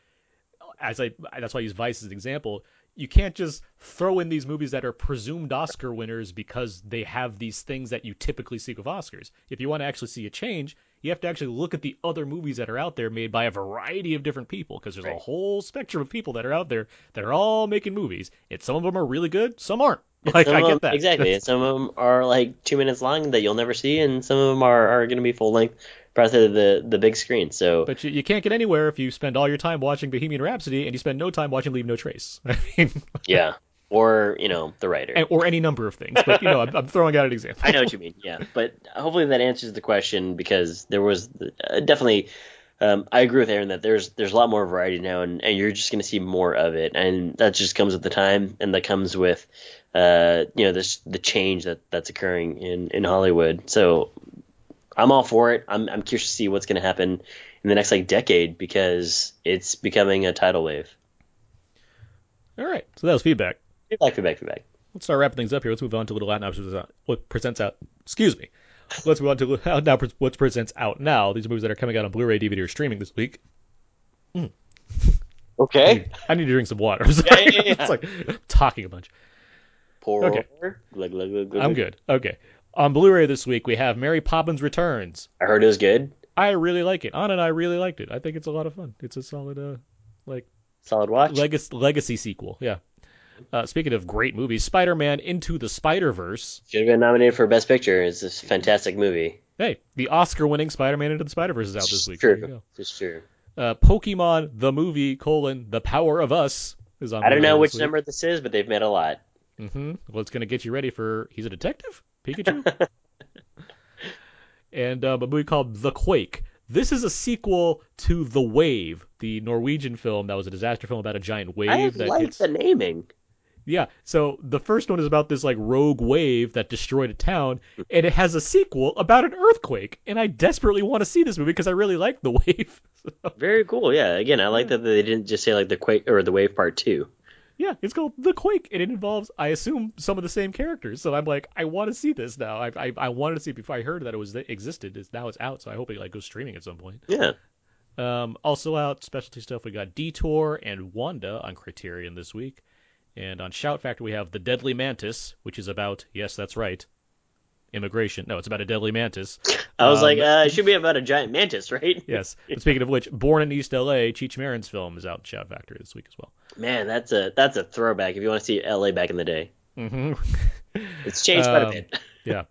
as I, that's why I use Vice as an example. You can't just throw in these movies that are presumed Oscar winners because they have these things that you typically see with Oscars. If you want to actually see a change, you have to actually look at the other movies that are out there made by a variety of different people because there's a whole spectrum of people that are out there that are all making movies. And some of them are really good, some aren't. Like Some I get them- that exactly. Some of them are like two minutes long that you'll never see, and some of them are, are going to be full length, probably the the big screen. So But you, you can't get anywhere if you spend all your time watching Bohemian Rhapsody and you spend no time watching Leave No Trace. I mean, yeah, or you know The Rider. and- or any number of things. But you know, I'm, I'm throwing out an example. I know what you mean. Yeah, but hopefully that answers the question because there was uh, definitely. Um, I agree with Aaron that there's there's a lot more variety now, and, and you're just going to see more of it, and that just comes with the time, and that comes with, uh, you know, this the change that that's occurring in in Hollywood. So I'm all for it. I'm I'm curious to see what's going to happen in the next like decade because it's becoming a tidal wave. All right, so that was feedback. Feedback, feedback, feedback. Let's start wrapping things up here. Let's move on to Little Out Now. which is, uh, What presents out? Excuse me. Let's move on to Out Now. What presents out now? These are movies that are coming out on Blu-ray, DVD, or streaming this week. Okay. I need to drink some water. I'm Yeah, sorry. yeah, yeah. it's like I'm talking a bunch. Pour. Okay. Glug, glug, glug, glug, I'm good. Okay. On Blu-ray this week, we have Mary Poppins Returns. I heard it was good. I really like it. Anna and I really liked it. I think it's a lot of fun. It's a solid, uh, like Solid watch. legacy legacy sequel. Yeah. Uh, speaking of great movies, Spider-Man Into the Spider-Verse. Should have been nominated for Best Picture. It's a fantastic movie. Hey, the Oscar-winning Spider-Man Into the Spider-Verse is out this week. True. It's true. Uh, Pokemon the movie colon The Power of Us is on. I don't know which this number this is, but they've made a lot. Mm-hmm. Well, it's gonna get you ready for. He's a detective, Pikachu. and um, a movie called The Quake. This is a sequel to The Wave, the Norwegian film that was a disaster film about a giant wave I that like hits. the naming. Yeah. So the first one is about this like rogue wave that destroyed a town, and it has a sequel about an earthquake. And I desperately want to see this movie because I really like The Wave. Very cool. Yeah. Again, I like that they didn't just say like the quake or the wave part two. Yeah, it's called The Quake, and it involves, I assume, some of the same characters. So I'm like, I want to see this now. I, I I wanted to see it before I heard that it was that existed. It's now it's out, so I hope it like goes streaming at some point. Yeah. Um, also out specialty stuff. We got Detour and Wanda on Criterion this week, and on Shout Factory we have The Deadly Mantis, which is about yes, that's right, immigration. No, it's about a deadly mantis. I was Um, like, uh, it should be about a giant mantis, right? yes. Speaking of which, Born in East L.A., Cheech Marin's film is out in Shout Factory this week as well. Man, that's a that's a throwback. If you want to see LA back in the day, Mm-hmm. it's changed quite a Um, bit. yeah.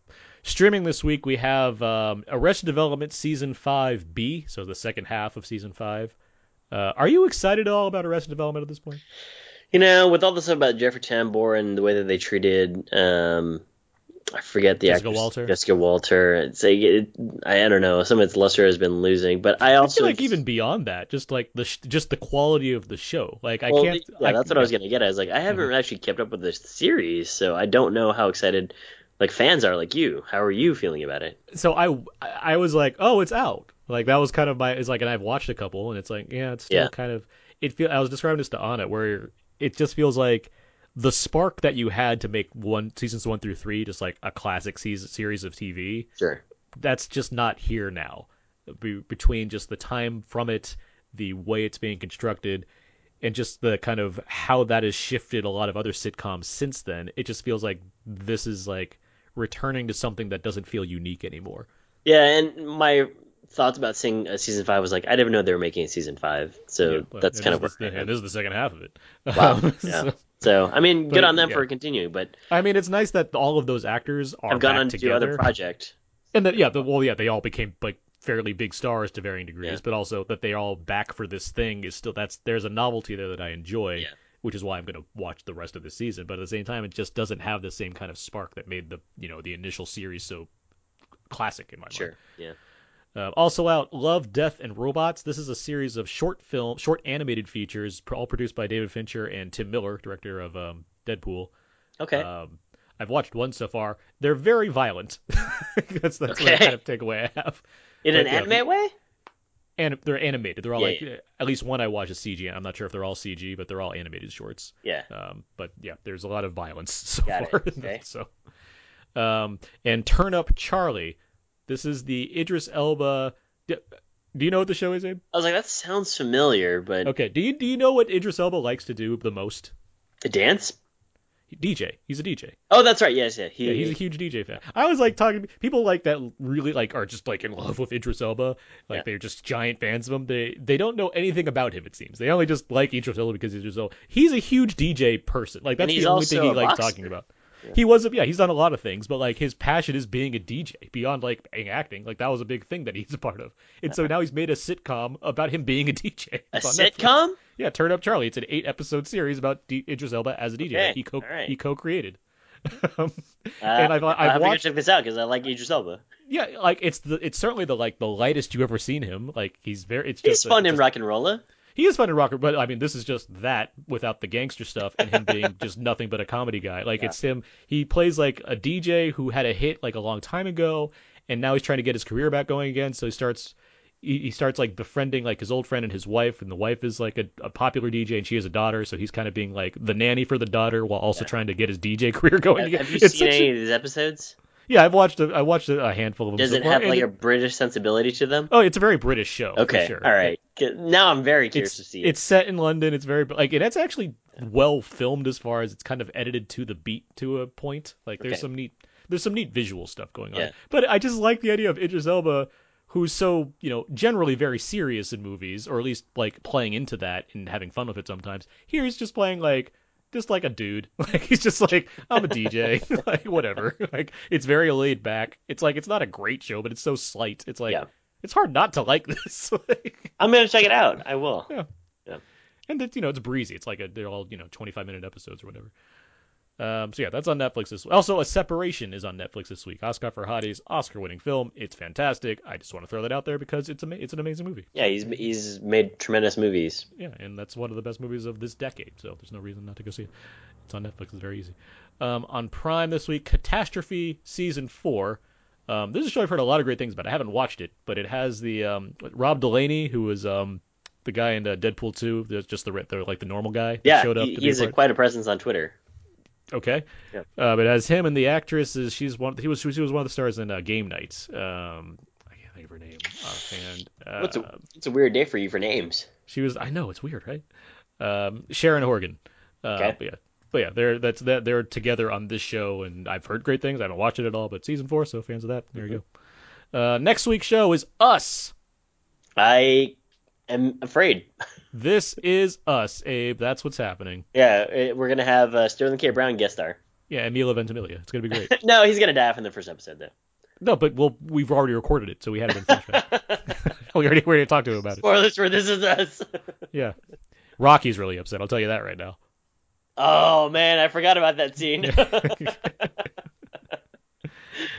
Streaming this week, we have um, Arrested Development Season 5B, so the second half of Season 5. Uh, are you excited at all about Arrested Development at this point? You know, with all the stuff about Jeffrey Tambor and the way that they treated, um, I forget the Jessica actress, Walter? Jessica Walter. It's like it, I, I don't know. Some of its luster has been losing, but I I also feel like even beyond that, just like the sh- just the quality of the show. Like I Well, can't. yeah, I, that's what I was gonna get. I was like, I haven't Mm-hmm. actually kept up with this series, so I don't know how excited like fans are like you. How are you feeling about it? So I I was like, oh, it's out. Like that was kind of my. It's like, and I've watched a couple, and it's like, yeah, it's still Yeah. kind of. It feel. I was describing this to Anna, where it just feels like the spark that you had to make one seasons one through three just like a classic season series of TV. Sure. That's just not here now. Be, between just the time from it, the way it's being constructed, and just the kind of how that has shifted a lot of other sitcoms since then, it just feels like this is like returning to something that doesn't feel unique anymore. Yeah, and my thoughts about seeing a season five was like I didn't know they were making a season five, so Yeah, well, that's kind of this where is the, and this is the second half of it. Wow. Um, Yeah. so- So I mean, good on them yeah. for continuing, but I mean, it's nice that all of those actors are I've gone on to other project. and that yeah, the, well, yeah, they all became like fairly big stars to varying degrees, Yeah. but also that they're all back for this thing is still that's there's a novelty there that I enjoy, which is why I'm going to watch the rest of the season. But at the same time, it just doesn't have the same kind of spark that made the you know the initial series so classic in my mind. Sure. Yeah. Uh, also out, Love, Death, and Robots. This is a series of short film, short animated features, all produced by David Fincher and Tim Miller, director of um, Deadpool. Okay. Um, I've watched one so far. They're very violent. that's that's the kind of takeaway I have. In But, an yeah, anime way? And they're animated. They're all Yeah, like uh, at least one I watch is CG. I'm not sure if they're all CG, but they're all animated shorts. Yeah. Um, but yeah, there's a lot of violence so Got far. okay. so, um, and Turn Up Charlie. This is the Idris Elba. Do, do you know what the show is, Abe? I was like, that sounds familiar, but Okay. Do you do you know what Idris Elba likes to do the most? the dance? DJ. He's a DJ. Oh, that's right. Yes, yeah. He, Yeah, he's a huge DJ fan. I was like talking people like that really like are just like in love with Idris Elba. Like Yeah. they're just giant fans of him. They they don't know anything about him. It seems they only just like Idris Elba because he's Idris Elba. He's a huge DJ person. Like that's the only thing he likes boxer. talking about. He was a, yeah he's done a lot of things, but like his passion is being a DJ beyond like acting. Like that was a big thing that he's a part of. And so now he's made a sitcom about him being a DJ. a It's on Netflix. sitcom? Yeah, Turn Up Charlie. It's an eight episode series about D- Idris Elba as a DJ Okay, he co right. he co created. um, Uh, and I've I'll I've watched check this out because I like Idris Elba. yeah, like it's the it's certainly the like the lightest you've ever seen him. Like he's very it's He's just a- fun in just- rock and roller. He is fun in rocker, but I mean this is just that without the gangster stuff and him being just nothing but a comedy guy. Like it's him. He plays like a DJ who had a hit like a long time ago, and now he's trying to get his career back going again. So he starts he, he starts like befriending like his old friend and his wife, and the wife is like a, a popular DJ and she has a daughter, so he's kind of being like the nanny for the daughter while also trying to get his DJ career going again. Have you It's seen any a- of these episodes? Yeah, I've watched a, I watched a, a handful of them. Does so it far, have like it- a British sensibility to them? Oh, it's a very British show. Okay, for sure. all right. Now I'm very curious It's to see it. it's set in London. It's very like and it's actually well filmed as far as it's kind of edited to the beat to a point. Like there's Okay. some neat there's some neat visual stuff going on. Yeah. But I just like the idea of Idris Elba, who's so you know generally very serious in movies, or at least like playing into that and having fun with it sometimes. Here he's just playing like. Just like a dude, like he's just like I'm a DJ, like whatever. Like it's very laid back. It's like it's not a great show, but it's so slight. It's like Yeah. it's hard not to like this. like, I'm gonna check it out. I will. Yeah. Yeah. and it's you know it's breezy. It's like a, they're all you know 25 minute episodes or whatever. Um, so yeah, that's on Netflix this. Week. Also, a separation is on Netflix this week. Asghar Farhadi's Oscar-winning film. It's fantastic. I just want to throw that out there because it's ama- it's an amazing movie. Yeah, he's he's made tremendous movies. Yeah, and that's one of the best movies of this decade. So there's no reason not to go see it. It's on Netflix. It's very easy. Um, on Prime this week, Catastrophe season four. Um, this is a show I've heard a lot of great things about. I haven't watched it, but it has the um, Rob Delaney, who was um, the guy in uh, Deadpool 2. Just the, the like the normal guy. that Yeah, showed up he, he's a, quite a presence on Twitter. Okay. Yeah. Uh, but as him and the actress is she's one. He was she was one of the stars in uh, Game Nights. Um, I can't think of her name offhand. Uh, What's a it's a weird day for you for names. She was. I know it's weird, right? Um, Sharon Horgan. Uh, Okay. But yeah, but yeah, they're that's that they're together on this show, and I've heard great things. I haven't watched it at all, but season four, so fans of that, there you go. Uh, next week's show is Us. I am afraid. This is Us, Abe. That's what's happening. Yeah, eh, we're gonna have uh, Sterling K. Brown guest star. Yeah, Emila Ventimiglia. It's gonna be great. no, he's gonna die in the first episode though. no, but well, we've already recorded it, so we had it in flashback. we already we already talked to him about it. Spoilers for This Is Us. Yeah. Rocky's really upset. I'll tell you that right now. oh man, I forgot about that scene.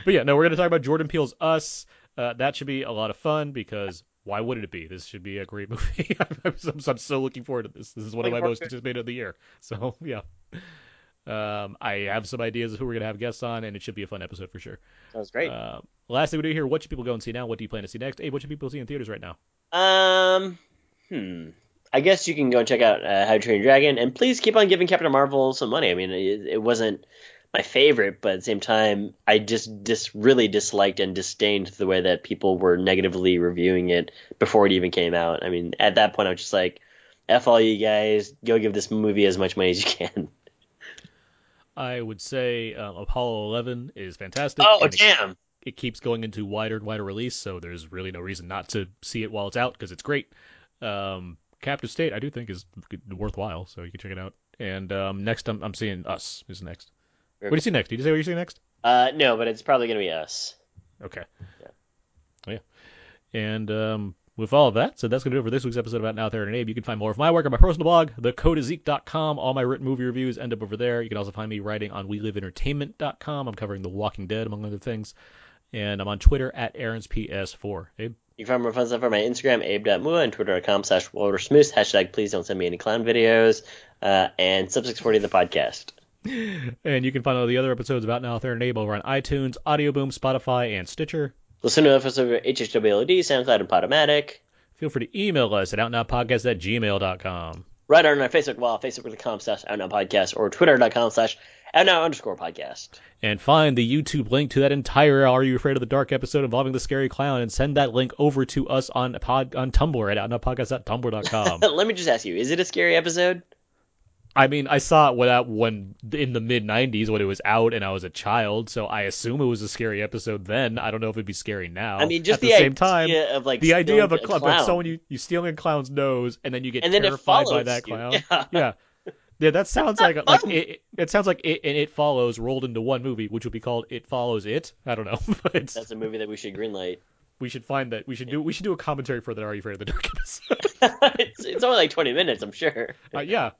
But yeah, no, we're going to talk about Jordan Peele's Us. Uh, that should be a lot of fun because why wouldn't it be? This should be a great movie. I'm, I'm, I'm so looking forward to this. This is one of my most forward to it. anticipated of the year. So yeah, um, I have some ideas of who we're going to have guests on, and it should be a fun episode for sure. Sounds great. Uh, last thing we do here, what should people go and see now? What do you plan to see next? Hey, what should people see in theaters right now? Um, hmm. I guess you can go and check out uh, How to Train Your Dragon, and please keep on giving Captain Marvel some money. I mean, it, it wasn't my favorite, but at the same time, I just dis- really disliked and disdained the way that people were negatively reviewing it before it even came out. I mean, at that point, I was just like, "F all you guys, go give this movie as much money as you can." I would say um, Apollo 11 is fantastic. Oh and it- it keeps going into wider and wider release, so there's really no reason not to see it while it's out because it's great. Um, Captive State, I do think is worthwhile, so you can check it out. And um, next, I'm, I'm seeing Us is next. What do you see next? Did you say what you see next? Uh, no, but it's probably gonna be us. Okay. Yeah. Oh, yeah. And um, with all of that, so that's going to do it for this week's episode about Now There and Abe. You can find more of my work on my personal blog, thecodeofzeke.com. All my written movie reviews end up over there. You can also find me writing on WeLiveEntertainment.com. I'm covering The Walking Dead, among other things. And I'm on Twitter at AaronsPS4. Abe? You can find more fun stuff on my Instagram, abe.mua, and twitter.com slash waltersmoose. Hashtag please don't send me any clown videos. Uh, and sub 640 the podcast. And you can find all the other episodes about Now There and Abe over on iTunes, Audioboom, Spotify, and Stitcher. Listen to us over at HHWLD, SoundCloud, and Podomatic. Feel free to email us at outnowpodcast at gmail.com. Write on our Facebook wall, facebook.com slash outnow podcast, or twitter.com slash outnow underscore podcast. And find the YouTube link to that entire Are You Afraid of the Dark episode involving the scary clown and send that link over to us on pod, on Tumblr at outnowpodcast.tumblr.com. Let me just ask you, is it a scary episode? I mean, I saw it when, I- when in the mid 90s when it was out and I was a child, so I assume it was a scary episode then. I don't know if it'd be scary now. I mean, just At the, the same idea time, of, like, the idea of a, stealing a club, clown. like someone you you stealing a clown's nose and then you get And terrified by that you. clown. Yeah. yeah. Yeah, that sounds like like it, it- sounds like it and it follows rolled into one movie, which would be called It Follows It. I don't know, but That's a movie that we should greenlight. we should find that we should do we should do a commentary for that Are You Afraid of the Dark episode. it's, it's only like 20 minutes, I'm sure. uh, yeah,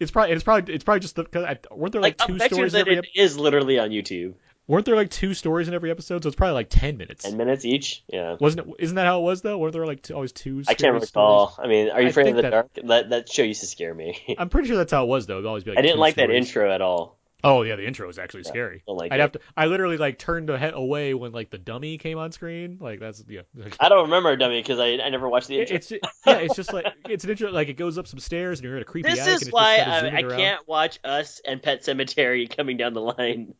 it's probably it's probably it's probably just the cause I, weren't there like, Like, two stories in that every it is literally on YouTube. weren't there like two stories in every episode? So it's probably like ten minutes. 10 minutes each? Yeah. Wasn't it? Isn't that how it was though? Weren't there like two, always two? I can't recall. stories? I mean, Are You I Afraid of the that- Dark? That, that show used to scare me. I'm pretty sure that's how it was though. It'd always be like I didn't like that intro at all. Oh yeah, the intro is actually scary. don't like I'd it. have to. I literally like turned the head away when like the dummy came on screen. Like that's yeah. I don't remember Dummy because I, I never watched the intro. It's ju- yeah, it's just like it's an intro. Like it goes up some stairs and you're in a creepy This is why I, I can't watch Us and Pet Sematary coming down the line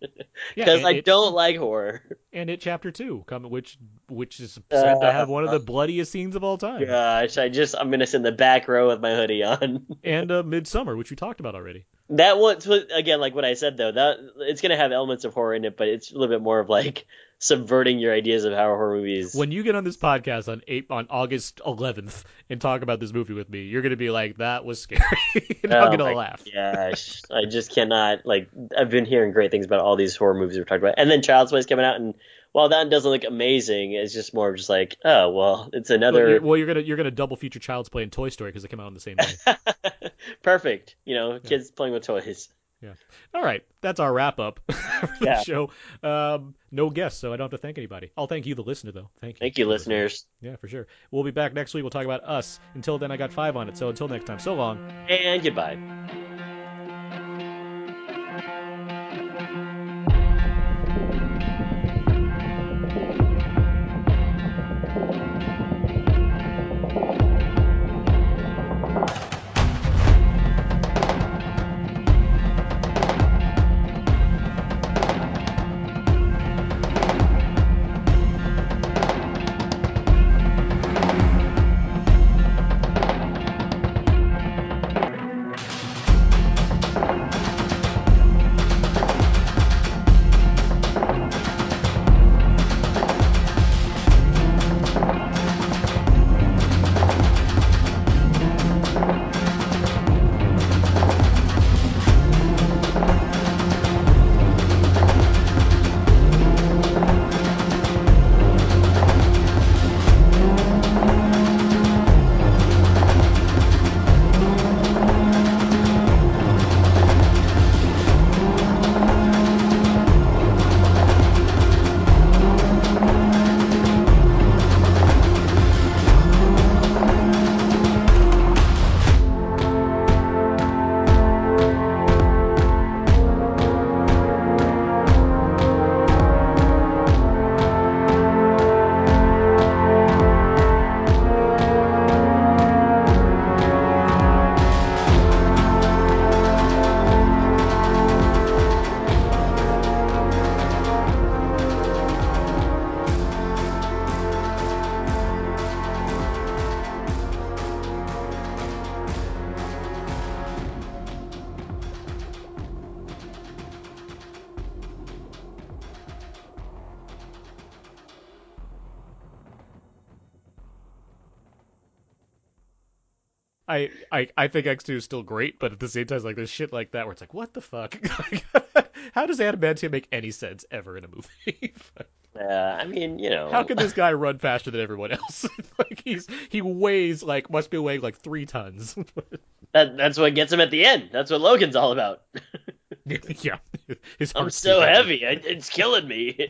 because and I it- don't like horror. And it chapter two, come which which is said to have one of the bloodiest scenes of all time. Gosh, I just I'm gonna sit in the back row with my hoodie on. And uh, Midsommar, which we talked about already. That one's again like what I said though. That it's gonna have elements of horror in it, but it's a little bit more of like subverting your ideas of how horror movies. When you get on this podcast on eight on August 11th and talk about this movie with me, you're gonna be like, "That was scary," and I'm Oh gonna my laugh. Gosh, I just cannot like. I've been hearing great things about all these horror movies we've talked about, and then Child's Play's coming out, and while that doesn't look amazing, it's just more of just like, oh well, it's Well, another you're, well, you're gonna you're gonna double feature Child's Play and Toy Story because they come out on the same day. perfect. You know, kids playing with toys. Yeah. All right, that's our wrap up for Yeah. the show. Um, no guests, so I don't have to thank anybody. I'll thank you, the listener, though. Thank you. Thank you, listeners, Yeah, for sure. We'll be back next week. We'll talk about us. Until then, I got five on it. So until next time, so long. and goodbye. I, I think X2 is still great, but at the same time, like there's shit like that where it's like, what the fuck? How does adamantium make any sense ever in a movie? Uh, I mean, you know, How can this guy run faster than everyone else? like he's he weighs like must be weighing like three tons. that that's what gets him at the end. That's what Logan's all about. yeah, his I'm so heavy, I, it's killing me.